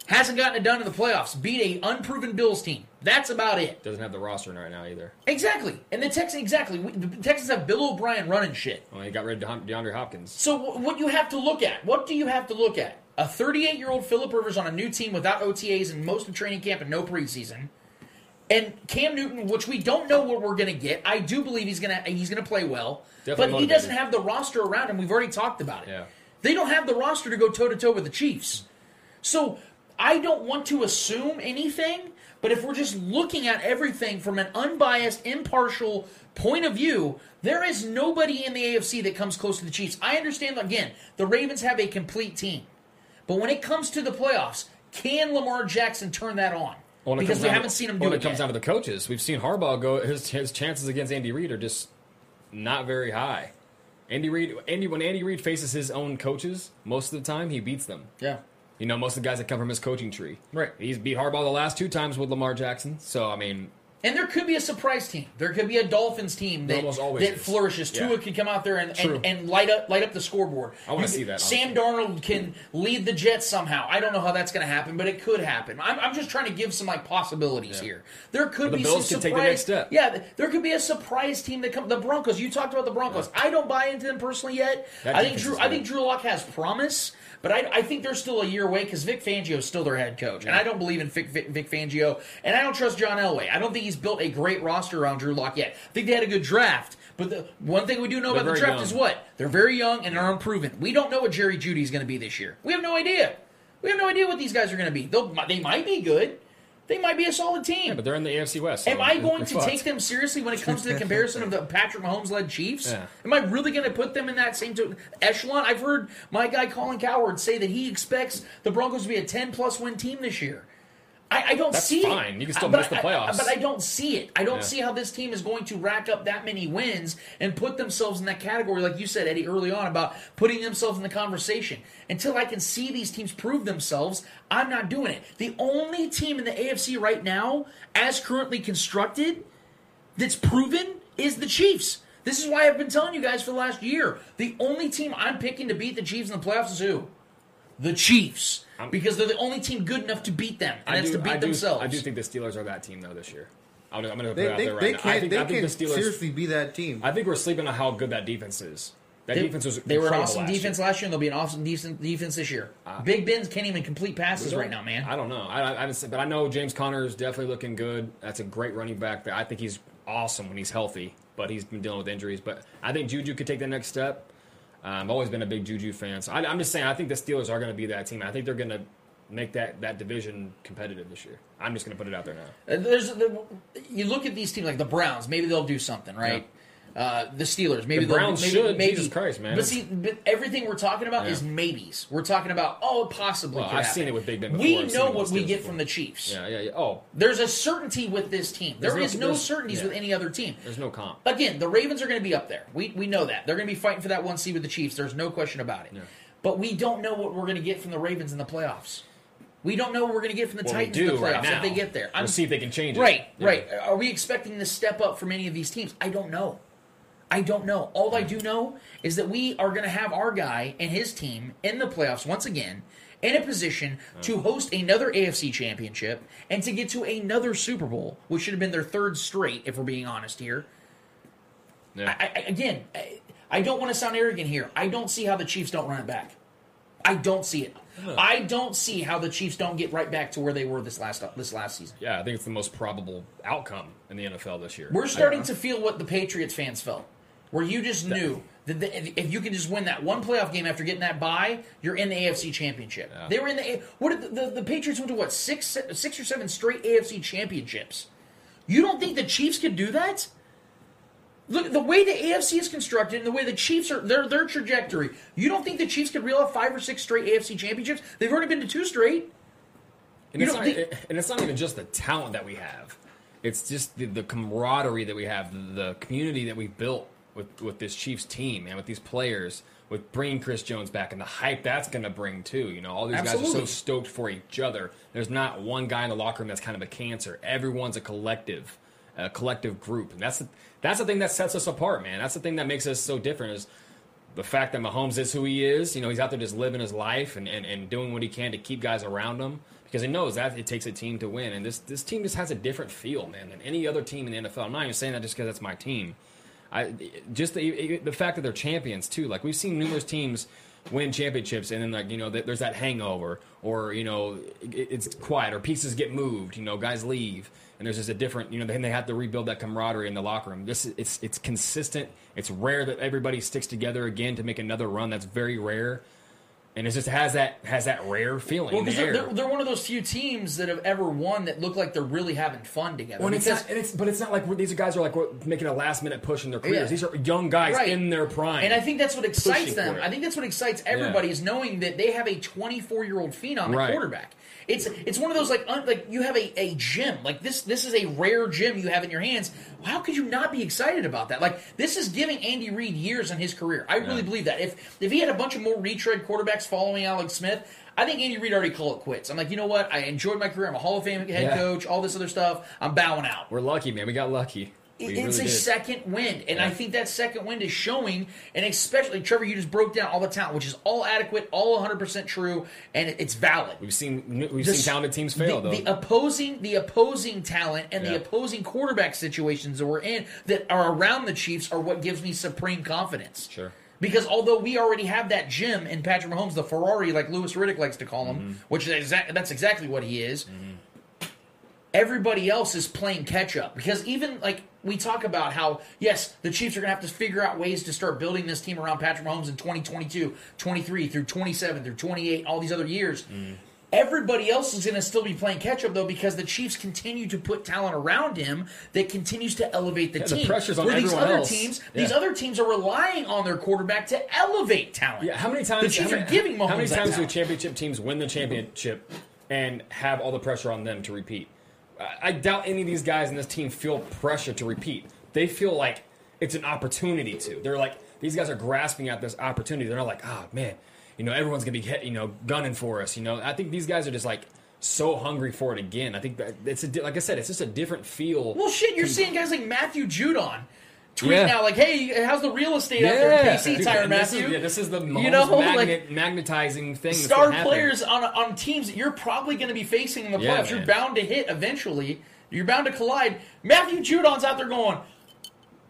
[SPEAKER 6] Hasn't gotten it done in the playoffs. Beat a unproven Bills team. That's about it.
[SPEAKER 11] Doesn't have the roster right now either.
[SPEAKER 6] Exactly. And the Texans, exactly. We- The Texans have Bill O'Brien running shit.
[SPEAKER 11] Well, he got rid of DeAndre Hopkins.
[SPEAKER 6] So wh- what you have to look at? What do you have to look at? A 38 year old Philip Rivers on a new team without OTAs and most of training camp and no preseason, and Cam Newton, which we don't know what we're going to get. I do believe he's going to he's to play well,
[SPEAKER 11] Definitely
[SPEAKER 6] but he doesn't have the roster around him. We've already talked about it.
[SPEAKER 11] Yeah.
[SPEAKER 6] They don't have the roster to go toe to toe with the Chiefs. So I don't want to assume anything, but if we're just looking at everything from an unbiased, impartial point of view, there is nobody in the AFC that comes close to the Chiefs. I understand, again, the Ravens have a complete team. But when it comes to the playoffs, can Lamar Jackson turn that on?
[SPEAKER 11] Well,
[SPEAKER 6] because we haven't seen him do
[SPEAKER 11] when
[SPEAKER 6] it When
[SPEAKER 11] it comes down to the coaches. We've seen Harbaugh go. His his chances against Andy Reid are just not very high. Andy Reid, Andy, when Andy Reid faces his own coaches, most of the time he beats them.
[SPEAKER 6] Yeah.
[SPEAKER 11] You know, most of the guys that come from his coaching tree.
[SPEAKER 6] Right.
[SPEAKER 11] He's beat Harbaugh the last two times with Lamar Jackson. So I mean,
[SPEAKER 6] And there could be a surprise team. There could be a Dolphins team that, that
[SPEAKER 11] is.
[SPEAKER 6] flourishes.
[SPEAKER 11] Yeah.
[SPEAKER 6] Tua could come out there and, and, and light up light up the scoreboard.
[SPEAKER 11] I wanna see that,
[SPEAKER 6] Sam Darnold can lead the Jets somehow. I don't know how that's going to happen, but it could happen. I'm, I'm just trying to give some like possibilities here. There could
[SPEAKER 11] the
[SPEAKER 6] be
[SPEAKER 11] Bills
[SPEAKER 6] some
[SPEAKER 11] the
[SPEAKER 6] surprise-
[SPEAKER 11] next step.
[SPEAKER 6] Yeah, there could be a surprise team that come. The Broncos. You talked about the Broncos. I don't buy into them personally yet.
[SPEAKER 11] That
[SPEAKER 6] I think Drew. I think Drew Lock has promise. But I, I think they're still a year away because Vic Fangio is still their head coach, and I don't believe in Vic, Vic, Vic Fangio, and I don't trust John Elway. I don't think he's built a great roster around Drew Lock yet. I think they had a good draft, but the one thing we do know
[SPEAKER 11] They're
[SPEAKER 6] about the draft
[SPEAKER 11] young.
[SPEAKER 6] is what they're very young and they're unproven. We don't know what Jerry Jeudy is going to be this year. We have no idea. We have no idea what these guys are going to be. They'll, they might be good. They might be a solid team.
[SPEAKER 11] But they're in the AFC West. so
[SPEAKER 6] Am I going to
[SPEAKER 11] fucked.
[SPEAKER 6] take them seriously when it comes to the comparison of the Patrick Mahomes led Chiefs?
[SPEAKER 11] Yeah.
[SPEAKER 6] Am I really going to put them in that same echelon? I've heard my guy Colin Cowherd say that he expects the Broncos to be a 10 plus win team this year. I, I don't
[SPEAKER 11] That's
[SPEAKER 6] see
[SPEAKER 11] fine.
[SPEAKER 6] it.
[SPEAKER 11] You can still
[SPEAKER 6] But
[SPEAKER 11] miss the
[SPEAKER 6] I- I-
[SPEAKER 11] playoffs.
[SPEAKER 6] but I don't see it. I don't
[SPEAKER 11] Yeah.
[SPEAKER 6] see how this team is going to rack up that many wins and put themselves in that category, like you said, Eddie, early on about putting themselves in the conversation. Until I can see these teams prove themselves, I'm not doing it. The only team in the AFC right now, as currently constructed, that's proven is the Chiefs. This is why I've been telling you guys for the last year. The only team I'm picking to beat the Chiefs in the playoffs is who? The Chiefs. Because they're the only team good enough to beat them, and
[SPEAKER 11] I
[SPEAKER 6] that's
[SPEAKER 11] do,
[SPEAKER 6] to beat
[SPEAKER 11] I do,
[SPEAKER 6] themselves.
[SPEAKER 11] I do think the Steelers are that team though this year. I'm, I'm going to put
[SPEAKER 12] They,
[SPEAKER 11] it out
[SPEAKER 12] they,
[SPEAKER 11] there right
[SPEAKER 12] they
[SPEAKER 11] now.
[SPEAKER 12] can't,
[SPEAKER 11] I think,
[SPEAKER 12] they
[SPEAKER 11] I think
[SPEAKER 12] can
[SPEAKER 11] the Steelers.
[SPEAKER 12] seriously be that team.
[SPEAKER 11] I think we're sleeping on how good that defense is. That
[SPEAKER 6] they,
[SPEAKER 11] defense was
[SPEAKER 6] they were an awesome
[SPEAKER 11] last
[SPEAKER 6] defense
[SPEAKER 11] year.
[SPEAKER 6] last year, and they'll be an awesome decent defense this year. Uh, Big Ben's can't even complete passes right now, man.
[SPEAKER 11] I don't know. I, I, I just- but I know James Conner is definitely looking good. That's a great running back. I think he's awesome when he's healthy, but he's been dealing with injuries. But I think Juju could take the next step. Um, I've always been a big Juju fan, so I, I'm just saying I think the Steelers are going to be that team. I think they're going to make that, that division competitive this year. I'm just going to put it out there now.
[SPEAKER 6] Uh, There's the, you look at these teams like the Browns. Maybe they'll do something, right? Uh, the Steelers. Maybe
[SPEAKER 11] The Browns
[SPEAKER 6] maybe,
[SPEAKER 11] should.
[SPEAKER 6] Maybe.
[SPEAKER 11] Jesus Christ, man.
[SPEAKER 6] But see, but everything we're talking about
[SPEAKER 11] Yeah.
[SPEAKER 6] is maybes. We're talking about oh, possibly.
[SPEAKER 11] Well, I've
[SPEAKER 6] happen.
[SPEAKER 11] seen it with Big Ben
[SPEAKER 6] We
[SPEAKER 11] before. I've
[SPEAKER 6] know what we get
[SPEAKER 11] before.
[SPEAKER 6] from the Chiefs.
[SPEAKER 11] Yeah, yeah, yeah. Oh,
[SPEAKER 6] There's a certainty with this team. There
[SPEAKER 11] There's
[SPEAKER 6] is
[SPEAKER 11] no-
[SPEAKER 6] no, certainties
[SPEAKER 11] yeah.
[SPEAKER 6] with any other team.
[SPEAKER 11] there's no comp.
[SPEAKER 6] Again, the Ravens are going to be up there. We we know that they're going to be fighting for that one seed with the Chiefs. There's no question about it. But we don't know what we're going to get from the Ravens in the playoffs. We don't know what we're going to get from the
[SPEAKER 11] Well, we
[SPEAKER 6] Titans in the playoffs
[SPEAKER 11] right
[SPEAKER 6] if they get there.
[SPEAKER 11] i We'll see if they can change it.
[SPEAKER 6] Right,
[SPEAKER 11] Yeah.
[SPEAKER 6] right. Are we expecting to step up from any of these teams? I don't know. I don't know. All I do know is that we are going to have our guy and his team in the playoffs once again in a position to host another AFC championship and to get to another Super Bowl, which should have been their third straight, if we're being honest here.
[SPEAKER 11] Yeah.
[SPEAKER 6] I, I, again, I, I don't want to sound arrogant here. I don't see how the Chiefs don't run it back. I don't see it. I don't see how the Chiefs don't get right back to where they were this last this last season.
[SPEAKER 11] Yeah, I think it's the most probable outcome in the NFL this year.
[SPEAKER 6] We're starting to feel what the Patriots fans felt, where you just knew that the, if- you can just win that one playoff game after getting that bye, you're in the AFC Championship. They were in the what did the, the, the Patriots went to what six six or seven straight AFC championships. You don't think the Chiefs could do that? Look, the way the AFC is constructed and the way the Chiefs are their their trajectory, you don't think the Chiefs could reel off five or six straight AFC championships? They've already been to two straight.
[SPEAKER 11] And it's, not,
[SPEAKER 6] think-
[SPEAKER 11] and it's not even just the talent that we have. It's just the, the camaraderie that we have, the, the community that we've built with, with this Chiefs team and with these players, with bringing Chris Jones back and the hype that's going to bring too. You know, all these guys are so stoked for each other. There's not one guy in the locker room that's kind of a cancer. Everyone's a collective, a collective group, and that's the, that's the thing that sets us apart, man. That's the thing that makes us so different. Is the fact that Mahomes is who he is. You know, he's out there just living his life and, and, and doing what he can to keep guys around him because he knows that it takes a team to win. And this this team just has a different feel, man, than any other team in the NFL. I'm not even saying that just because that's my team. I just the the fact that they're champions too. Like we've seen numerous teams win championships and then like you know there's that hangover or you know it's quiet or pieces get moved. You know, guys leave and there's just a different you know then they have to rebuild that camaraderie in the locker room. This it's it's consistent. It's rare that everybody sticks together again to make another run. That's very rare. And it just has that has that rare feeling
[SPEAKER 6] Well,
[SPEAKER 11] in the
[SPEAKER 6] because
[SPEAKER 11] air.
[SPEAKER 6] they're, they're, they're one of those few teams that have ever won that look like they're really having fun together.
[SPEAKER 11] Well, and it's not, and it's, but it's not like these guys are like making a last minute push in their careers.
[SPEAKER 6] Yeah.
[SPEAKER 11] These are young guys
[SPEAKER 6] Right.
[SPEAKER 11] in their prime,
[SPEAKER 6] And I think that's what excites them. I think that's what excites everybody is knowing that they have a 24 year old phenom at
[SPEAKER 11] Right.
[SPEAKER 6] quarterback. It's it's one of those like un, like you have a, a gym like this this is a rare gym you have in your hands. How could you not be excited about that? Like this is giving Andy Reid years in his career. I really
[SPEAKER 11] Yeah.
[SPEAKER 6] believe that if if he had a bunch of more retread quarterbacks quarterbacks following Alex Smith. I think Andy Reid already called it quits. I'm like, you know what? I enjoyed my career. I'm a Hall of Fame head
[SPEAKER 11] Yeah.
[SPEAKER 6] coach. All this other stuff. I'm bowing out.
[SPEAKER 11] We're lucky, man. We got lucky. We
[SPEAKER 6] it's
[SPEAKER 11] really
[SPEAKER 6] a
[SPEAKER 11] did.
[SPEAKER 6] second wind, and
[SPEAKER 11] Yeah.
[SPEAKER 6] I think that second wind is showing, and especially Trevor, you just broke down all the talent, which is all adequate, all 100 percent true, and it's valid.
[SPEAKER 11] We've seen we've
[SPEAKER 6] The-
[SPEAKER 11] seen talented teams fail
[SPEAKER 6] the,
[SPEAKER 11] though.
[SPEAKER 6] The opposing the opposing talent and the opposing quarterback situations that we're in that are around the Chiefs are what gives me supreme confidence.
[SPEAKER 11] Sure.
[SPEAKER 6] Because although we already have that gym in Patrick Mahomes, the Ferrari, like Louis Riddick likes to call him,
[SPEAKER 11] Mm-hmm.
[SPEAKER 6] which is exact, that's exactly what he is. Everybody else is playing catch up because even like we talk about how yes, the Chiefs are going to have to figure out ways to start building this team around Patrick Mahomes in 2022, 23 through 27 through 28, all these other years.
[SPEAKER 11] Mm-hmm.
[SPEAKER 6] Everybody else is going to still be playing catch up though because the Chiefs continue to put talent around him that continues to elevate the
[SPEAKER 11] Yeah, the
[SPEAKER 6] team.
[SPEAKER 11] pressure's on
[SPEAKER 6] Where these other
[SPEAKER 11] else.
[SPEAKER 6] teams,
[SPEAKER 11] Yeah.
[SPEAKER 6] these other teams are relying on their quarterback to elevate talent.
[SPEAKER 11] Yeah, how many times?
[SPEAKER 6] the Chiefs
[SPEAKER 11] how
[SPEAKER 6] are giving Mahomes
[SPEAKER 11] How many times do championship teams win the championship and have all the pressure on them to repeat? I, I doubt any of these guys in this team feel pressure to repeat. They feel like it's an opportunity to. They're like these guys are grasping at this opportunity. They're not like, oh man, you know everyone's gonna be hit, you know gunning for us. You know, I think these guys are just like so hungry for it again. I think that it's a di- like I said, it's just a different feel.
[SPEAKER 6] Well, shit, you're seeing guys like Matthew Judon tweeting
[SPEAKER 11] Yeah.
[SPEAKER 6] now, like, "Hey, how's the real estate out there in KC,
[SPEAKER 11] Dude,
[SPEAKER 6] Tyrann
[SPEAKER 11] and this
[SPEAKER 6] Matthew?"
[SPEAKER 11] Is, yeah, this is the
[SPEAKER 6] you
[SPEAKER 11] Mahomes
[SPEAKER 6] know,
[SPEAKER 11] magnet, magnetizing thing. that's
[SPEAKER 6] star
[SPEAKER 11] gonna happen.
[SPEAKER 6] players on on teams that you're probably going to be facing in the
[SPEAKER 11] Yeah,
[SPEAKER 6] playoffs. you're
[SPEAKER 11] man.
[SPEAKER 6] bound to hit eventually. You're bound to collide. Matthew Judon's out there going.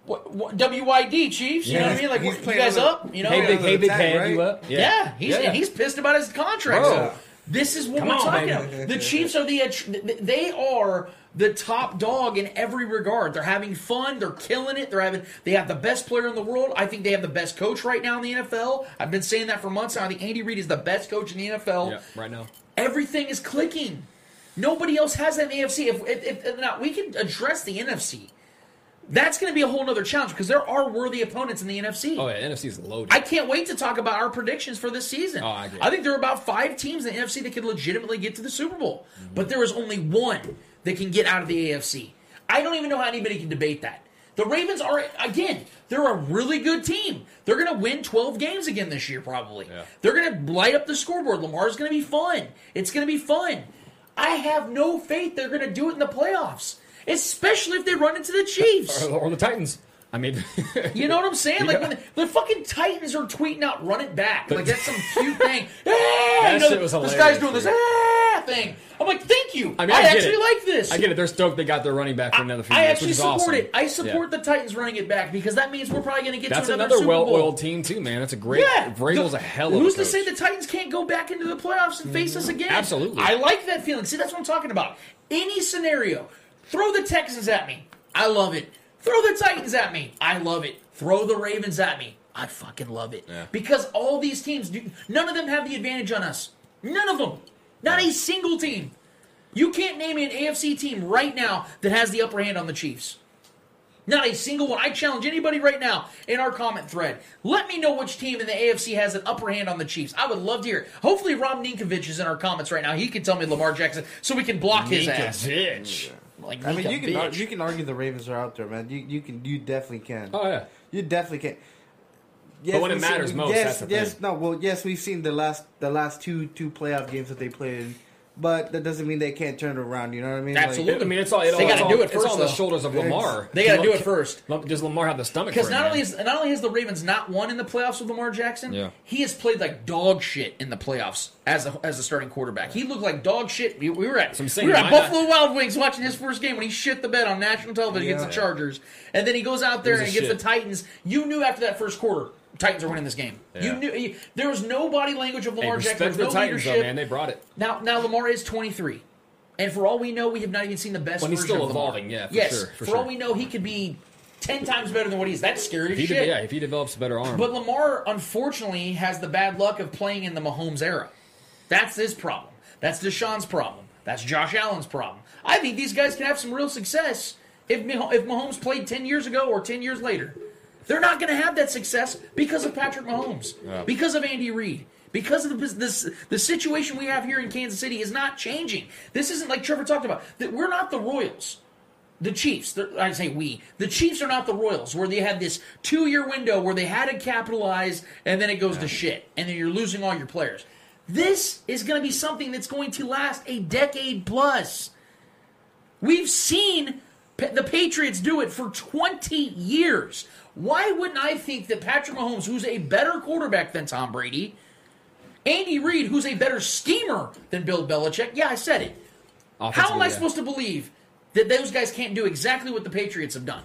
[SPEAKER 6] What, what, WYD Chiefs, you know what I mean? Like,
[SPEAKER 12] He's
[SPEAKER 6] you guys
[SPEAKER 12] the-
[SPEAKER 6] up? You know,
[SPEAKER 11] Hey, big, hey, big
[SPEAKER 12] attack,
[SPEAKER 11] head,
[SPEAKER 12] right?
[SPEAKER 11] you up?
[SPEAKER 6] yeah, he's and he's pissed about his contract.
[SPEAKER 11] Bro.
[SPEAKER 6] So this is what
[SPEAKER 11] Come
[SPEAKER 6] we're
[SPEAKER 11] on,
[SPEAKER 6] talking
[SPEAKER 11] baby.
[SPEAKER 6] about. The Chiefs are the they are the top dog in every regard. They're having fun. They're killing it. They're having they have the best player in the world. I think they have the best coach right now in the NFL. I've been saying that for months now. I think Andy Reid is the best coach in the NFL.
[SPEAKER 11] Yeah, right now.
[SPEAKER 6] Everything is clicking. Nobody else has that in the AFC. If, if, if now we can address the NFC. That's going to be a whole other challenge because there are worthy opponents in the NFC.
[SPEAKER 11] Oh yeah, NFC is loaded.
[SPEAKER 6] I can't wait to talk about our predictions for this season.
[SPEAKER 11] Oh, I agree.
[SPEAKER 6] think there are about five teams in the NFC that could legitimately get to the Super Bowl,
[SPEAKER 11] Mm-hmm.
[SPEAKER 6] but there is only one that can get out of the AFC. I don't even know how anybody can debate that. The Ravens are again, they're a really good team. They're going to win 12 games again this year probably. They're going to light up the scoreboard. Lamar's going to be fun. It's going to be fun. I have no faith they're going to do it in the playoffs, especially if they run into the Chiefs.
[SPEAKER 11] or, or the Titans. I mean,
[SPEAKER 6] You know what I'm saying? Like
[SPEAKER 11] Yeah.
[SPEAKER 6] when the, the fucking Titans are tweeting out "run it back," like that's some cute thing. Ah, you know,
[SPEAKER 11] shit was
[SPEAKER 6] this guy's doing this ah thing. I'm like, thank you. I,
[SPEAKER 11] I mean, I, get
[SPEAKER 6] actually
[SPEAKER 11] it.
[SPEAKER 6] like this.
[SPEAKER 11] I get it. They're stoked they got their running back for another few
[SPEAKER 6] I
[SPEAKER 11] years,
[SPEAKER 6] actually support
[SPEAKER 11] awesome.
[SPEAKER 6] it. I support
[SPEAKER 11] Yeah.
[SPEAKER 6] the Titans running it back because that means we're probably going to get
[SPEAKER 11] That's
[SPEAKER 6] to another,
[SPEAKER 11] another
[SPEAKER 6] Super Bowl.
[SPEAKER 11] well-oiled team too, man. That's a great.
[SPEAKER 6] Yeah,
[SPEAKER 11] Vrabel's
[SPEAKER 6] The-
[SPEAKER 11] a hell of a
[SPEAKER 6] Who's to say the Titans can't go back into the playoffs and face us again?
[SPEAKER 11] Absolutely.
[SPEAKER 6] I like that feeling. See, that's what I'm talking about. Any scenario, throw the Texans at me. I love it. Throw the Titans at me. I love it. Throw the Ravens at me. I fucking love it.
[SPEAKER 11] Yeah.
[SPEAKER 6] Because all these teams, none of them have the advantage on us. None of them. Not a single team. You can't name an AFC team right now that has the upper hand on the Chiefs. Not a single one. I challenge anybody right now in our comment thread. Let me know which team in the AFC has an upper hand on the Chiefs. I would love to hear. it. Hopefully, Rob Ninkovich is in our comments right now. He can tell me Lamar Jackson so we can block his ass.
[SPEAKER 11] Ninkovich.
[SPEAKER 6] Like
[SPEAKER 12] I mean, you can ar-
[SPEAKER 6] Ninkovich.
[SPEAKER 12] you can argue the Ravens are out there, man. You you can you definitely can.
[SPEAKER 11] Oh yeah.
[SPEAKER 12] You definitely can.
[SPEAKER 11] But when it
[SPEAKER 12] we've seen-
[SPEAKER 11] matters most,
[SPEAKER 12] yes,
[SPEAKER 11] that's the
[SPEAKER 12] yes,
[SPEAKER 11] thing.
[SPEAKER 12] no. Well, yes, we've seen the last the last two two playoff games that they played, but that doesn't mean they can't turn it around. You know what I mean? Like-
[SPEAKER 6] Absolutely.
[SPEAKER 11] I mean, it's all. It
[SPEAKER 6] They gotta
[SPEAKER 11] it's all,
[SPEAKER 6] do it
[SPEAKER 11] It's
[SPEAKER 6] first,
[SPEAKER 11] on the shoulders of Lamar.
[SPEAKER 6] They gotta do it first.
[SPEAKER 11] Does Lamar have the stomach?
[SPEAKER 6] Because
[SPEAKER 11] for it,
[SPEAKER 6] not
[SPEAKER 11] man?
[SPEAKER 6] only is not only has the Ravens not won in the playoffs with Lamar Jackson,
[SPEAKER 11] Yeah.
[SPEAKER 6] he has played like dog shit in the playoffs as a as a starting quarterback. He looked like dog shit. We, we were at
[SPEAKER 11] So saying
[SPEAKER 6] we were at
[SPEAKER 11] might
[SPEAKER 6] Buffalo Wild Wings watching his first game when he shit the bed on national television against the Chargers, and then he goes out there and
[SPEAKER 11] a
[SPEAKER 6] against
[SPEAKER 11] shit.
[SPEAKER 6] the Titans. You knew after that first quarter. Titans are winning this game. You knew you- there was no body language of
[SPEAKER 11] Hey,
[SPEAKER 6] Lamar Jackson.
[SPEAKER 11] respect
[SPEAKER 6] There no
[SPEAKER 11] Titans, though, man. They brought it.
[SPEAKER 6] Now, now Lamar is 23, and for all we know, we have not even seen the best.
[SPEAKER 11] When he's
[SPEAKER 6] version
[SPEAKER 11] still
[SPEAKER 6] of Lamar.
[SPEAKER 11] evolving, yeah, for
[SPEAKER 6] yes,
[SPEAKER 11] sure, for
[SPEAKER 6] for all we know, he could be ten times better than what he is. That's scary shit.
[SPEAKER 11] de- yeah, if he develops a better arm.
[SPEAKER 6] But Lamar, unfortunately, has the bad luck of playing in the Mahomes era. That's his problem. That's Deshaun's problem. That's Josh Allen's problem. I think these guys can have some real success if Mah- if Mahomes played ten years ago or ten years later. They're not going to have that success because of Patrick Mahomes,
[SPEAKER 11] Yeah.
[SPEAKER 6] because of Andy Reid. Because of the, this, the situation we have here in Kansas City is not changing. This isn't like Trevor talked about. That we're not the Royals. the Chiefs, I say we, the Chiefs are not the Royals, where they had this two year window where they had to capitalize and then it goes to shit, and then you're losing all your players. This is going to be something that's going to last a decade plus. We've seen the Patriots do it for 20 years. Why wouldn't I think that Patrick Mahomes, who's a better quarterback than Tom Brady, Andy Reid, who's a better schemer than Bill Belichick, yeah, I said it. How am I
[SPEAKER 11] yeah.
[SPEAKER 6] supposed to believe that those guys can't do exactly what the Patriots have done?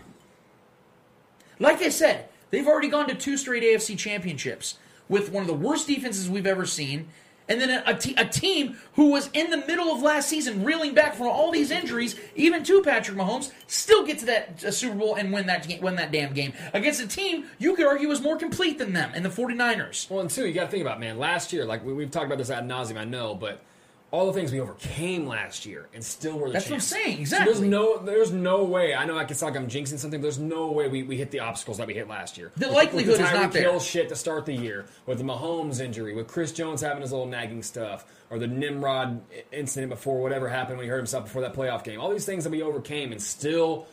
[SPEAKER 6] Like I said, they've already gone to two straight AFC championships with one of the worst defenses we've ever seen, and then a, a te- a team who was in the middle of last season reeling back from all these injuries, even to Patrick Mahomes, still get to that uh, Super Bowl and win that win that damn game against a team you could argue was more complete than them in the 49ers.
[SPEAKER 11] Well, and two, you got to think about, man. Last year, like we, we've talked about this ad nauseum, I know, but all the things we overcame last year and still were the
[SPEAKER 6] That's what I'm
[SPEAKER 11] champs.
[SPEAKER 6] saying,
[SPEAKER 11] So
[SPEAKER 6] exactly.
[SPEAKER 11] there's no, there's no way. I know I can sound like I'm jinxing something. There's no way we, we hit the obstacles that we hit last year.
[SPEAKER 6] The
[SPEAKER 11] With-
[SPEAKER 6] likelihood
[SPEAKER 11] with the
[SPEAKER 6] is not there.
[SPEAKER 11] Hill shit to start the year, with the Mahomes injury, with Chris Jones having his little nagging stuff, or the Nimrod incident before whatever happened when he hurt himself before that playoff game. All these things that we overcame and still,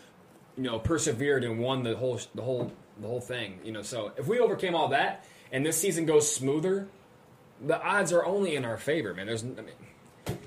[SPEAKER 11] you know, persevered and won the whole the whole the whole thing. You know, so if we overcame all that and this season goes smoother, the odds are only in our favor, man. There's, I mean,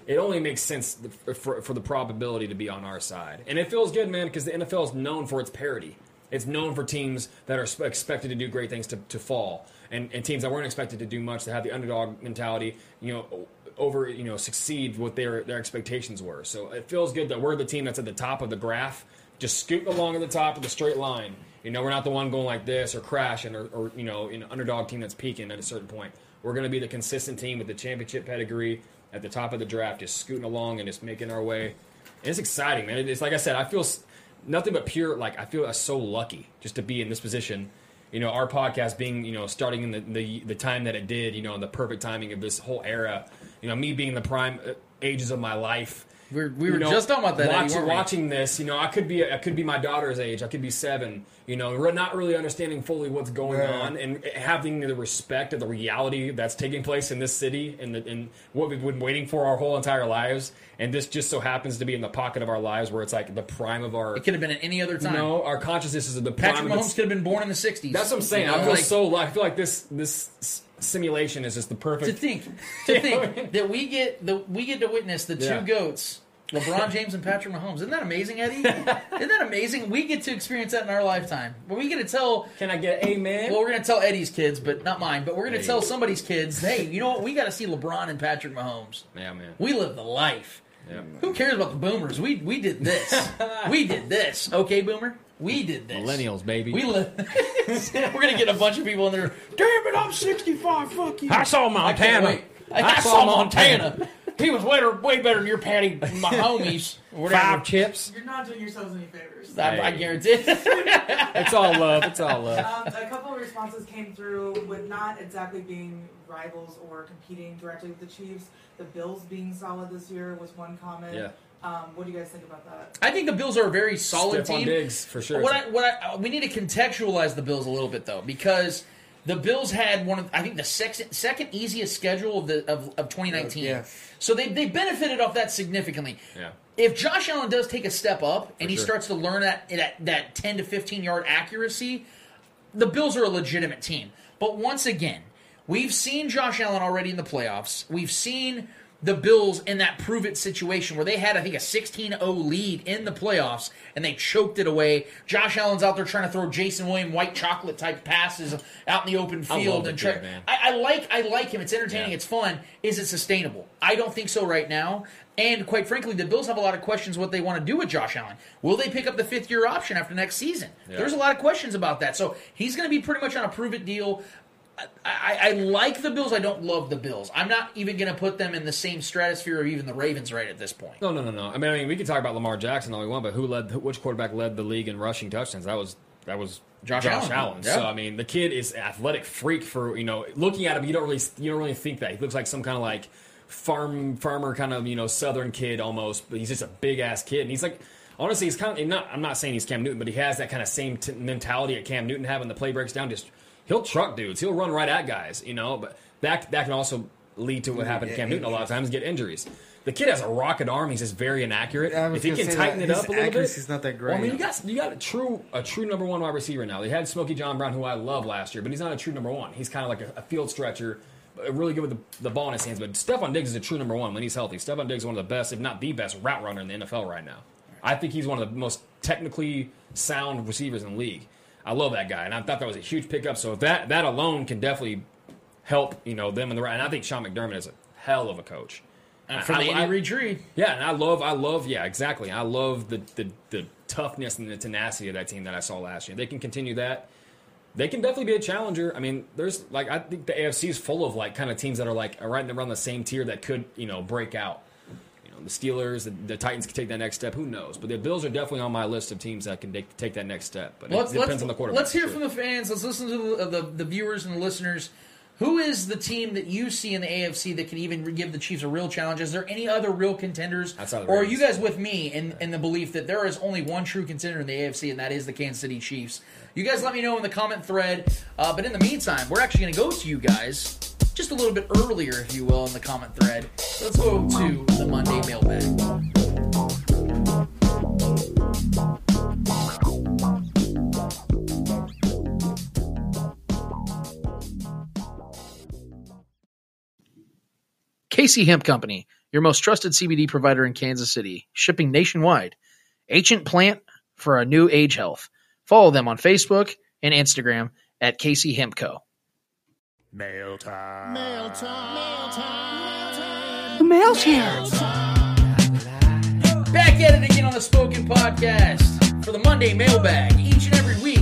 [SPEAKER 11] it only makes sense for, for the probability to be on our side, and it feels good, man, because the NFL is known for its parity. It's known for teams that are expected to do great things to, to fall, and, and teams that weren't expected to do much to have the underdog mentality, you know, over you know succeed what their their expectations were. So it feels good that we're the team that's at the top of the graph, just scooting along at the top of the straight line. You know, we're not the one going like this or crashing or, or you know, an underdog team that's peaking at a certain point. We're going to be the consistent team with the championship pedigree at the top of the draft, just scooting along and just making our way. And it's exciting, man. It's like I said, I feel nothing but pure. Like I feel so lucky just to be in this position. You know, our podcast being you know starting in the the, the time that it did. You know, in the perfect timing of this whole era. You know, me being the prime uh, ages of my life.
[SPEAKER 6] We're, we
[SPEAKER 11] You
[SPEAKER 6] were
[SPEAKER 11] know,
[SPEAKER 6] just talking about that. Eddie,
[SPEAKER 11] Watching, this, you know, I could be I could be my daughter's age. I could be seven. You know, not really understanding fully what's going on and having the respect of the reality that's taking place in this city and the, and what we've been waiting for our whole entire lives. And this just so happens to be in the pocket of our lives where it's like the prime of our.
[SPEAKER 6] It could have been at any other time.
[SPEAKER 11] No, our consciousness is at the prime.
[SPEAKER 6] Patrick Mahomes could have been born in the '60s.
[SPEAKER 11] That's what I'm saying.
[SPEAKER 6] You know,
[SPEAKER 11] I feel
[SPEAKER 6] like-
[SPEAKER 11] so. I feel like this this simulation is just the perfect.
[SPEAKER 6] to think to think that we get the we get to witness the two
[SPEAKER 11] Yeah.
[SPEAKER 6] goats, LeBron James and Patrick Mahomes. Isn't that amazing, Eddie? Isn't that amazing? We get to experience that in our lifetime. But we get to tell.
[SPEAKER 11] Can I get amen?
[SPEAKER 6] Well, we're to tell Eddie's kids, but not mine. But we're
[SPEAKER 11] Hey.
[SPEAKER 6] tell somebody's kids, hey, you know what? We got to see LeBron and Patrick Mahomes.
[SPEAKER 11] Yeah, man.
[SPEAKER 6] We live the life.
[SPEAKER 11] Yeah.
[SPEAKER 6] Who cares about the boomers? We we did this. we did this. Okay, boomer. We did this.
[SPEAKER 11] Millennials, baby.
[SPEAKER 6] We live. we're gonna get a bunch of people in there. Damn it! I'm 65. Fuck you.
[SPEAKER 11] I saw Montana.
[SPEAKER 6] wait. I, saw Montana. he was way, way better than your Patty, my homies. or whatever.
[SPEAKER 11] Five chips.
[SPEAKER 15] You're not doing yourselves any favors.
[SPEAKER 6] I, I guarantee. It.
[SPEAKER 11] it's all love. It's all love.
[SPEAKER 15] Um, a couple of responses came through with not exactly being rivals or competing directly with the Chiefs. The Bills being solid this year was one comment.
[SPEAKER 11] Yeah.
[SPEAKER 15] Um, what do you guys think about that?
[SPEAKER 6] I think the Bills are a very solid
[SPEAKER 11] Stefon
[SPEAKER 6] team.
[SPEAKER 11] Diggs, for sure.
[SPEAKER 6] What I, what I, we need to contextualize the Bills a little bit though, because the Bills had one of I think the second second easiest schedule of the of, of 2019.
[SPEAKER 12] Yeah.
[SPEAKER 6] So they they benefited off that significantly.
[SPEAKER 11] Yeah.
[SPEAKER 6] If Josh Allen does take a step up and he
[SPEAKER 11] sure.
[SPEAKER 6] starts to learn that, that that 10 to 15 yard accuracy, the Bills are a legitimate team. But once again, we've seen Josh Allen already in the playoffs. We've seen the Bills in that prove it situation where they had, I think, a 16 0 lead in the playoffs and they choked it away. Josh Allen's out there trying to throw Jason William white chocolate type passes out in the open field and try.
[SPEAKER 11] kid, man.
[SPEAKER 6] I, I like I like him. It's entertaining.
[SPEAKER 11] Yeah.
[SPEAKER 6] It's fun. Is it sustainable? I don't think so right now. And quite frankly, the Bills have a lot of questions what they want to do with Josh Allen. Will they pick up the fifth year option after next season?
[SPEAKER 11] Yeah.
[SPEAKER 6] There's a lot of questions about that. So he's going to be pretty much on a prove it deal. I, I, like the Bills. I don't love the Bills. I'm not even going to put them in the same stratosphere of even the Ravens right at this point.
[SPEAKER 11] No, no, no, no. I mean, I mean, we can talk about Lamar Jackson all we want, but who led? Which quarterback led the league in rushing touchdowns? That was that was
[SPEAKER 6] Josh
[SPEAKER 11] Josh,
[SPEAKER 6] Allen.
[SPEAKER 11] Allen.
[SPEAKER 6] Yeah.
[SPEAKER 11] So I mean, the kid is athletic freak. For you know, looking at him, you don't really you don't really think that he looks like some kind of like farm farmer kind of you know southern kid almost, but he's just a big ass kid, and he's like. Honestly, he's kind of not. I'm not saying he's Cam Newton, but he has that kind of same t- mentality that Cam Newton have when the play breaks down. Just he'll truck dudes. He'll run right at guys. You know, but that that can also lead to what happened to Cam Newton a lot of times, get injuries. The kid has a rocket arm. He's just very inaccurate. If he can tighten it up a little bit,
[SPEAKER 12] accuracy's not that
[SPEAKER 11] Well, I mean, you got you got a true a true number one wide receiver now. They had Smokey John Brown, who I love last year, but he's not a true number one. He's kind of like a, a field stretcher, but really good with the, the ball in his hands. But Stefon Diggs is a true number one when he's healthy. Stefon Diggs is one of the best, if not the best, route runner in the NFL right now. I think he's one of the most technically sound receivers in the league. I love that guy, and I thought that was a huge pickup. So that that alone can definitely help, you know, them in the right. And I think Sean McDermott is a hell of a coach.
[SPEAKER 6] And from
[SPEAKER 11] I-
[SPEAKER 6] the
[SPEAKER 11] I-
[SPEAKER 6] Andy Reid tree.
[SPEAKER 11] yeah, and I love, I love, yeah, exactly. I love the, the the toughness and the tenacity of that team that I saw last year. They can continue that. They can definitely be a challenger. I mean, there's like I think the AFC is full of like kind of teams that are like right around the same tier that could you know break out. The Steelers, the, the Titans could take that next step. Who knows? But the Bills are definitely on my list of teams that can take, take that next step. But
[SPEAKER 6] Let's,
[SPEAKER 11] it depends on the quarterback.
[SPEAKER 6] let's hear
[SPEAKER 11] for
[SPEAKER 6] from the fans. Let's listen to the, the, the viewers and the listeners. Who is the team that you see in the AFC that can even give the Chiefs a real challenge? Is there any other real contenders? Or are you guys with me in, in the belief that there is only one true contender in the AFC, and that is the Kansas City Chiefs? You guys let me know in the comment thread. Uh, but in the meantime, we're actually going to go to you guys just a little bit earlier, if you will, in the comment thread. Let's go to the Monday mailbag.
[SPEAKER 14] KC Hemp Company, your most trusted CBD provider in Kansas City, shipping nationwide. Ancient plant for a new age health. Follow them on Facebook and Instagram at KC Hemp Co.
[SPEAKER 3] Mail time. Mail time. Mail time.
[SPEAKER 7] The mail's here.
[SPEAKER 6] Back at it again on the Spoken Podcast for the Monday mailbag. Each and every week,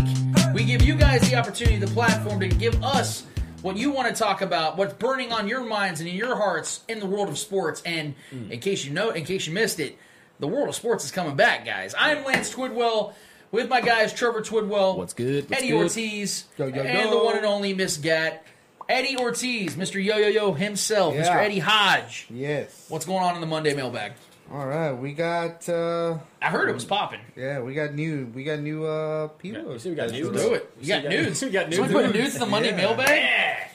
[SPEAKER 6] we give you guys the opportunity, the platform to give us what you want to talk about, what's burning on your minds and in your hearts in the world of sports. And hmm. in case you know, in case you missed it, the world of sports is coming back, guys. I'm Lance Twidwell with my guys Trevor Twidwell, what's
[SPEAKER 11] good,
[SPEAKER 6] Eddie
[SPEAKER 11] good?
[SPEAKER 6] Ortiz,
[SPEAKER 12] Yo, yo,
[SPEAKER 6] and the one and only Miss Gat. Eddie Ortiz, Mr. Yo Yo Yo himself, Mr. Eddie Hodge.
[SPEAKER 12] Yes.
[SPEAKER 6] What's going on in the Monday mailbag?
[SPEAKER 12] All right, we got. uh
[SPEAKER 6] I heard it was popping.
[SPEAKER 12] Yeah, we got new. We got new uh people.
[SPEAKER 11] you see we got
[SPEAKER 12] That's
[SPEAKER 11] nudes?
[SPEAKER 12] what-
[SPEAKER 6] Do it. You got nudes.
[SPEAKER 11] We got
[SPEAKER 6] Someone
[SPEAKER 11] nudes.
[SPEAKER 6] put nudes in the Monday
[SPEAKER 12] Yeah.
[SPEAKER 6] mailbag?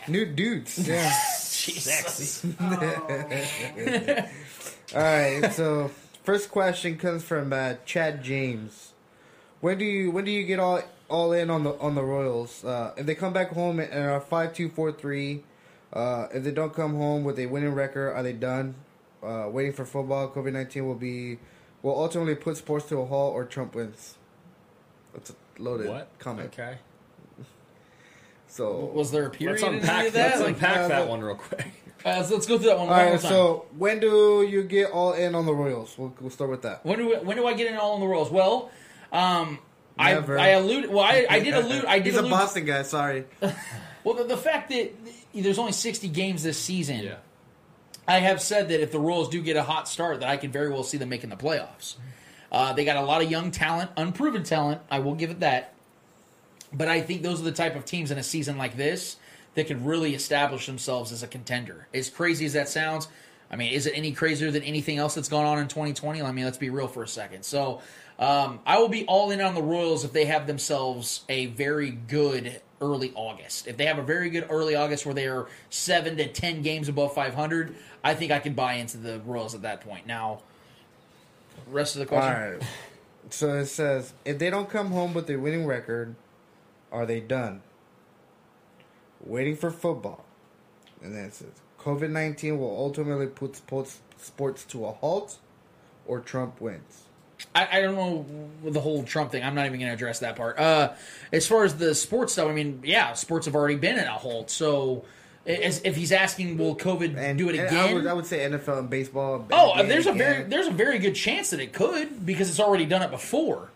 [SPEAKER 12] New dudes. Yeah.
[SPEAKER 6] Jesus.
[SPEAKER 12] All right. So first question comes from uh, Chad James. When do you when do you get all all in on the on the Royals? Uh, if they come back home and are five two four three, uh, if they don't come home with a winning record, are they done? Uh, waiting for football. COVID nineteen will be will ultimately put sports to a halt, or Trump wins. That's a loaded
[SPEAKER 11] What?
[SPEAKER 12] comment.
[SPEAKER 11] Okay.
[SPEAKER 12] So
[SPEAKER 6] Was there a period
[SPEAKER 11] Let's
[SPEAKER 6] in
[SPEAKER 11] unpack,
[SPEAKER 6] of that?
[SPEAKER 11] let's unpack
[SPEAKER 12] uh,
[SPEAKER 11] that one real quick.
[SPEAKER 6] uh, so let's go through that one
[SPEAKER 12] all
[SPEAKER 6] one more time.
[SPEAKER 12] So when do you get all in on the Royals? We'll, we'll start with that.
[SPEAKER 6] when do when do I get in all in the Royals? Well, um, I
[SPEAKER 12] Never.
[SPEAKER 6] I allude. Well, I, I did allude. I did
[SPEAKER 12] He's a. Boston guy. Sorry.
[SPEAKER 6] Well, the, the fact that there's only 60 games this season,
[SPEAKER 11] Yeah.
[SPEAKER 6] I have said that if the Royals do get a hot start, that I could very well see them making the playoffs. Uh, they got a lot of young talent, unproven talent. I will give it that. But I think those are the type of teams in a season like this that could really establish themselves as a contender. As crazy as that sounds, I mean, is it any crazier than anything else that's gone on in 2020? I mean, let's be real for a second. So um, I will be all in on the Royals if they have themselves a very good early August. If they have a very good early August where they are seven to ten games above 500, I think I can buy into the Royals at that point. Now, rest of the question.
[SPEAKER 12] right. So it says if they don't come home with a winning record, are they done? Waiting for football, and then it says COVID nineteen will ultimately put sports to a halt, or Trump wins.
[SPEAKER 6] I, I don't know the whole Trump thing. I'm not even going to address that part. Uh, as far as the sports stuff, I mean, yeah, sports have already been in a halt. So, as, if he's asking, will COVID do it
[SPEAKER 12] And
[SPEAKER 6] again?
[SPEAKER 12] I would, I would say NFL and baseball.
[SPEAKER 6] Oh,
[SPEAKER 12] again,
[SPEAKER 6] there's a
[SPEAKER 12] again.
[SPEAKER 6] very there's a very good chance that it could because it's already done it before.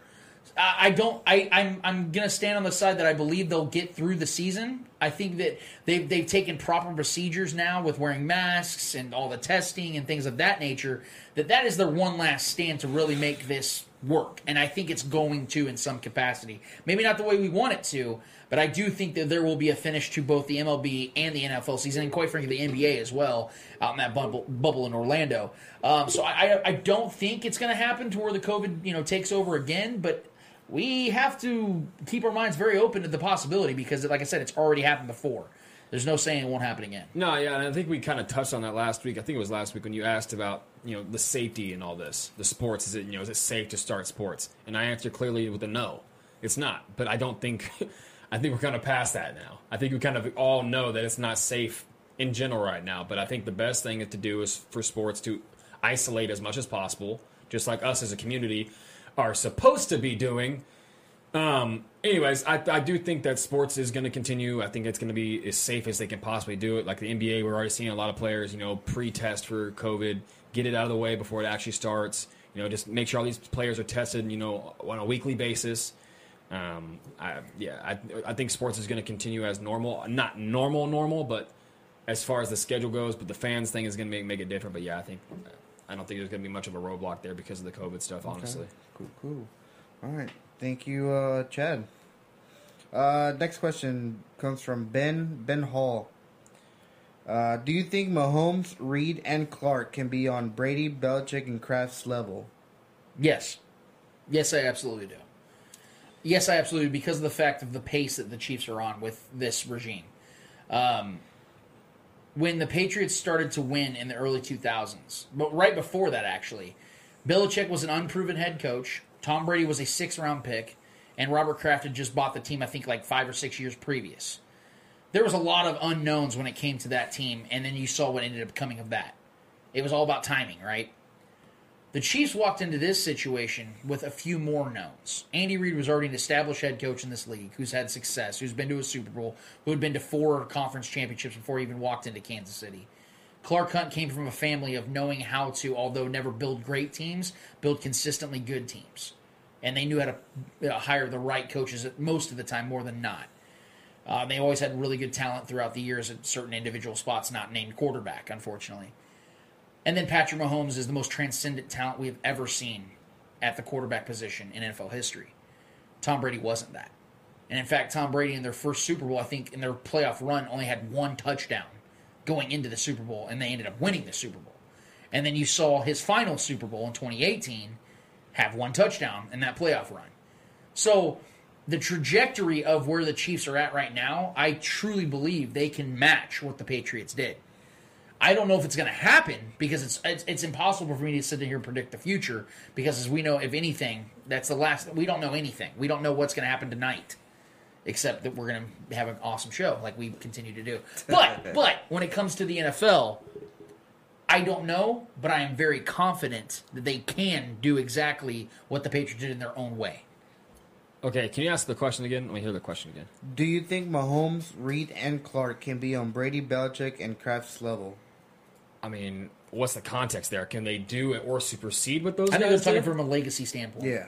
[SPEAKER 6] I, I don't. I, I'm I'm gonna stand on the side that I believe they'll get through the season. I think that they've they've taken proper procedures now with wearing masks and all the testing and things of that nature. That that is their one last stand to really make this work, and I think it's going to in some capacity. Maybe not the way we want it to, but I do think that there will be a finish to both the MLB and the NFL season, and quite frankly, the NBA as well, out in that bubble, bubble in Orlando. Um, so I, I, don't think it's going to happen to where the COVID you know takes over again, but we have to keep our minds very open to the possibility because, like I said, it's already happened before. there's no saying it won't happen again.
[SPEAKER 11] No, yeah, and I think we kind of touched on that last week. I think it was last week when you asked about you know the safety and all this, the sports. Is it you know is it safe to start sports? And I answered clearly with a no. It's not. But I don't think. I think we're kind of past that now. I think we kind of all know that it's not safe in general right now. But I think the best thing to do is for sports to isolate as much as possible, just like us as a community are supposed to be doing. Um, anyways, I, I do think that sports is going to continue. I think it's going to be as safe as they can possibly do it. Like the NBA, we're already seeing a lot of players, you know, pre-test for COVID, get it out of the way before it actually starts. You know, just make sure all these players are tested, you know, on a weekly basis. Um, I, yeah, I, I think sports is going to continue as normal. Not normal, normal, but as far as the schedule goes, but the fans thing is going to make, make it different. But yeah, I think I don't think there's going to be much of a roadblock there because of the COVID stuff. Honestly,
[SPEAKER 12] Okay. Cool, cool. All right. Thank you, uh, Chad. Uh, next question comes from Ben Ben Hall. Uh, do you think Mahomes, Reid, and Clark can be on Brady, Belichick, and Kraft's level?
[SPEAKER 6] Yes. Yes, I absolutely do. Yes, I absolutely do because of the fact of the pace that the Chiefs are on with this regime. Um, when the Patriots started to win in the early 2000s, but right before that, actually, Belichick was an unproven head coach. Tom Brady was a six round pick, and Robert Kraft had just bought the team, I think, like five or six years previous. There was a lot of unknowns when it came to that team, and then you saw what ended up coming of that. It was all about timing, right? The Chiefs walked into this situation with a few more knowns. Andy Reid was already an established head coach in this league who's had success, who's been to a Super Bowl, who had been to four conference championships before he even walked into Kansas City. Clark Hunt came from a family of knowing how to, although never build great teams, build consistently good teams. And they knew how to hire the right coaches most of the time, more than not. Uh, they always had really good talent throughout the years at certain individual spots, not named quarterback, unfortunately. And then Patrick Mahomes is the most transcendent talent we have ever seen at the quarterback position in NFL history. Tom Brady wasn't that. And in fact, Tom Brady in their first Super Bowl, I think in their playoff run, only had one touchdown going into the Super Bowl, and they ended up winning the Super Bowl. And then you saw his final Super Bowl in 2018 have one touchdown in that playoff run. So the trajectory of where the Chiefs are at right now, I truly believe they can match what the Patriots did. I don't know if it's going to happen because it's, it's it's impossible for me to sit here and predict the future because as we know, if anything, that's the last. We don't know anything. We don't know what's going to happen tonight, except that we're going to have an awesome show like we continue to do. But but when it comes to the NFL, I don't know, but I am very confident that they can do exactly what the Patriots did in their own way.
[SPEAKER 11] Okay, can you ask the question again? Let me hear the question again.
[SPEAKER 12] Do you think Mahomes, Reid, and Clark can be on Brady, Belichick, and Kraft's level?
[SPEAKER 11] I mean, what's the context there? Can they do it or supersede what those
[SPEAKER 6] I think they're talking
[SPEAKER 11] did?
[SPEAKER 6] from a legacy standpoint.
[SPEAKER 12] Yeah.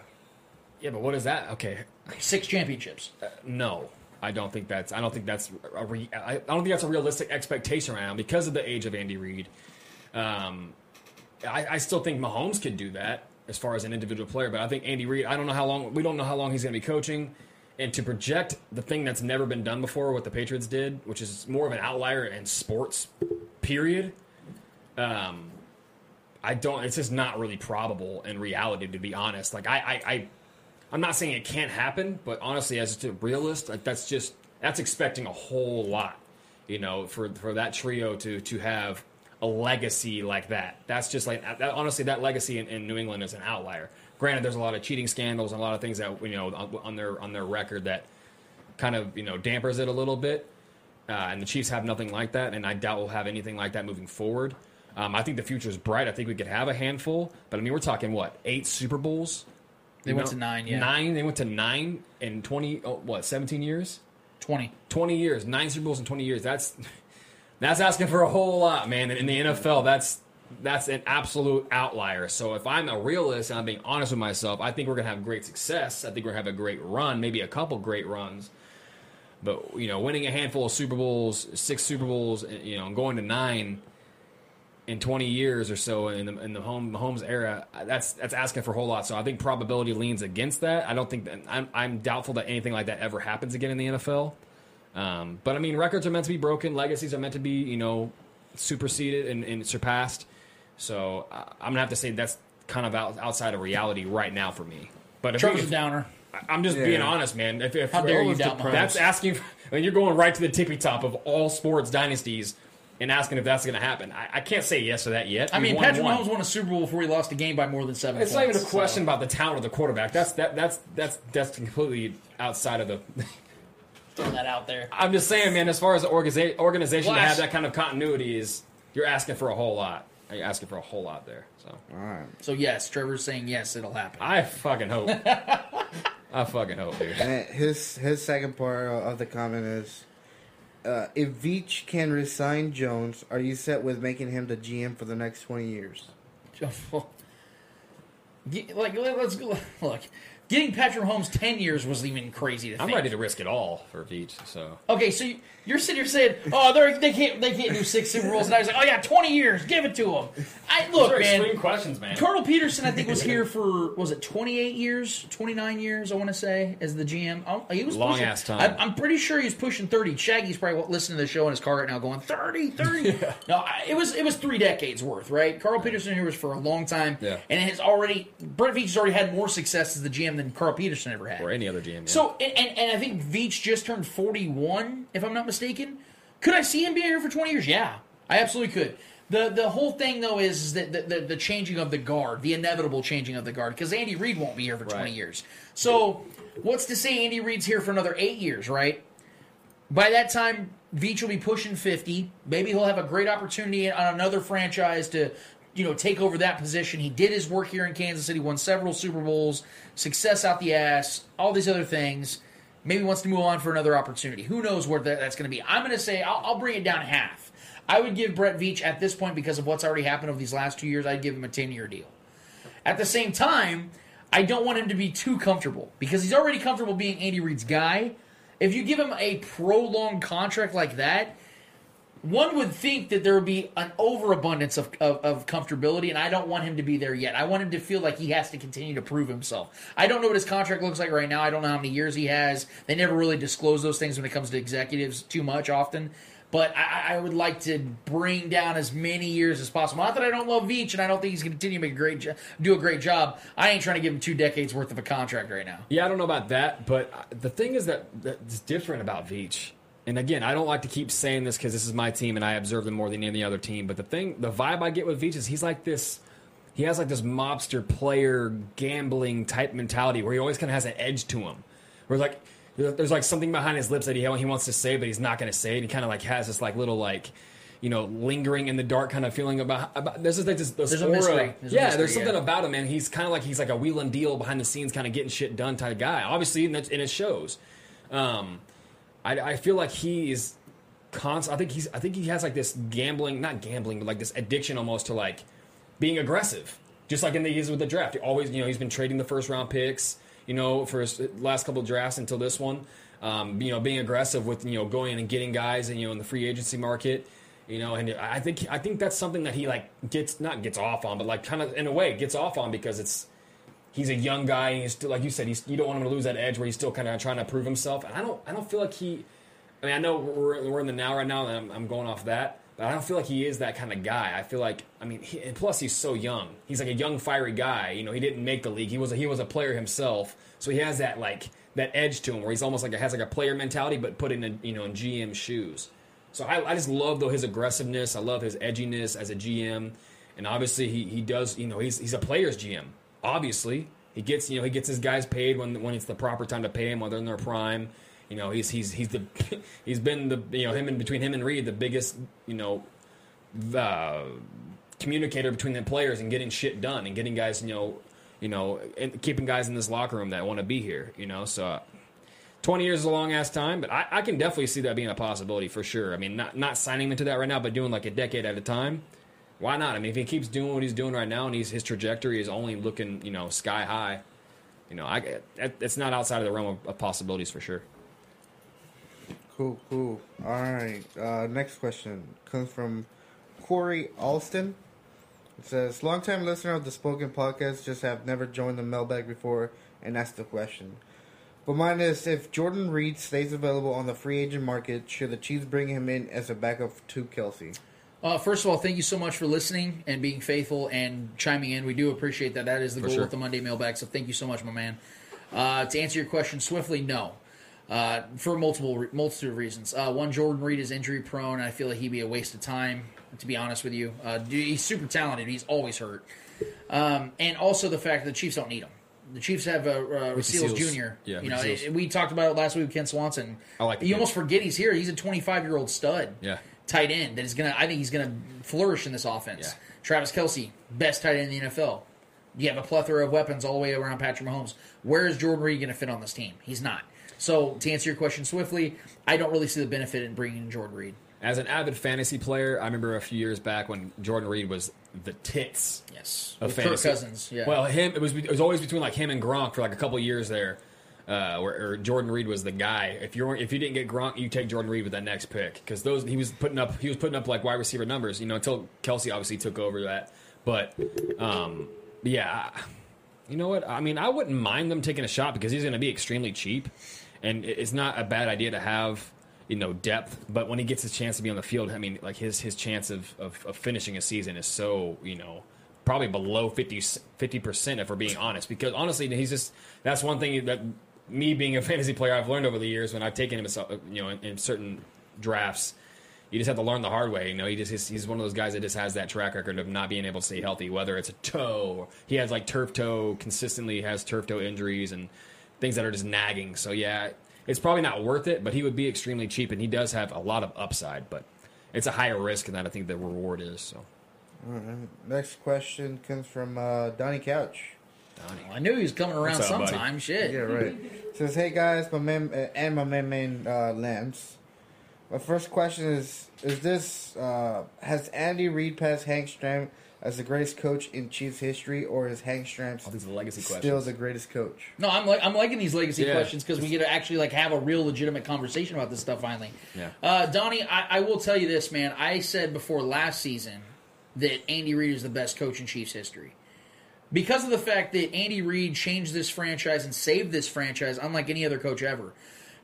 [SPEAKER 11] Yeah, but what is that? Okay,
[SPEAKER 6] six championships.
[SPEAKER 11] Uh, no, I don't think that's. I don't think that's. A re, I, I don't think that's a realistic expectation right now because of the age of Andy Reid. Um, I, I still think Mahomes could do that as far as an individual player, but I think Andy Reid. I don't know how long. We don't know how long he's going to be coaching, and to project the thing that's never been done before, what the Patriots did, which is more of an outlier in sports, period. Um, I don't. It's just not really probable in reality, to be honest. Like I, I, I I'm not saying it can't happen, but honestly, as a realist, like that's just that's expecting a whole lot, you know, for for that trio to to have a legacy like that. That's just like that, honestly, that legacy in, in New England is an outlier. Granted, there's a lot of cheating scandals and a lot of things that you know on, on their on their record that kind of you know dampers it a little bit. Uh, and the Chiefs have nothing like that, and I doubt we'll have anything like that moving forward. Um, I think the future is bright. I think we could have a handful, but I mean, we're talking what eight Super Bowls.
[SPEAKER 6] They went to nine, yeah.
[SPEAKER 11] nine. They went to nine in twenty. Oh, what seventeen years?
[SPEAKER 6] 20.
[SPEAKER 11] 20 years. Nine Super Bowls in twenty years. That's that's asking for a whole lot, man. And in the NFL, that's that's an absolute outlier. So if I'm a realist and I'm being honest with myself, I think we're gonna have great success. I think we're gonna have a great run, maybe a couple great runs. But you know, winning a handful of Super Bowls, six Super Bowls, you know, and going to nine in 20 years or so in the in the home Mahomes era, that's that's asking for a whole lot. So I think probability leans against that. I don't think that I'm I'm doubtful that anything like that ever happens again in the NFL. Um, but I mean, records are meant to be broken. Legacies are meant to be you know superseded and, and surpassed. So uh, I'm gonna have to say that's kind of out, outside of reality right now for me. But if
[SPEAKER 6] Trevor's
[SPEAKER 11] we,
[SPEAKER 6] a downer.
[SPEAKER 11] I- I'm just
[SPEAKER 6] Yeah.
[SPEAKER 11] being honest, man. If, if
[SPEAKER 6] How dare you
[SPEAKER 11] was
[SPEAKER 6] doubt
[SPEAKER 11] to-
[SPEAKER 6] Mahomes.
[SPEAKER 11] That's asking. I mean, you're going right to the tippy top of all sports dynasties and asking if that's going to happen. I, I can't say yes to that yet.
[SPEAKER 6] I mean,
[SPEAKER 11] won
[SPEAKER 6] Patrick
[SPEAKER 11] one.
[SPEAKER 6] Mahomes won a Super Bowl before he lost a game by more than seven.
[SPEAKER 11] It's not even a question
[SPEAKER 6] so-
[SPEAKER 11] about the talent of the quarterback. That's that that's that's that's completely outside of the.
[SPEAKER 6] Throw that out there.
[SPEAKER 11] I'm just saying, man. As far as the organiza- organization to have that kind of continuity is, you're asking for a whole lot. You're asking for a whole lot there. So,
[SPEAKER 12] all right.
[SPEAKER 6] So yes, Trevor's saying yes, it'll happen.
[SPEAKER 11] I fucking hope. I fucking hope, dude.
[SPEAKER 12] And his his second part of the comment is, uh, if Veach can resign Jones, are you set with making him the GM for the next twenty years?
[SPEAKER 6] Like let- let's go- look. Getting Patrick Holmes ten years was even crazy to think.
[SPEAKER 11] I'm
[SPEAKER 6] think.
[SPEAKER 11] ready to risk it all for Veach. So
[SPEAKER 6] Okay, so you- you're sitting here saying, "Oh, they're, they can't, they can't do six Super Bowls," and I was like, "Oh yeah, twenty years, give it to them." I look,
[SPEAKER 11] Those are
[SPEAKER 6] man.
[SPEAKER 11] extreme questions, man.
[SPEAKER 6] Carl Peterson, I think, was here for was it twenty eight years, twenty nine years? I want to say as the GM. Oh, he was
[SPEAKER 11] Long
[SPEAKER 6] pushing-
[SPEAKER 11] ass time.
[SPEAKER 6] I, I'm pretty sure he's pushing thirty. Shaggy's probably listening to the show in his car right now, going 30, 30. No, I, it was it was three decades worth, right? Carl Peterson here was for a long time,
[SPEAKER 11] Yeah.
[SPEAKER 6] and it has already Brett Veach has already had more success as the GM than Carl Peterson ever had.
[SPEAKER 11] or any other GM. yeah.
[SPEAKER 6] So, and, and, I think Veach just turned 41, if I'm not mistaken. Could I see him being here for 20 years? Yeah, I absolutely could. The the whole thing, though, is, is that the, the, the changing of the guard, the inevitable changing of the guard, because Andy Reid won't be here for 20 years. So, what's to say Andy Reid's here for another eight years, right? By that time, Veach will be pushing 50. Maybe he'll have a great opportunity on another franchise to, you know, take over that position. He did his work here in Kansas City, won several Super Bowls, success out the ass, all these other things. Maybe wants to move on for another opportunity. Who knows where that, that's going to be? I'm going to say I'll, I'll bring it down half. I would give Brett Veach at this point because of what's already happened over these last two years. I'd give him a 10 year deal. At the same time, I don't want him to be too comfortable because he's already comfortable being Andy Reid's guy. If you give him a prolonged contract like that, one would think that there would be an overabundance of, of, of comfortability, and I don't want him to be there yet. I want him to feel like he has to continue to prove himself. I don't know what his contract looks like right now. I don't know how many years he has. They never really disclose those things when it comes to executives too much often. But I, I would like to bring down as many years as possible. Not that I don't love Veach, and I don't think he's going to continue to make a great jo- do a great job. I ain't trying to give him two decades worth of a contract right now.
[SPEAKER 11] Yeah, I don't know about that, but the thing is that that's different about Veach. And again, I don't like to keep saying this because this is my team and I observe them more than any other team. But the thing, the vibe I get with Veach is he's like this. He has like this mobster player gambling type mentality where he always kind of has an edge to him. Where like there's like something behind his lips that he he wants to say, but he's not going to say it. He kind of like has this like little like. You know, lingering in the dark kind of feeling about. about there's just like this, this
[SPEAKER 6] There's a mystery. There's a
[SPEAKER 11] yeah,
[SPEAKER 6] mystery,
[SPEAKER 11] there's something
[SPEAKER 6] yeah.
[SPEAKER 11] about him, man. He's kind of like he's like a wheel and deal behind the scenes, kind of getting shit done type of guy. Obviously, and, that's, and it shows. Um, I, I feel like he is constant. I think he's. I think he has like this gambling, not gambling, but like this addiction almost to like being aggressive, just like in the years with the draft. He always, you know, he's been trading the first round picks, you know, for his last couple drafts until this one. Um, you know, being aggressive with you know going in and getting guys, and you know, in the free agency market. You know, and I think I think that's something that he like gets not gets off on, but like kind of in a way gets off on because it's he's a young guy and he's still like you said he's you don't want him to lose that edge where he's still kind of trying to prove himself. And I don't I don't feel like he. I mean, I know we're, we're in the now right now, and I'm, I'm going off that, but I don't feel like he is that kind of guy. I feel like I mean, he, and plus he's so young. He's like a young fiery guy. You know, he didn't make the league. He was a, he was a player himself, so he has that like that edge to him where he's almost like has like a player mentality, but put in a, you know in GM shoes. So I, I just love though his aggressiveness. I love his edginess as a GM, and obviously he, he does. You know, he's he's a player's GM. Obviously, he gets you know he gets his guys paid when when it's the proper time to pay him when they're in their prime. You know, he's he's he's the he's been the you know him and between him and Reid the biggest you know communicator between the players and getting shit done and getting guys you know you know and keeping guys in this locker room that want to be here. You know, so. 20 years is a long ass time, but I, I can definitely see that being a possibility for sure. I mean, not not signing into that right now, but doing like a decade at a time. Why not? I mean, if he keeps doing what he's doing right now and he's, his trajectory is only looking, you know, sky high, you know, I it's not outside of the realm of, of possibilities for sure.
[SPEAKER 12] Cool, cool. All right. Uh, next question comes from Corey Alston. It says, "Longtime listener of the Spoken Podcast, just have never joined the mailbag before and asked the question. But mine is, if Jordan Reed stays available on the free agent market, should the Chiefs bring him in as a backup to Kelce?
[SPEAKER 6] Uh, first of all, thank you so much for listening and being faithful and chiming in. We do appreciate that. That is the
[SPEAKER 11] For
[SPEAKER 6] goal
[SPEAKER 11] sure.
[SPEAKER 6] with the Monday mailbag. So thank you so much, my man. Uh, to answer your question swiftly, no. Uh, for multiple re- multitude of reasons. Uh, one, Jordan Reed is injury prone. I feel like he'd be a waste of time. To be honest with you, uh, dude, he's super talented. He's always hurt. Um, and also the fact that the Chiefs don't need him. The Chiefs have uh, uh, Seals
[SPEAKER 11] Seals.
[SPEAKER 6] Jr.
[SPEAKER 11] Yeah,
[SPEAKER 6] you know, it- we talked about it last week with Ken Swanson.
[SPEAKER 11] I like
[SPEAKER 6] You
[SPEAKER 11] kid.
[SPEAKER 6] almost forget he's here. He's a 25 year old stud
[SPEAKER 11] Yeah.
[SPEAKER 6] Tight end that is gonna. I think he's gonna flourish in this offense. Travis Kelce, best tight end in the NFL. You have a plethora of weapons all the way around Patrick Mahomes. Where is Jordan Reed going to fit on this team? He's not. So to answer your question swiftly, I don't really see the benefit in bringing in Jordan Reed.
[SPEAKER 11] As an avid fantasy player, I remember a few years back when Jordan Reed was the tits.
[SPEAKER 6] Yes,
[SPEAKER 11] of
[SPEAKER 6] With Kirk. Cousins, yeah.
[SPEAKER 11] Well, him it was it was always between like him and Gronk for like a couple years there, uh, where or Jordan Reed was the guy. If you if you didn't get Gronk, you take Jordan Reed with that next pick because those he was putting up he was putting up like wide receiver numbers. You know until Kelce obviously took over that, but um, yeah. You know what? I mean, I wouldn't mind them taking a shot because he's going to be extremely cheap, and it's not a bad idea to have you know depth. But when he gets his chance to be on the field, I mean, like his his chance of of, of finishing a season is so you know probably below 50 percent if we're being honest. Because honestly, he's just that's one thing that me being a fantasy player I've learned over the years when I've taken him you know in, in certain drafts. You just have to learn the hard way. You know, he just he's, he's one of those guys that just has that track record of not being able to stay healthy. Whether it's a toe, he has like turf toe consistently has turf toe injuries and things that are just nagging. So yeah, it's probably not worth it. But he would be extremely cheap, and he does have a lot of upside. But it's a higher risk than I think the reward is. So.
[SPEAKER 12] Next question comes from uh, Donnie Couch.
[SPEAKER 11] Donnie,
[SPEAKER 6] I knew he was coming around
[SPEAKER 11] What's up, buddy?
[SPEAKER 6] sometime. Shit.
[SPEAKER 12] Yeah, right. Says, hey guys, my mem- uh, and my main main uh, Lance. My first question is: Is this uh, has Andy Reid passed Hank Stram as the greatest coach in Chiefs history, or is Hank Stram
[SPEAKER 11] All these are legacy
[SPEAKER 12] still
[SPEAKER 11] questions.
[SPEAKER 12] the greatest coach?
[SPEAKER 6] No, I'm like I'm liking these legacy
[SPEAKER 11] Yeah.
[SPEAKER 6] questions because we get to actually like have a real legitimate conversation about this stuff finally.
[SPEAKER 11] Yeah.
[SPEAKER 6] Uh, Donnie, I, I will tell you this, man. I said before last season that Andy Reid is the best coach in Chiefs history because of the fact that Andy Reid changed this franchise and saved this franchise unlike any other coach ever.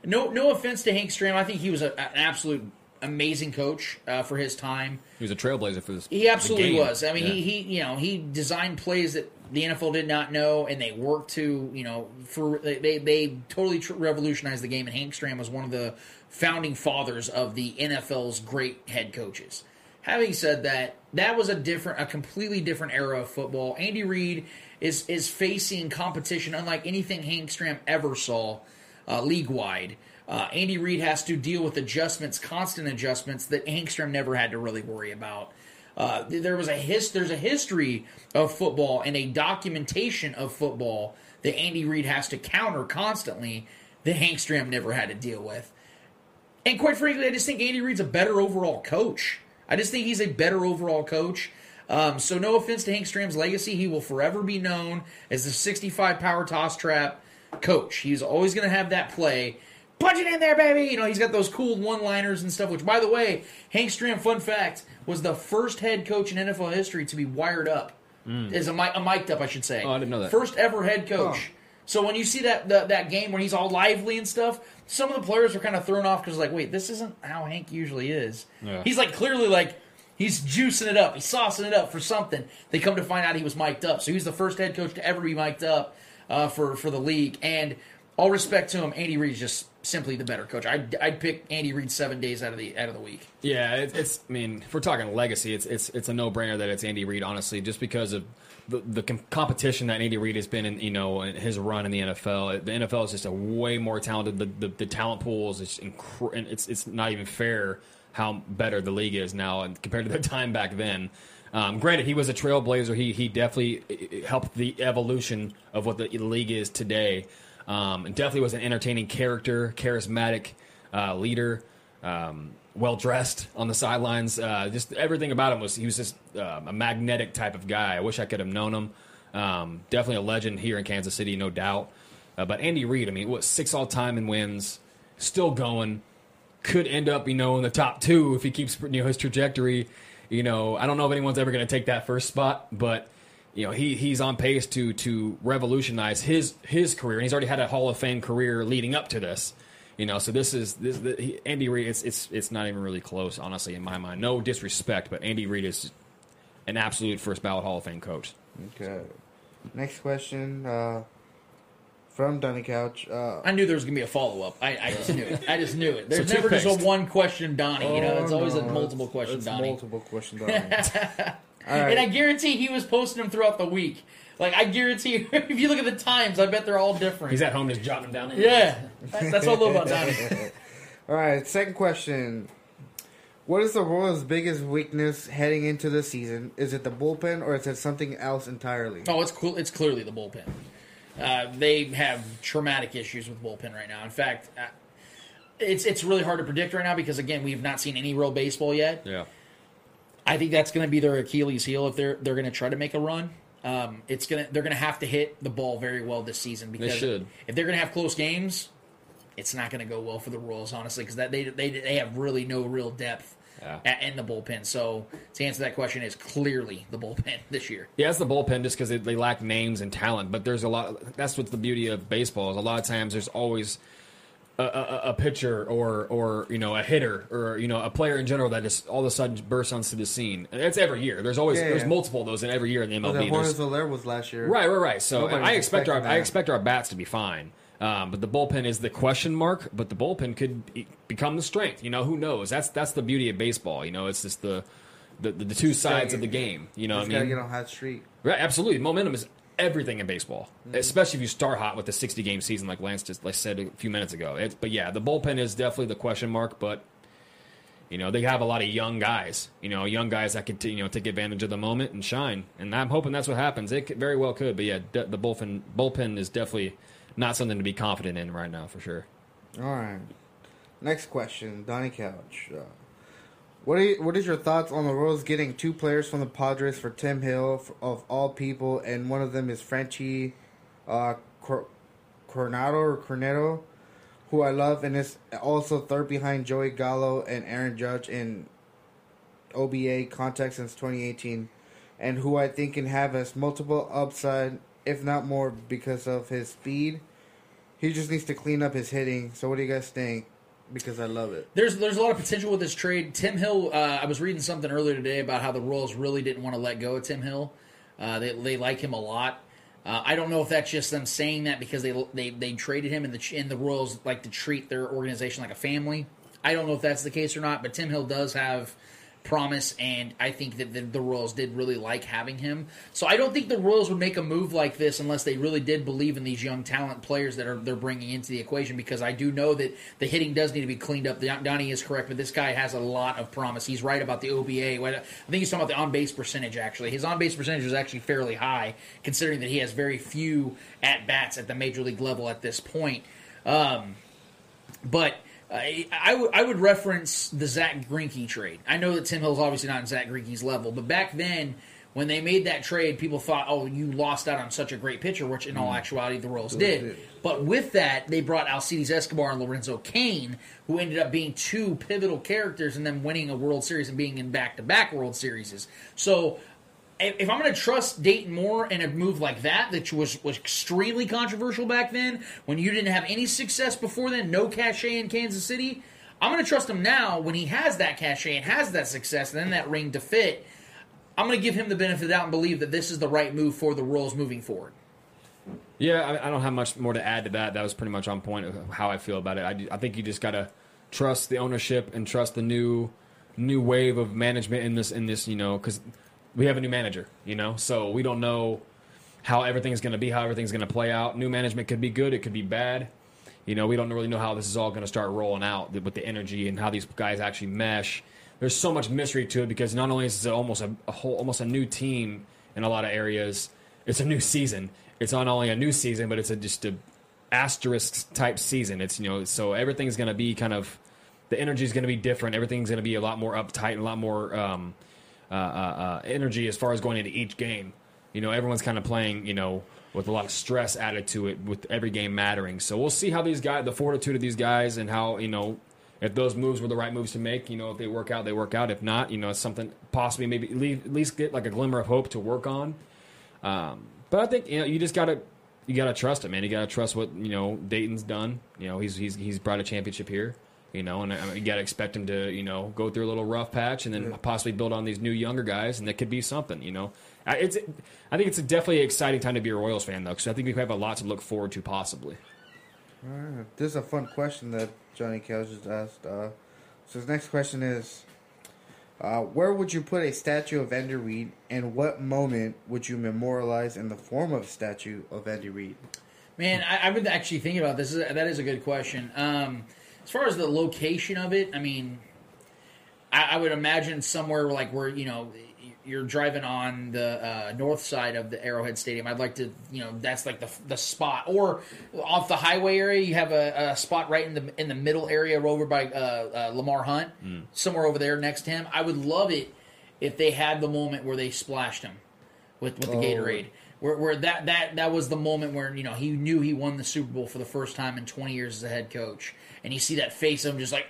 [SPEAKER 6] No, no offense to Hank Stram. I think he was a, an absolute amazing coach uh, for his time.
[SPEAKER 11] he was a trailblazer for this.
[SPEAKER 6] He absolutely was. I mean,
[SPEAKER 11] Yeah.
[SPEAKER 6] he, he, you know, he designed plays that the NFL did not know, and they worked to, you know, for they they, totally tr- revolutionized the game. And Hank Stram was one of the founding fathers of the NFL's great head coaches. Having said that, that was a different, a completely different era of football. Andy Reid is is facing competition unlike anything Hank Stram ever saw uh, league wide. Uh, Andy Reid has to deal with adjustments, constant adjustments that Hank Stram never had to really worry about. Uh, there was a his, there's a history of football and a documentation of football that Andy Reid has to counter constantly that Hank Stram never had to deal with. And quite frankly, I just think Andy Reid's a better overall coach. I just think he's a better overall coach. Um, so no offense to Hank Stram's legacy, he will forever be known as the 65 power toss trap coach. He's always going to have that play. Punch it in there, baby! You know, he's got those cool one-liners and stuff, which, by the way, Hank Stram, fun fact, was the first head coach in NFL history to be wired up. Is a, mi- a mic'd up, I should say.
[SPEAKER 11] Oh, I didn't know that.
[SPEAKER 6] First ever head coach. So when you see that, that that game when he's all lively and stuff, some of the players are kind of thrown off because like, wait, this isn't how Hank usually is.
[SPEAKER 11] Yeah.
[SPEAKER 6] He's like clearly like he's juicing it up, he's saucing it up for something. They come to find out he was mic'd up, so he's the first head coach to ever be mic'd up uh, for for the league. And all respect to him, Andy Reid's just simply the better coach. I'd, I'd pick Andy Reid seven days out of the out of the week.
[SPEAKER 11] Yeah, it, it's. I mean, if we're talking legacy, it's it's it's a no brainer that it's Andy Reid. Honestly, just because of the, the com- competition that Andy Reid has been in, you know, his run in the NFL. The NFL is just a way more talented. The the, the talent pool is just it's it's not even fair how better the league is now and compared to the time back then. Um, granted, he was a trailblazer. He he definitely helped the evolution of what the league is today. Um, and definitely was an entertaining character, charismatic uh, leader, um, well dressed on the sidelines. Uh, just everything about him was he was just uh, a magnetic type of guy. I wish I could have known him. Um, definitely a legend here in Kansas City, no doubt. Uh, but Andy Reid, I mean, what six all time in wins, still going. Could end up, you know, in the top two if he keeps you know his trajectory. You know, I don't know if anyone's ever going to take that first spot, but you know he he's on pace to to revolutionize his his career, and he's already had a Hall of Fame career leading up to this. You know, so this is this the, he, Andy Reid. It's it's it's not even really close, honestly, in my mind. No disrespect, but Andy Reid is an absolute first ballot Hall of Fame coach.
[SPEAKER 12] Okay. Next question uh, from Donny Couch. Uh,
[SPEAKER 6] I knew there was gonna be a follow up. I, I just knew it. I just knew it. There's
[SPEAKER 12] So
[SPEAKER 6] never just a one question Donnie. You know,
[SPEAKER 12] Oh,
[SPEAKER 6] it's always a multiple
[SPEAKER 12] it's-
[SPEAKER 6] question
[SPEAKER 12] it's
[SPEAKER 6] Donnie.
[SPEAKER 12] multiple question Donnie.
[SPEAKER 6] And. I guarantee he was posting them throughout the week. Like I guarantee, if you look at the times, I bet they're all different.
[SPEAKER 11] He's at home just jotting them down.
[SPEAKER 6] Yeah, that's what I love about Donnie.
[SPEAKER 12] All right, second question. What is the Royals' biggest weakness heading into the season? Is it the bullpen or is it something else entirely?
[SPEAKER 6] Oh, it's cool. It's clearly the bullpen. Uh, they have traumatic issues with bullpen right now. In fact, uh, it's it's really hard to predict right now because again, we have not seen any real baseball yet.
[SPEAKER 11] Yeah.
[SPEAKER 6] I think that's going to be their Achilles heel if they're they're going to try to make a run. Um, it's gonna they're going to have to hit the ball very well this season because
[SPEAKER 11] should.
[SPEAKER 6] if they're going to have close games, it's not going to go well for the Royals honestly because that they they they have really no real depth
[SPEAKER 11] Yeah.
[SPEAKER 6] in the bullpen. So to answer that question is clearly the bullpen this year.
[SPEAKER 11] Yeah, it's the bullpen just because they, they lack names and talent. But there's a lot. That's what's the beauty of baseball. Is a lot of times there's always a, a, a pitcher or or you know a hitter or you know a player in general that just all of a sudden bursts onto the scene. And It's every year. There's always
[SPEAKER 12] Yeah,
[SPEAKER 11] there's
[SPEAKER 12] yeah.
[SPEAKER 11] multiple of those in every year in the
[SPEAKER 12] Well,
[SPEAKER 11] MLB.
[SPEAKER 12] that
[SPEAKER 11] There's-
[SPEAKER 12] Soler was last year.
[SPEAKER 11] Right, right, right. So I expect our
[SPEAKER 12] expecting
[SPEAKER 11] I expect our bats to be fine. Um, but the bullpen is the question mark. But the bullpen could be, become the strength. You know, who knows? That's that's the beauty of baseball. You know, it's just the the, the, the two sides of the game. You know, I
[SPEAKER 12] gotta
[SPEAKER 11] mean,
[SPEAKER 12] get on hot streak.
[SPEAKER 11] Right, absolutely. Momentum is everything in baseball,
[SPEAKER 12] Mm-hmm.
[SPEAKER 11] especially if you start hot with the 60 game season, like Lance just like said a few minutes ago. It, but yeah, the bullpen is definitely the question mark. But you know, they have a lot of young guys. You know, young guys that could you know take advantage of the moment and shine. And I'm hoping that's what happens. It could, very well could. But yeah, de- the bullpen bullpen is definitely not something to be confident in right now for sure.
[SPEAKER 12] All right. Next question, Donny Couch. Uh, what you, what is your thoughts on the Royals getting two players from the Padres for Tim Hill f- of all people, and one of them is Franchy uh, Cor- Coronado or Cornetto, who I love, and is also third behind Joey Gallo and Aaron Judge in OBA contact since 2018, and who I think can have as multiple upside, if not more, because of his speed. He just needs to clean up his hitting. So, what do you guys think? Because I love it.
[SPEAKER 6] There's there's a lot of potential with this trade. Tim Hill, uh, I was reading something earlier today about how the Royals really didn't want to let go of Tim Hill. Uh, they they like him a lot. Uh, I don't know if that's just them saying that because they they they traded him and the and the Royals like to treat their organization like a family. I don't know if that's the case or not, but Tim Hill does have promise, and I think that the, the Royals did really like having him. So I don't think the Royals would make a move like this unless they really did believe in these young talent players that are they're bringing into the equation. Because I do know that the hitting does need to be cleaned up. Donnie is correct, but this guy has a lot of promise. He's right about the OBA. I think he's talking about the on base percentage. Actually, his on base percentage is actually fairly high, considering that he has very few at bats at the major league level at this point. Um, but I, I would- reference the Zack Greinke trade. I know that Tim Hill's obviously not in Zack Greinke's level, but back then when they made that trade, people thought, "Oh, you lost out on such a great pitcher," which in all actuality the Royals did. But with that, they brought Alcides Escobar and Lorenzo Cain, who ended up being two pivotal characters and them winning a World Series and being in back-to-back World Series. So if I'm going to trust Dayton Moore in a move like that, that was was extremely controversial back then, when you didn't have any success before then, no cachet in Kansas City, I'm going to trust him now when he has that cachet and has that success and then that ring to fit. I'm going to give him the benefit of the doubt and believe that this is the right move for the Royals moving forward.
[SPEAKER 11] Yeah, I, don't have much more to add to that. That was pretty much on point of how I feel about it. I, I think you just gotta trust the ownership and trust the new new wave of management in this in this you know because we have a new manager you know? So we don't know how everything's going to be how everything's going to play out. New management could be good it could be bad. You know we don't really know how this is all going to start rolling out with the energy and how these guys actually mesh. There's so much mystery to it because not only is it almost a, a whole almost a new team in a lot of areas it's a new season. It's not only a new season but it's a just a asterisk type season. It's you know so everything's going to be kind of the energy is going to be different. Everything's going to be a lot more uptight and a lot more um, uh, uh, uh, energy as far as going into each game. You know, everyone's kind of playing, you know, with a lot of stress added to it, with every game mattering. So we'll see how these guys, the fortitude of these guys, and how you know if those moves were the right moves to make. You know, if they work out, they work out. If not, you know, it's something possibly maybe least- at least get like a glimmer of hope to work on. Um, but I think you know you just gotta you gotta trust it, man. You gotta trust what you know Dayton's done. You know, he's he's he's brought a championship here. You know, and I mean, you got to expect him to, you know, go through a little rough patch and then
[SPEAKER 12] Yeah.
[SPEAKER 11] possibly build on these new younger guys, and that could be something. You know, I- it's I think it's a definitely an exciting time to be a Royals fan though, because I think we have a lot to look forward to possibly.
[SPEAKER 12] Alright, This is a fun question that Johnny Cal just asked. Uh, so his next question is, uh, where would you put a statue of Andy Reid, and what moment would you memorialize in the form of a statue of Andy Reid?
[SPEAKER 6] Man, I, I've been actually thinking about this. That is a good question. Um, as far as the location of it, I mean, I, I would imagine somewhere like where you know you're driving on the uh, north side of the Arrowhead Stadium. I'd like to, you know, that's like the the spot, or off the highway area, you have a, a spot right in the in the middle area over by uh, uh, Lamar Hunt, somewhere over there next to him. I would love it if they had the moment where they splashed him with with the
[SPEAKER 12] Oh.
[SPEAKER 6] Gatorade. Where, where that, that that was the moment where you know he knew he won the Super Bowl for the first time in 20 years as a head coach, and you see that face of him just like,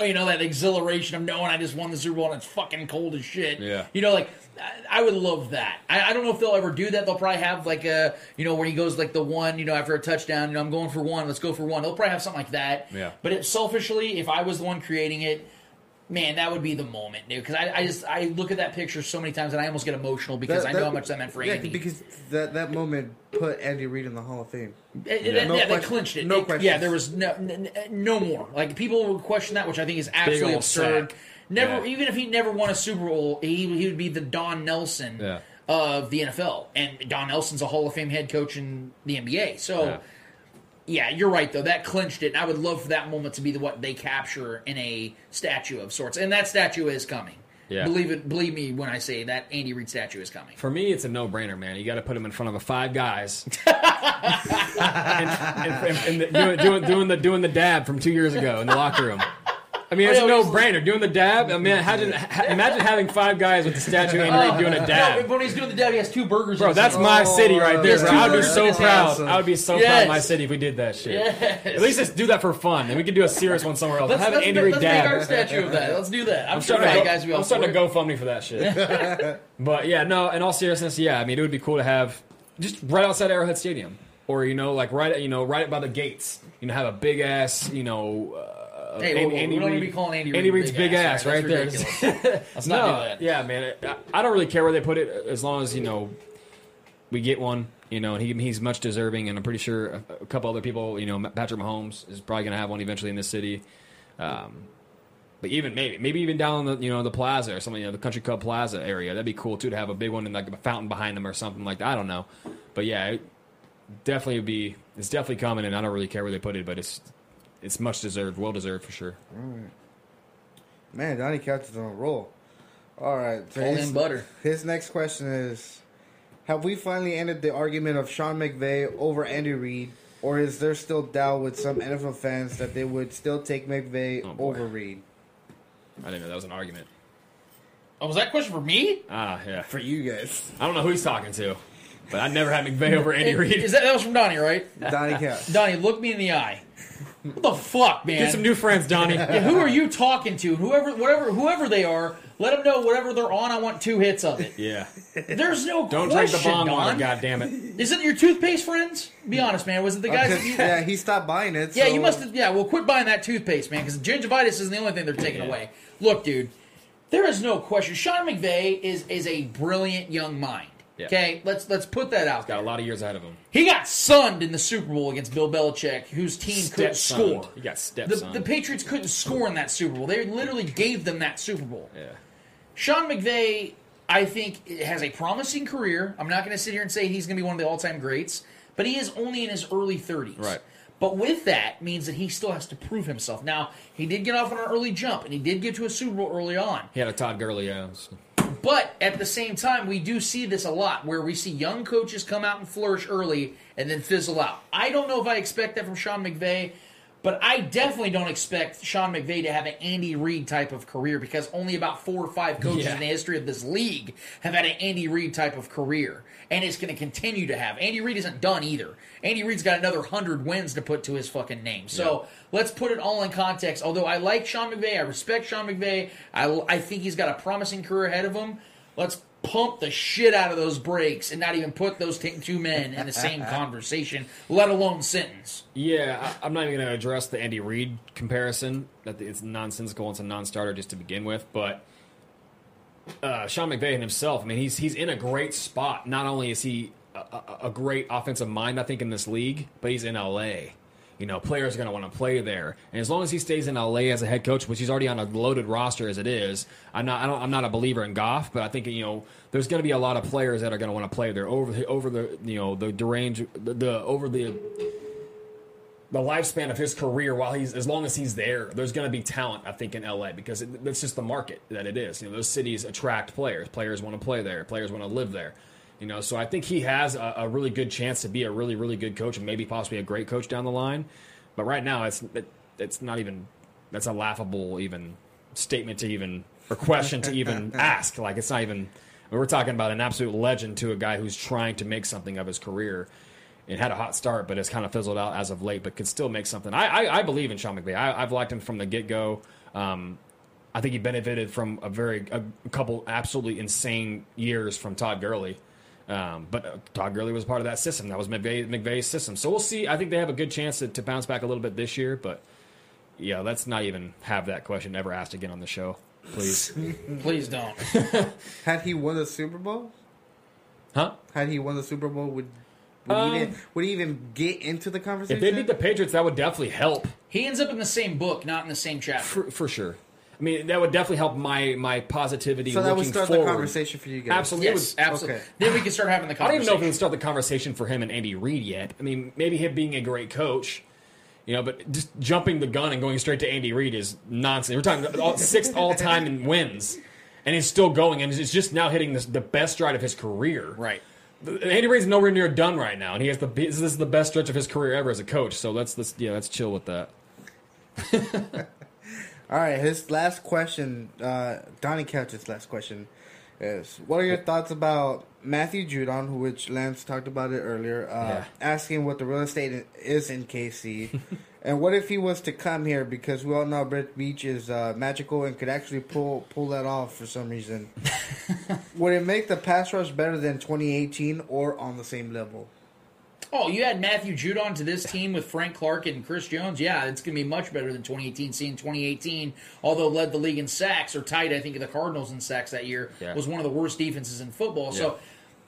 [SPEAKER 6] you know, that exhilaration of knowing I just won the Super Bowl and it's fucking cold as shit.
[SPEAKER 11] Yeah.
[SPEAKER 6] You know, like I, I would love that. I, I don't know if they'll ever do that. They'll probably have like a you know where he goes like the one you know after a touchdown. You know, I'm going for one. Let's go for one. They'll probably have something like that.
[SPEAKER 11] Yeah.
[SPEAKER 6] But it, selfishly, if I was the one creating it, man, that would be the moment, dude. Because I, I just I look at that picture so many times and I almost get emotional because I know how much that meant for
[SPEAKER 12] yeah,
[SPEAKER 6] Andy.
[SPEAKER 12] because that that moment put Andy Reid in the Hall of Fame.
[SPEAKER 6] It- it-
[SPEAKER 12] No
[SPEAKER 6] yeah, they clinched it.
[SPEAKER 12] No
[SPEAKER 6] It-
[SPEAKER 12] question.
[SPEAKER 6] Yeah, there was no n- n- no more. Like people would question that, which I think is absolutely absurd.
[SPEAKER 11] sack.
[SPEAKER 6] Never,
[SPEAKER 11] Yeah.
[SPEAKER 6] even if he never won a Super Bowl, he he would be the Don Nelson
[SPEAKER 11] Yeah.
[SPEAKER 6] of the NFL, and Don Nelson's a Hall of Fame head coach in the NBA. So.
[SPEAKER 11] Yeah.
[SPEAKER 6] Yeah, you're right though. That clinched it. And I would love for that moment to be the, what they capture in a statue of sorts, and that statue is coming.
[SPEAKER 11] Yeah.
[SPEAKER 6] Believe it. Believe me when I say that Andy Reid statue is coming.
[SPEAKER 11] For me, it's a no-brainer, man. You got to put him in front of a five guys, and, and, and, and doing, doing, doing the doing the dab from two years ago in the locker room. I mean, it's
[SPEAKER 6] Oh,
[SPEAKER 11] a
[SPEAKER 6] we just-
[SPEAKER 11] no-brainer. Doing the dab. I mean, imagine, ha- imagine having five guys with the statue of Andy Reid doing a
[SPEAKER 6] No,
[SPEAKER 11] dab.
[SPEAKER 6] when he's doing the dab, he has two burgers.
[SPEAKER 11] Bro, that's my city right there, bro. I would be so proud. I would be so proud of my city if we did that shit.
[SPEAKER 6] Yes.
[SPEAKER 11] At least let's do that for fun, and we could do a serious one somewhere else.
[SPEAKER 6] Let's,
[SPEAKER 11] Have an
[SPEAKER 6] let's,
[SPEAKER 11] Andy Reid
[SPEAKER 6] let's
[SPEAKER 11] dab.
[SPEAKER 6] make our statue of that. Let's do that. I'm,
[SPEAKER 11] I'm
[SPEAKER 6] sure
[SPEAKER 11] starting, to
[SPEAKER 6] that
[SPEAKER 11] go,
[SPEAKER 6] guys be all
[SPEAKER 11] I'm starting to. GoFundMe for that shit. but yeah, no. In all seriousness, yeah. I mean, it would be cool to have just right outside Arrowhead Stadium, or you know, like right, you know, right by the gates. You know, have a big ass, you know. Uh,
[SPEAKER 6] Hey, whoa, whoa, we don't wanna be calling Andy Reid
[SPEAKER 11] Reid's
[SPEAKER 6] big
[SPEAKER 11] big
[SPEAKER 6] ass,
[SPEAKER 11] ass,
[SPEAKER 6] right?
[SPEAKER 11] right, there.
[SPEAKER 6] Let's not
[SPEAKER 11] no,
[SPEAKER 6] do that.
[SPEAKER 11] Yeah, man. I, I don't really care where they put it, as long as you know we get one. You know, and he, he's much deserving, and I'm pretty sure a, a couple other people, you know, Patrick Mahomes is probably going to have one eventually in this city. Um, but even maybe, maybe even down in the you know the plaza or something, you know, the Country Club Plaza area, that'd be cool too to have a big one and like a fountain behind them or something like that. I don't know, but yeah, it definitely would be. It's definitely coming, and I don't really care where they put it, but it's it's much deserved, well deserved for sure.
[SPEAKER 12] Alright. Man, Donnie Couch is on a roll. All right, so
[SPEAKER 6] Call
[SPEAKER 12] his,
[SPEAKER 6] him butter.
[SPEAKER 12] His next question is: Have we finally ended the argument of Sean McVay over Andy Reid, or is there still doubt with some NFL fans that they would still take McVay
[SPEAKER 11] Oh,
[SPEAKER 12] over Reid?
[SPEAKER 11] I didn't know that was an argument.
[SPEAKER 6] Oh, was that question for me?
[SPEAKER 11] Ah, yeah.
[SPEAKER 12] For you guys,
[SPEAKER 11] I don't know who he's talking to, but I never had McVay over Andy Reid.
[SPEAKER 6] Is that that was from Donnie, right?
[SPEAKER 12] Donnie Couch.
[SPEAKER 6] Donnie, look me in the eye. What the fuck, man?
[SPEAKER 11] Get some new friends, Donnie.
[SPEAKER 6] Yeah, who are you talking to? Whoever, whatever, whoever they are, let them know whatever they're on. I want two hits of it.
[SPEAKER 11] Yeah.
[SPEAKER 6] There's no
[SPEAKER 11] Don't drink the
[SPEAKER 6] question,
[SPEAKER 11] bong water,
[SPEAKER 6] Don.
[SPEAKER 11] God damn it.
[SPEAKER 6] Is it your toothpaste friends? Be honest, man. Was it the guys? that you,
[SPEAKER 12] yeah, he stopped buying it.
[SPEAKER 6] Yeah,
[SPEAKER 12] so-
[SPEAKER 6] you must have. Yeah, well, quit buying that toothpaste, man, because gingivitis isn't the only thing they're taking
[SPEAKER 11] Yeah.
[SPEAKER 6] away. Look, dude, there is no question. Sean McVay is is a brilliant young mind.
[SPEAKER 11] Yeah.
[SPEAKER 6] Okay, let's let's put that out.
[SPEAKER 11] Got a lot of years ahead of him.
[SPEAKER 6] He got sunned in the Super Bowl against Bill Belichick, whose team couldn't score.
[SPEAKER 11] He got step
[SPEAKER 6] The, the Patriots couldn't score in that Super Bowl. They literally gave them that Super Bowl.
[SPEAKER 11] yeah.
[SPEAKER 6] Sean McVay, I think, has a promising career. I'm not going to sit here and say he's going to be one of the all-time greats, but he is only in his early 30s.
[SPEAKER 11] Right.
[SPEAKER 6] But with that means that he still has to prove himself. Now, he did get off on an early jump, and he did get to a Super Bowl early on.
[SPEAKER 11] He had a Todd Gurley. Yeah.
[SPEAKER 6] But at the same time, we do see this a lot where we see young coaches come out and flourish early and then fizzle out. I don't know if I expect that from Sean McVay, but I definitely don't expect Sean McVay to have an Andy Reid type of career because only about four or five coaches
[SPEAKER 11] Yeah.
[SPEAKER 6] in the history of this league have had an Andy Reid type of career. And it's going to continue to have. Andy Reid isn't done either. Andy Reid's got another 100 wins to put to his fucking name. So let's put it all in context. Although I like Sean McVay, I respect Sean McVay, I, I think he's got a promising career ahead of him. Let's pump the shit out of those brakes and not even put those t- two men in the same conversation, let alone sentence.
[SPEAKER 11] Yeah, I, I'm not even going to address the Andy Reid comparison. That it's nonsensical. It's a non-starter just to begin with. But uh, Sean McVay himself, I mean, he's he's in a great spot. Not only is he a, a, a great offensive mind, I think, in this league, but he's in LA. You know, players are going to want to play there, and as long as he stays in LA as a head coach, which he's already on a loaded roster as it is, I'm not. I don't, I'm not a believer in Goff, but I think you know there's going to be a lot of players that are going to want to play there. Over the over the you know the derange the, the over the the lifespan of his career while he's as long as he's there there's going to be talent i think in la because it, it's just the market that it is. You know those cities attract players. Players want to play there. Players want to live there you know so i think he has a, a really good chance to be a really really good coach and maybe possibly a great coach down the line but right now it's it, it's not even that's a laughable even statement to even or question to even ask like it's not even we're talking about an absolute legend to a guy who's trying to make something of his career it had a hot start, but it's kind of fizzled out as of late. But could still make something. I I, I believe in Sean McVay. I, have liked him from the get go. Um, I think he benefited from a very a couple absolutely insane years from Todd Gurley. Um, but uh, Todd Gurley was part of that system. That was McVay, McVay's system. So we'll see. I think they have a good chance to, to bounce back a little bit this year. But yeah, let's not even have that question ever asked again on the show, please.
[SPEAKER 6] Please don't.
[SPEAKER 12] Had he won the Super Bowl?
[SPEAKER 11] Huh?
[SPEAKER 12] Had he won the Super Bowl, would would, he,
[SPEAKER 11] Um,
[SPEAKER 12] even, would he even get into the conversation?
[SPEAKER 11] if they beat the Patriots, that would definitely help
[SPEAKER 6] He ends up in the same book, not in the same chapter.
[SPEAKER 11] for, for sure. I mean, that would definitely help my my positivity.
[SPEAKER 12] so that would start
[SPEAKER 11] forward.
[SPEAKER 12] the conversation for you guys.
[SPEAKER 11] Absolutely.
[SPEAKER 6] Yes,
[SPEAKER 11] would-
[SPEAKER 6] absolutely.
[SPEAKER 12] okay.
[SPEAKER 6] Then we can start having the conversation.
[SPEAKER 11] I don't even know if we can start the conversation for him and Andy Reid yet. I mean, maybe him being a great coach, you know, but just jumping the gun and going straight to Andy Reid is nonsense. We're talking all, sixth all time in wins, and he's still going, and he's just now hitting this, the best stride of his career.
[SPEAKER 6] Right.
[SPEAKER 11] Andy Reid's nowhere near done right now, and he has the this is the best stretch of his career ever as a coach. So let's let's yeah let's chill with that.
[SPEAKER 12] All right, his last question, uh, Donnie Couch's last question is: What are your thoughts about Matthew Judon, which Lance talked about it earlier, uh,
[SPEAKER 11] Yeah.
[SPEAKER 12] asking what the real estate is in KC, and what if he was to come here? Because we all know Brett Veach is uh, magical and could actually pull pull that off for some reason. Would it make the pass rush better than 2018 or on the same level?
[SPEAKER 6] Oh, you had Matthew Judon to this team with Frank Clark and Chris Jones. Yeah, it's going to be much better than 2018. Seeing 2018, although led the league in sacks or tied, I think, of the Cardinals in sacks that year,
[SPEAKER 11] Yeah.
[SPEAKER 6] was one of the worst defenses in football. So,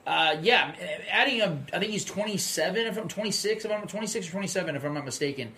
[SPEAKER 6] uh, yeah, adding a, I think he's 27, if I'm 26, if I'm 26 or 27, if I'm not mistaken.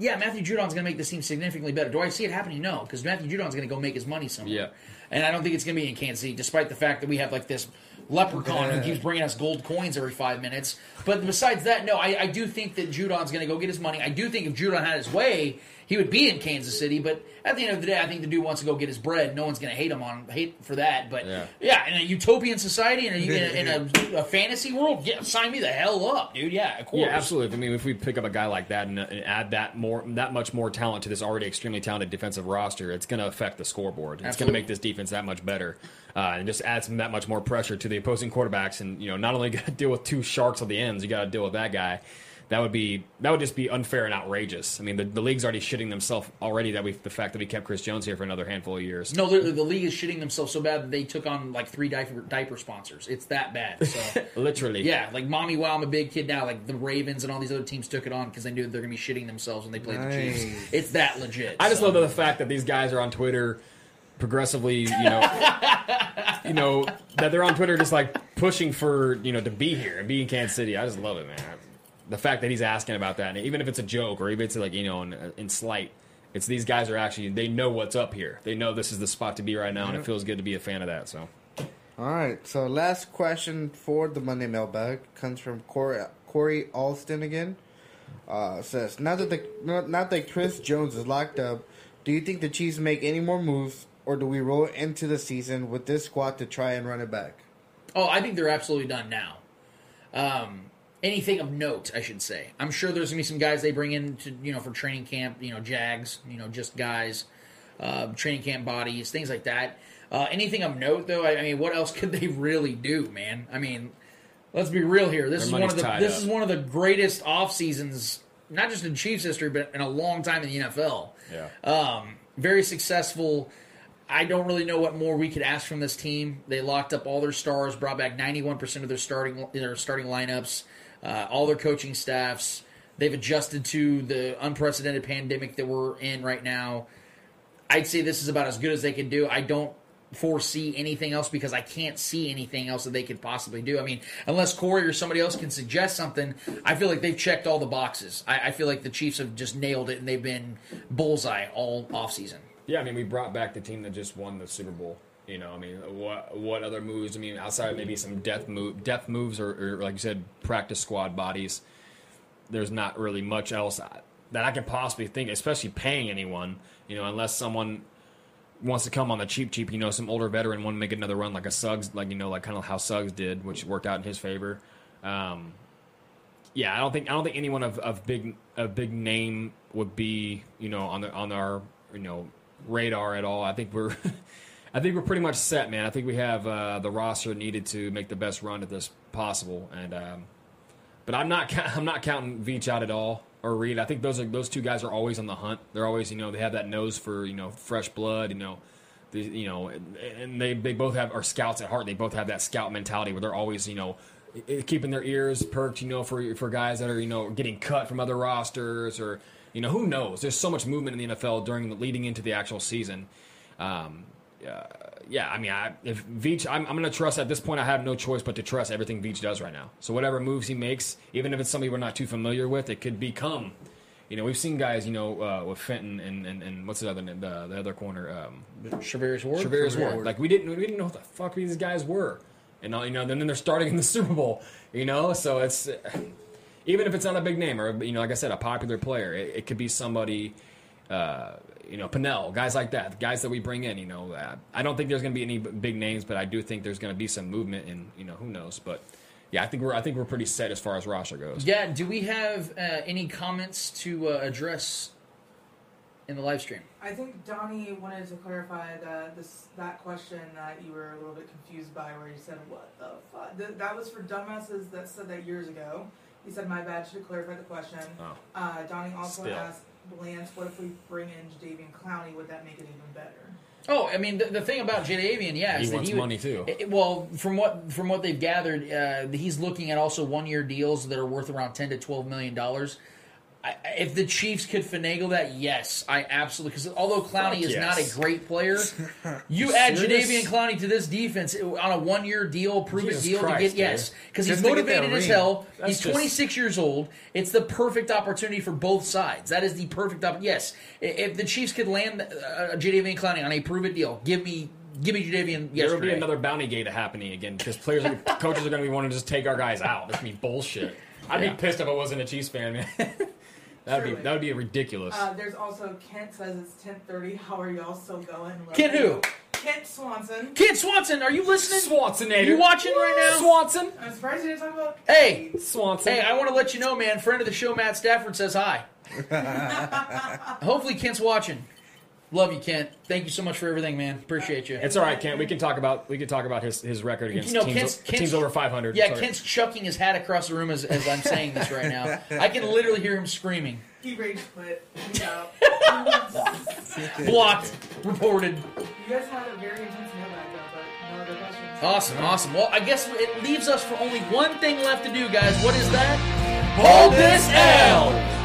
[SPEAKER 6] Yeah, Matthew Judon's going to make this team significantly better. Do I see it happening? No, because Matthew Judon's going to go make his money somewhere.
[SPEAKER 11] Yeah.
[SPEAKER 6] And I don't think it's going to be in Kansas City, despite the fact that we have like this leprechaun who keeps bringing us gold coins every five minutes. But besides that, no, I, I do think that Judon's going to go get his money. I do think if Judon had his way, he would be in Kansas City. But at the end of the day, I think the dude wants to go get his bread. No one's going to hate him on hate for that. But
[SPEAKER 11] Yeah.
[SPEAKER 6] yeah, in a utopian society, in a, in a, in a, a fantasy world, yeah, sign me the hell up, dude. Yeah, of course.
[SPEAKER 11] Yeah, absolutely. I mean, if we pick up a guy like that and, uh, and add that more, that much more talent to this already extremely talented defensive roster, it's going to affect the scoreboard. It's going to make this defense that much better, uh, and just adds that much more pressure to the opposing quarterbacks. And you know, not only got to deal with two sharks on the ends, you got to deal with that guy. That would be that would just be unfair and outrageous. I mean, the, the league's already shitting themselves already that we the fact that we kept Chris Jones here for another handful of years.
[SPEAKER 6] No, the, the league is shitting themselves so bad that they took on like three diaper, diaper sponsors. It's that bad. So
[SPEAKER 11] Literally,
[SPEAKER 6] Yeah, like mommy, wow, I'm a big kid now. Like the Ravens and all these other teams took it on because they knew they're gonna be shitting themselves when they played the Chiefs. It's that legit.
[SPEAKER 11] I just
[SPEAKER 6] so.
[SPEAKER 11] love the fact that these guys are on Twitter progressively, you know, you know that they're on Twitter just like pushing for you know to be here and be in Kansas City. I just love it, man. The fact that he's asking about that, and even if it's a joke or even if it's like you know in, in slight, it's these guys are actually they know what's up here. They know this is the spot to be right now, and it feels good to be a fan of that. So
[SPEAKER 12] All right. So last question for the Monday mailbag comes from Corey, Corey Alston again. Uh, says now that the not not that Chris Jones is locked up, do you think the Chiefs make any more moves, or do we roll into the season with this squad to try and run it back?
[SPEAKER 6] Oh, I think they're absolutely done now. Um, anything of note, I should say. I'm sure there's gonna be some guys they bring in to you know for training camp. You know, Jags. You know, just guys, uh, training camp bodies, things like that. Uh, anything of note, though, I, I mean, what else could they really do, man? I mean, let's be real here. This
[SPEAKER 11] Their
[SPEAKER 6] is one of the this
[SPEAKER 11] up.
[SPEAKER 6] is one of the greatest off seasons, not just in Chiefs history, but in a long time in the NFL.
[SPEAKER 11] yeah,
[SPEAKER 6] Um, very successful. I don't really know what more we could ask from this team. They locked up all their stars, brought back 91% of their starting their starting lineups, uh, all their coaching staffs. They've adjusted to the unprecedented pandemic that we're in right now. I'd say this is about as good as they can do. I don't foresee anything else because I can't see anything else that they could possibly do. I mean, unless Corey or somebody else can suggest something, I feel like they've checked all the boxes. I, I feel like the Chiefs have just nailed it and they've been bullseye all offseason.
[SPEAKER 11] Yeah, I mean, we brought back the team that just won the Super Bowl. You know, I mean, what what other moves? I mean, outside of maybe some death move, depth moves, or, or like you said, practice squad bodies. There's not really much else that I can possibly think, especially paying anyone. You know, unless someone wants to come on the cheap, cheap. You know, some older veteran want to make another run, like a Suggs, like you know, like kind of how Suggs did, which worked out in his favor. Um, yeah, I don't think I don't think anyone of, of big a big name would be you know on the on our you know radar at all. I think we're I think we're pretty much set, man. I think we have uh, the roster needed to make the best run at this possible, and um, but I'm not I'm not counting Veach out at all or Reid. I think those are those two guys are always on the hunt. They're always you know they have that nose for you know fresh blood. You know. The, you know, and they, they both have are scouts at heart. They both have that scout mentality where they're always, you know, keeping their ears perked, you know, for for guys that are you know getting cut from other rosters or you know who knows. There's so much movement in the NFL during the leading into the actual season. Um, uh, yeah, I mean, I, if Veach, I'm, I'm going to trust at this point. I have no choice but to trust everything Veach does right now. So whatever moves he makes, even if it's somebody we're not too familiar with, it could become. You know, we've seen guys, you know, uh, with Fenton and, and, and what's the other name, the, the other corner, um,
[SPEAKER 6] Charvarius Ward.
[SPEAKER 11] Charvarius Ward. Like we didn't we didn't know what the fuck these guys were, and uh, you know, then they're starting in the Super Bowl. You know, so it's even if it's not a big name or you know, like I said, a popular player, it, it could be somebody. Uh, you know, Pennel, guys like that, guys that we bring in. You know, uh, I don't think there's going to be any big names, but I do think there's going to be some movement, and you know, who knows? But yeah, I think we're I think we're pretty set as far as roster goes.
[SPEAKER 6] Yeah. Do we have uh, any comments to uh, address in the live stream?
[SPEAKER 15] I think Donnie wanted to clarify that this that question that you were a little bit confused by, where you said, "What the fuck?" Th- that was for dumbasses that said that years ago. He said, "My bad." Should clarify the question.
[SPEAKER 11] Oh.
[SPEAKER 15] Uh, Donnie also
[SPEAKER 11] Still.
[SPEAKER 15] asked Lance, "What if we bring in Jadeveon Clowney? Would that make it even better?"
[SPEAKER 6] Oh, I mean, the, the thing about Jadeveon, yeah,
[SPEAKER 11] He
[SPEAKER 6] is that
[SPEAKER 11] wants
[SPEAKER 6] would-
[SPEAKER 11] money, too.
[SPEAKER 6] it- it- well, from what from what they've gathered, uh, he's looking at also one year deals that are worth around ten to twelve million dollars. I- If the Chiefs could finagle that, yes, I absolutely. Because although Clowney is
[SPEAKER 11] yes.
[SPEAKER 6] not a great player, you add? Jadeveon Clowney to this defense on a one-year deal, prove it deal to get
[SPEAKER 11] dude.
[SPEAKER 6] yes, because he's
[SPEAKER 11] Just to get that
[SPEAKER 6] motivated as hell.
[SPEAKER 11] That's
[SPEAKER 6] he's
[SPEAKER 11] just-
[SPEAKER 6] 26 years old. It's the perfect opportunity for both sides. That is the perfect opportunity. Yes, if the Chiefs could land uh, Jadeveon Clowney on a prove it deal, give me give me Jadeveon
[SPEAKER 11] There will be another bounty gate happening again because players, are, coaches are going to be wanting to just take our guys out. That's be bullshit. I'd
[SPEAKER 6] Yeah.
[SPEAKER 11] be pissed if I wasn't a Chiefs fan, man. that'd be that would be ridiculous.
[SPEAKER 15] Uh, there's also Kent says it's 10:30. How are y'all still going? Love
[SPEAKER 6] Kent
[SPEAKER 15] you.
[SPEAKER 6] who?
[SPEAKER 15] Kent Swanson.
[SPEAKER 6] Kent Swanson, are you listening?
[SPEAKER 11] Swansonator.
[SPEAKER 6] You watching right now?
[SPEAKER 11] Swanson.
[SPEAKER 15] I'm surprised you didn't talk about.
[SPEAKER 6] Hey,
[SPEAKER 11] Swanson.
[SPEAKER 6] Hey, I want to let you know, man. Friend of the show, Matt Stafford says hi. Hopefully, Kent's watching. Love you, Kent. Thank you so much for everything, man. Appreciate you.
[SPEAKER 11] It's all right, Kent. We can talk about we can talk about his, his record against
[SPEAKER 6] You know,
[SPEAKER 11] teams,
[SPEAKER 6] Kent's, Kent's
[SPEAKER 11] teams over 500.
[SPEAKER 6] Yeah,
[SPEAKER 11] Sorry.
[SPEAKER 6] Kent's chucking his hat across the room as, as I'm saying this right now. I can literally hear him screaming.
[SPEAKER 15] He rage quit. He's out.
[SPEAKER 6] Blocked. Reported.
[SPEAKER 15] You guys had a very intense mailbag though, but no other questions.
[SPEAKER 6] Awesome, awesome. Well, I guess it leaves us for only one thing left to do, guys. What is that? Hold this L.
[SPEAKER 10] It's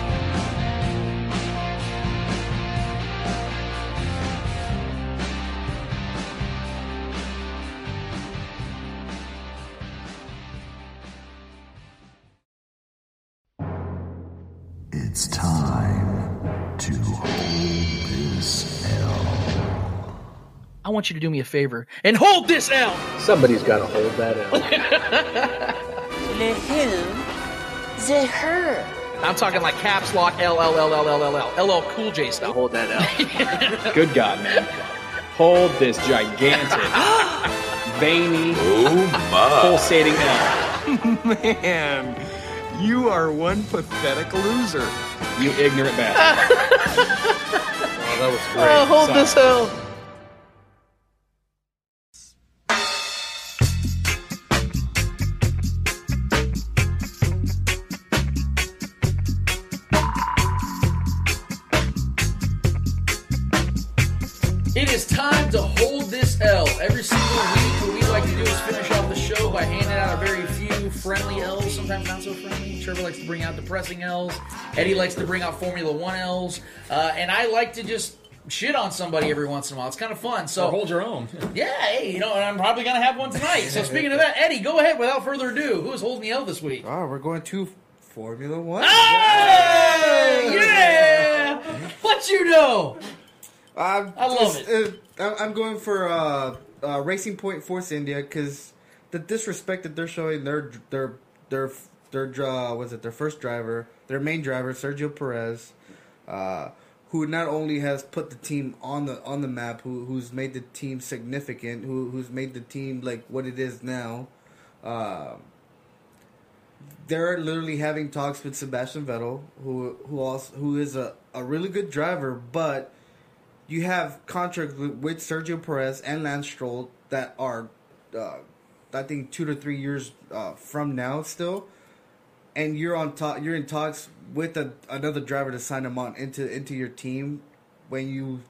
[SPEAKER 14] want you to do me a favor and hold this L.
[SPEAKER 8] Somebody's got to hold that L.
[SPEAKER 17] The who? The her.
[SPEAKER 14] I'm talking like caps lock L L L L L L L LL Cool J style.
[SPEAKER 8] Hold that L. Good God, man. Hold this gigantic, veiny, pulsating L.
[SPEAKER 18] Man, you are one pathetic loser.
[SPEAKER 8] You ignorant bastard. oh, that was great.
[SPEAKER 14] Oh, hold
[SPEAKER 8] Sorry.
[SPEAKER 14] this L.
[SPEAKER 6] friendly L's, sometimes not so friendly. Trevor likes to bring out depressing L's. Eddie likes to bring out Formula One L's. Uh, and I like to just shit on somebody every once in a while. It's kind of fun. So
[SPEAKER 11] Or hold your own.
[SPEAKER 6] Yeah, hey, you know, and I'm probably going to have one tonight. So speaking of that, Eddie, go ahead without further ado. Who's holding the L this week?
[SPEAKER 12] Oh, we're going to Formula One.
[SPEAKER 6] Hey, yeah! What you know?
[SPEAKER 12] I'm
[SPEAKER 6] I love
[SPEAKER 12] it. Uh, I'm going for uh, uh, Racing Point Force India because the disrespect that they're showing their their their their uh, was it their first driver, their main driver Sergio Perez, uh, who not only has put the team on the on the map, who who's made the team significant, who who's made the team like what it is now. Uh, they're literally having talks with Sebastian Vettel, who who also who is a, a really good driver, but you have contracts with, with Sergio Perez and Lance Stroll that are, uh, I think, two to three years uh, from now still, and you're on top. You're in talks with a, another driver to sign him on into into your team when you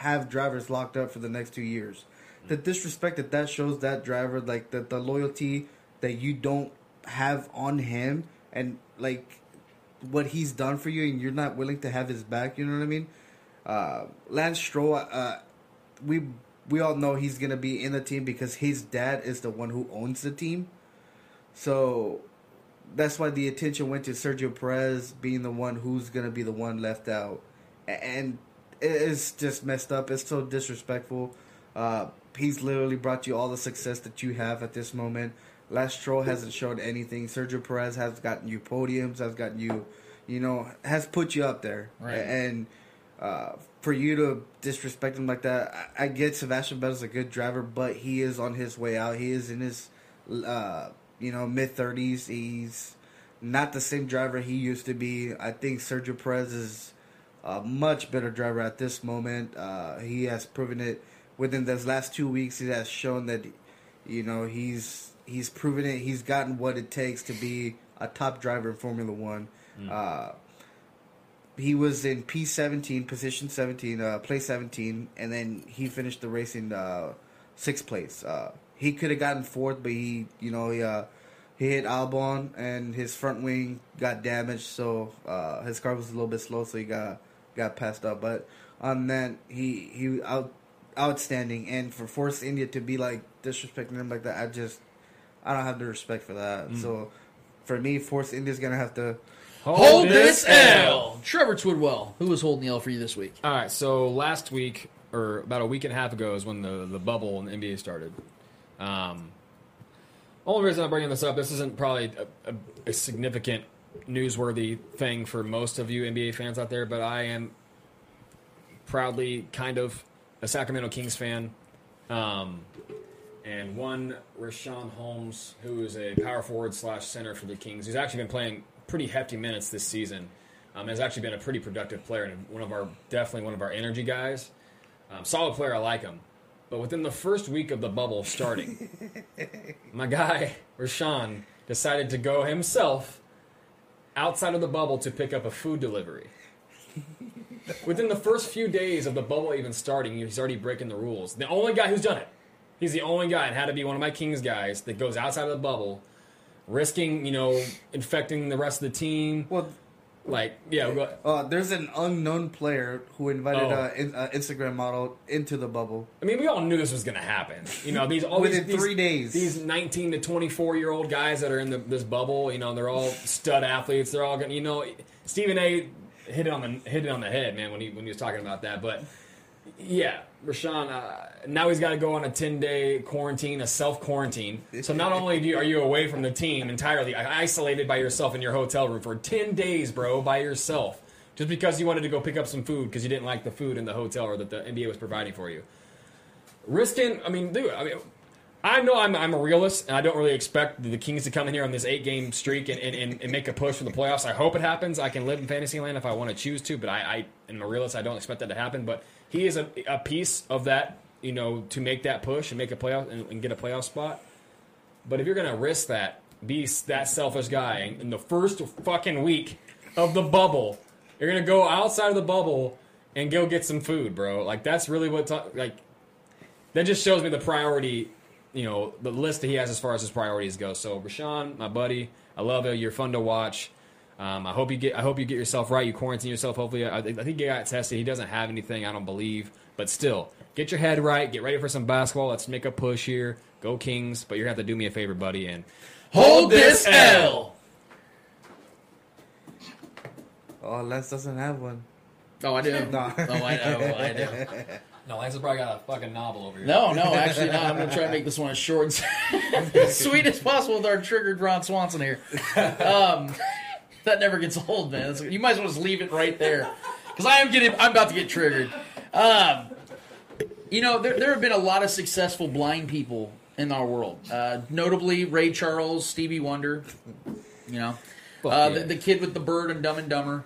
[SPEAKER 12] have drivers locked up for the next two years. The disrespect that that shows that driver, like the the loyalty that you don't have on him, and like what he's done for you, and you're not willing to have his back. You know what I mean? Uh, Lance Stroll, uh, we we all know he's gonna be in the team because his dad is the one who owns the team. So that's why the attention went to Sergio Perez being the one who's gonna be the one left out, and it's just messed up. It's so disrespectful. Uh, he's literally brought you all the success that you have at this moment. Lance Stroll hasn't shown anything. Sergio Perez has gotten you podiums, has gotten you, you know, has put you up there.
[SPEAKER 6] Right.
[SPEAKER 12] And uh, for you to disrespect him like that, I, I get Sebastian Vettel's a good driver, but he is on his way out. He is in his, uh, you know, mid thirties. He's not the same driver he used to be. I think Sergio Perez is a much better driver at this moment. Uh, he has proven it within those last two weeks. He has shown that, you know, he's he's proven it. He's gotten what it takes to be a top driver in Formula One. Uh, he was in P seventeen, position seventeen, uh, place seventeen, and then he finished the race in uh, sixth place. Uh, he could have gotten fourth, but he, you know, he, uh, he hit Albon and his front wing got damaged, so uh, his car was a little bit slow, so he got got passed up. But on that, he he out outstanding, and for Force India to be like disrespecting him like that, I just I don't have the respect for that.
[SPEAKER 11] Mm.
[SPEAKER 12] So for me, Force India's gonna have to
[SPEAKER 6] Hold this L. Trevor Twidwell, who was holding the L for you this week?
[SPEAKER 11] All right, so last week or about a week and a half ago is when the the bubble in the NBA started. Um, only reason I'm bringing this up, this isn't probably a, a, a significant newsworthy thing for most of you NBA fans out there, but I am proudly kind of a Sacramento Kings fan. Um, and one Richaun Holmes, who is a power forward slash center for the Kings. He's actually been playing pretty hefty minutes this season. Um, has actually been a pretty productive player and one of our definitely one of our energy guys. Um, solid player, I like him. But within the first week of the bubble starting, my guy Richaun decided to go himself outside of the bubble to pick up a food delivery. Within the first few days of the bubble even starting, he's already breaking the rules. The only guy who's done it. He's the only guy, and had to be one of my Kings guys that goes outside of the bubble, risking you know infecting the rest of the team.
[SPEAKER 12] Well,
[SPEAKER 11] like yeah, go,
[SPEAKER 12] Uh, there's an unknown player who invited
[SPEAKER 11] Oh.
[SPEAKER 12] uh, in, uh, Instagram model into the bubble.
[SPEAKER 11] I mean, we all knew this was going to happen. You know, these all
[SPEAKER 12] Within
[SPEAKER 11] these,
[SPEAKER 12] three days.
[SPEAKER 11] These 19 to 24 year old guys that are in the, this bubble, you know, they're all stud athletes. They're all going. to You know, Stephen A. hit it on the hit it on the head, man, when he when he was talking about that. But yeah, Richaun. Uh, now he's got to go on a 10 day quarantine, a self quarantine. So not only you, are you away from the team entirely, isolated by yourself in your hotel room for 10 days, bro, by yourself, just because you wanted to go pick up some food because you didn't like the food in the hotel or that the NBA was providing for you. Risking, I mean, dude, I mean. I know I'm, I'm a realist, and I don't really expect the Kings to come in here on this eight game streak and, and, and, make a push for the playoffs. I hope it happens. I can live in Fantasyland if I want to choose to, but I, I am a realist. I don't expect that to happen. But he is a, a piece of that, you know, to make that push and make a playoff and, and get a playoff spot. But if you're going to risk that, be that selfish guy, in the first fucking week of the bubble, you're going to go outside of the bubble and go get some food, bro. Like, that's really what, like, that just shows me the priority, you know, the list that he has as far as his priorities go. So Richaun, my buddy, I love you. You're fun to watch. Um, I hope you get. I hope you get yourself right. You quarantine yourself. Hopefully, I, I think you got tested. He doesn't have anything. I don't believe, but still, get your head right. Get ready for some basketball. Let's make a push here. Go Kings! But you're gonna have to do me a favor, buddy, and
[SPEAKER 6] Hold this L.
[SPEAKER 12] Oh, Les doesn't have one.
[SPEAKER 6] Oh, I do.
[SPEAKER 12] No.
[SPEAKER 6] Oh, I know. I do.
[SPEAKER 11] No, Lance has probably got a fucking novel over here.
[SPEAKER 6] No, no, actually not. I'm gonna try to make this one as short and as sweet as possible with our triggered Ron Swanson here. Um, that never gets old, man. You might as well just leave it right there because I am getting. I'm about to get triggered. Um, you know, there, there have been a lot of successful blind people in our world. Uh, notably, Ray Charles, Stevie Wonder. You know, uh, the, the kid with the bird and Dumb and Dumber.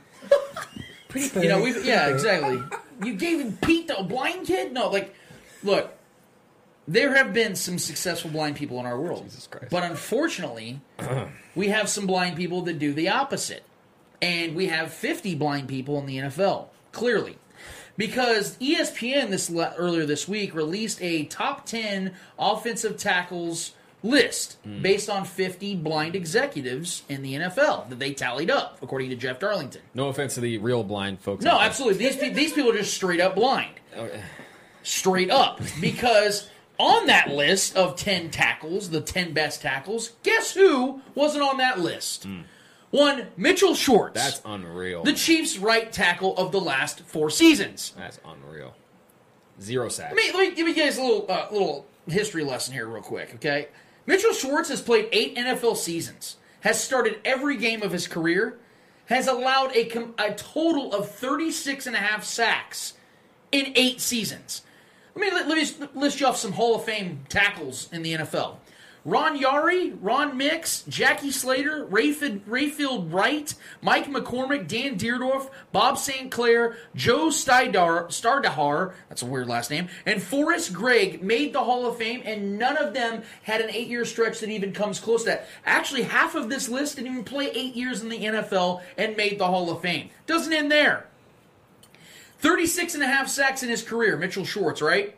[SPEAKER 6] You know, we yeah, exactly. You gave him Pete the blind kid? No, like, look, there have been some successful blind people in our world, but unfortunately, we have some blind people that do the opposite, and we have fifty blind people in the NFL. Clearly, because ESPN this le- earlier this week released a top ten offensive tackles list hmm. based on 50 blind executives in the NFL that they tallied up according to Jeff Darlington.
[SPEAKER 11] No offense to the real blind folks.
[SPEAKER 6] No, absolutely. These pe- these people are just straight up blind.
[SPEAKER 11] Oh, okay.
[SPEAKER 6] Straight up. Because on that list of 10 tackles, the 10 best tackles, guess who wasn't on that list? One, Mitchell Schwartz.
[SPEAKER 11] That's unreal.
[SPEAKER 6] the Chiefs' right tackle of the last four seasons.
[SPEAKER 11] That's unreal. Zero sacks.
[SPEAKER 6] Let me, let me give you guys a little uh, little history lesson here, real quick, okay? Mitchell Schwartz has played eight NFL seasons, has started every game of his career, has allowed a, com- a total of 36 and a half sacks in eight seasons. Let me, let, me list you off some Hall of Fame tackles in the NFL. Ron Yary, Ron Mix, Jackie Slater, Rayfield, Rayfield Wright, Mike McCormack, Dan Dierdorf, Bob St. Clair, Joe Stardar, Stardahar, that's a weird last name, and Forrest Gregg made the Hall of Fame, and none of them had an eight year stretch that even comes close to that. Actually, half of this list didn't even play eight years in the NFL and made the Hall of Fame. Doesn't end there. 36 and a half sacks in his career, Mitchell Schwartz, right?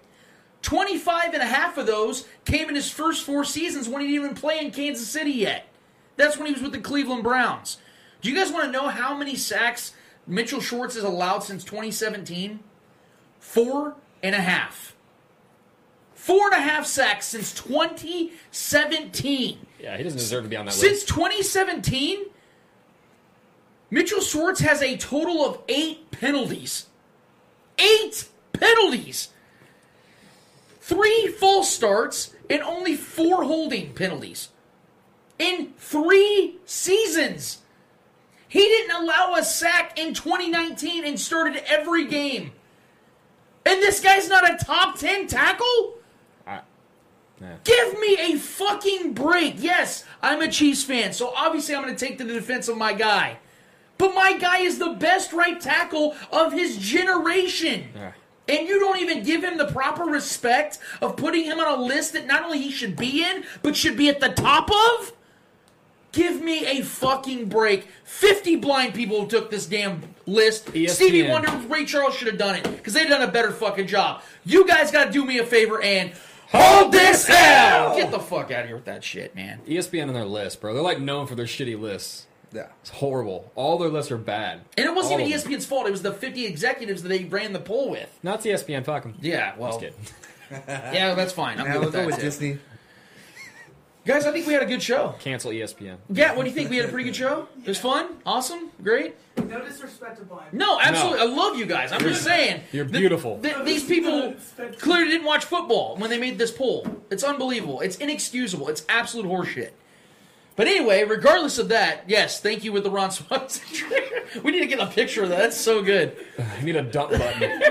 [SPEAKER 6] 25 and a half of those came in his first four seasons when he didn't even play in Kansas City yet. That's when he was with the Cleveland Browns. Do you guys want to know how many sacks Mitchell Schwartz has allowed since 2017? Four and a half. Four and a half sacks since 2017.
[SPEAKER 11] Yeah, he doesn't deserve to be on that list.
[SPEAKER 6] Since 2017, Mitchell Schwartz has a total of eight penalties. Eight penalties! Three false starts and only four holding penalties. In three seasons. He didn't allow a sack in 2019 and started every game. And this guy's not a top 10 tackle? Give me a fucking break. Yes, I'm a Chiefs fan, so obviously I'm going to take to the defense of my guy. But my guy is the best right tackle of his generation. And you don't even give him the proper respect of putting him on a list that not only he should be in, but should be at the top of? Give me a fucking break. 50 blind people took this damn list. Stevie Wonder, Ray Charles should have done it because they've done a better fucking job. You guys got to do me a favor and hold this hell. Get the fuck out of here with that shit, man.
[SPEAKER 11] ESPN on their list, bro. They're like known for their shitty lists.
[SPEAKER 12] Yeah.
[SPEAKER 11] It's horrible. All their lists are bad.
[SPEAKER 6] And it wasn't
[SPEAKER 11] All
[SPEAKER 6] even E
[SPEAKER 11] of them.
[SPEAKER 6] ESPN's fault. It was the 50 executives that they ran the poll with.
[SPEAKER 11] Not ESPN. Fuck them.
[SPEAKER 6] Yeah, well.
[SPEAKER 11] Just kidding.
[SPEAKER 6] Yeah, that's fine. I'm
[SPEAKER 12] Now
[SPEAKER 6] good
[SPEAKER 12] we'll
[SPEAKER 6] with that.
[SPEAKER 12] with. Disney.
[SPEAKER 6] Guys, I think we had a good show.
[SPEAKER 11] Cancel ESPN.
[SPEAKER 6] Yeah, what do you think? We had a pretty good show? It was fun? Awesome? Great?
[SPEAKER 15] No disrespect to blind.
[SPEAKER 6] No, absolutely. I love you guys. I'm just saying.
[SPEAKER 11] You're
[SPEAKER 6] that-
[SPEAKER 11] beautiful.
[SPEAKER 6] that these people clearly didn't watch football when they made this poll. It's unbelievable. It's inexcusable. It's absolute horseshit. But anyway, regardless of that, yes, thank you with the Ron Swanson trigger. We need to get a picture of that. That's so good.
[SPEAKER 11] I need a dump button.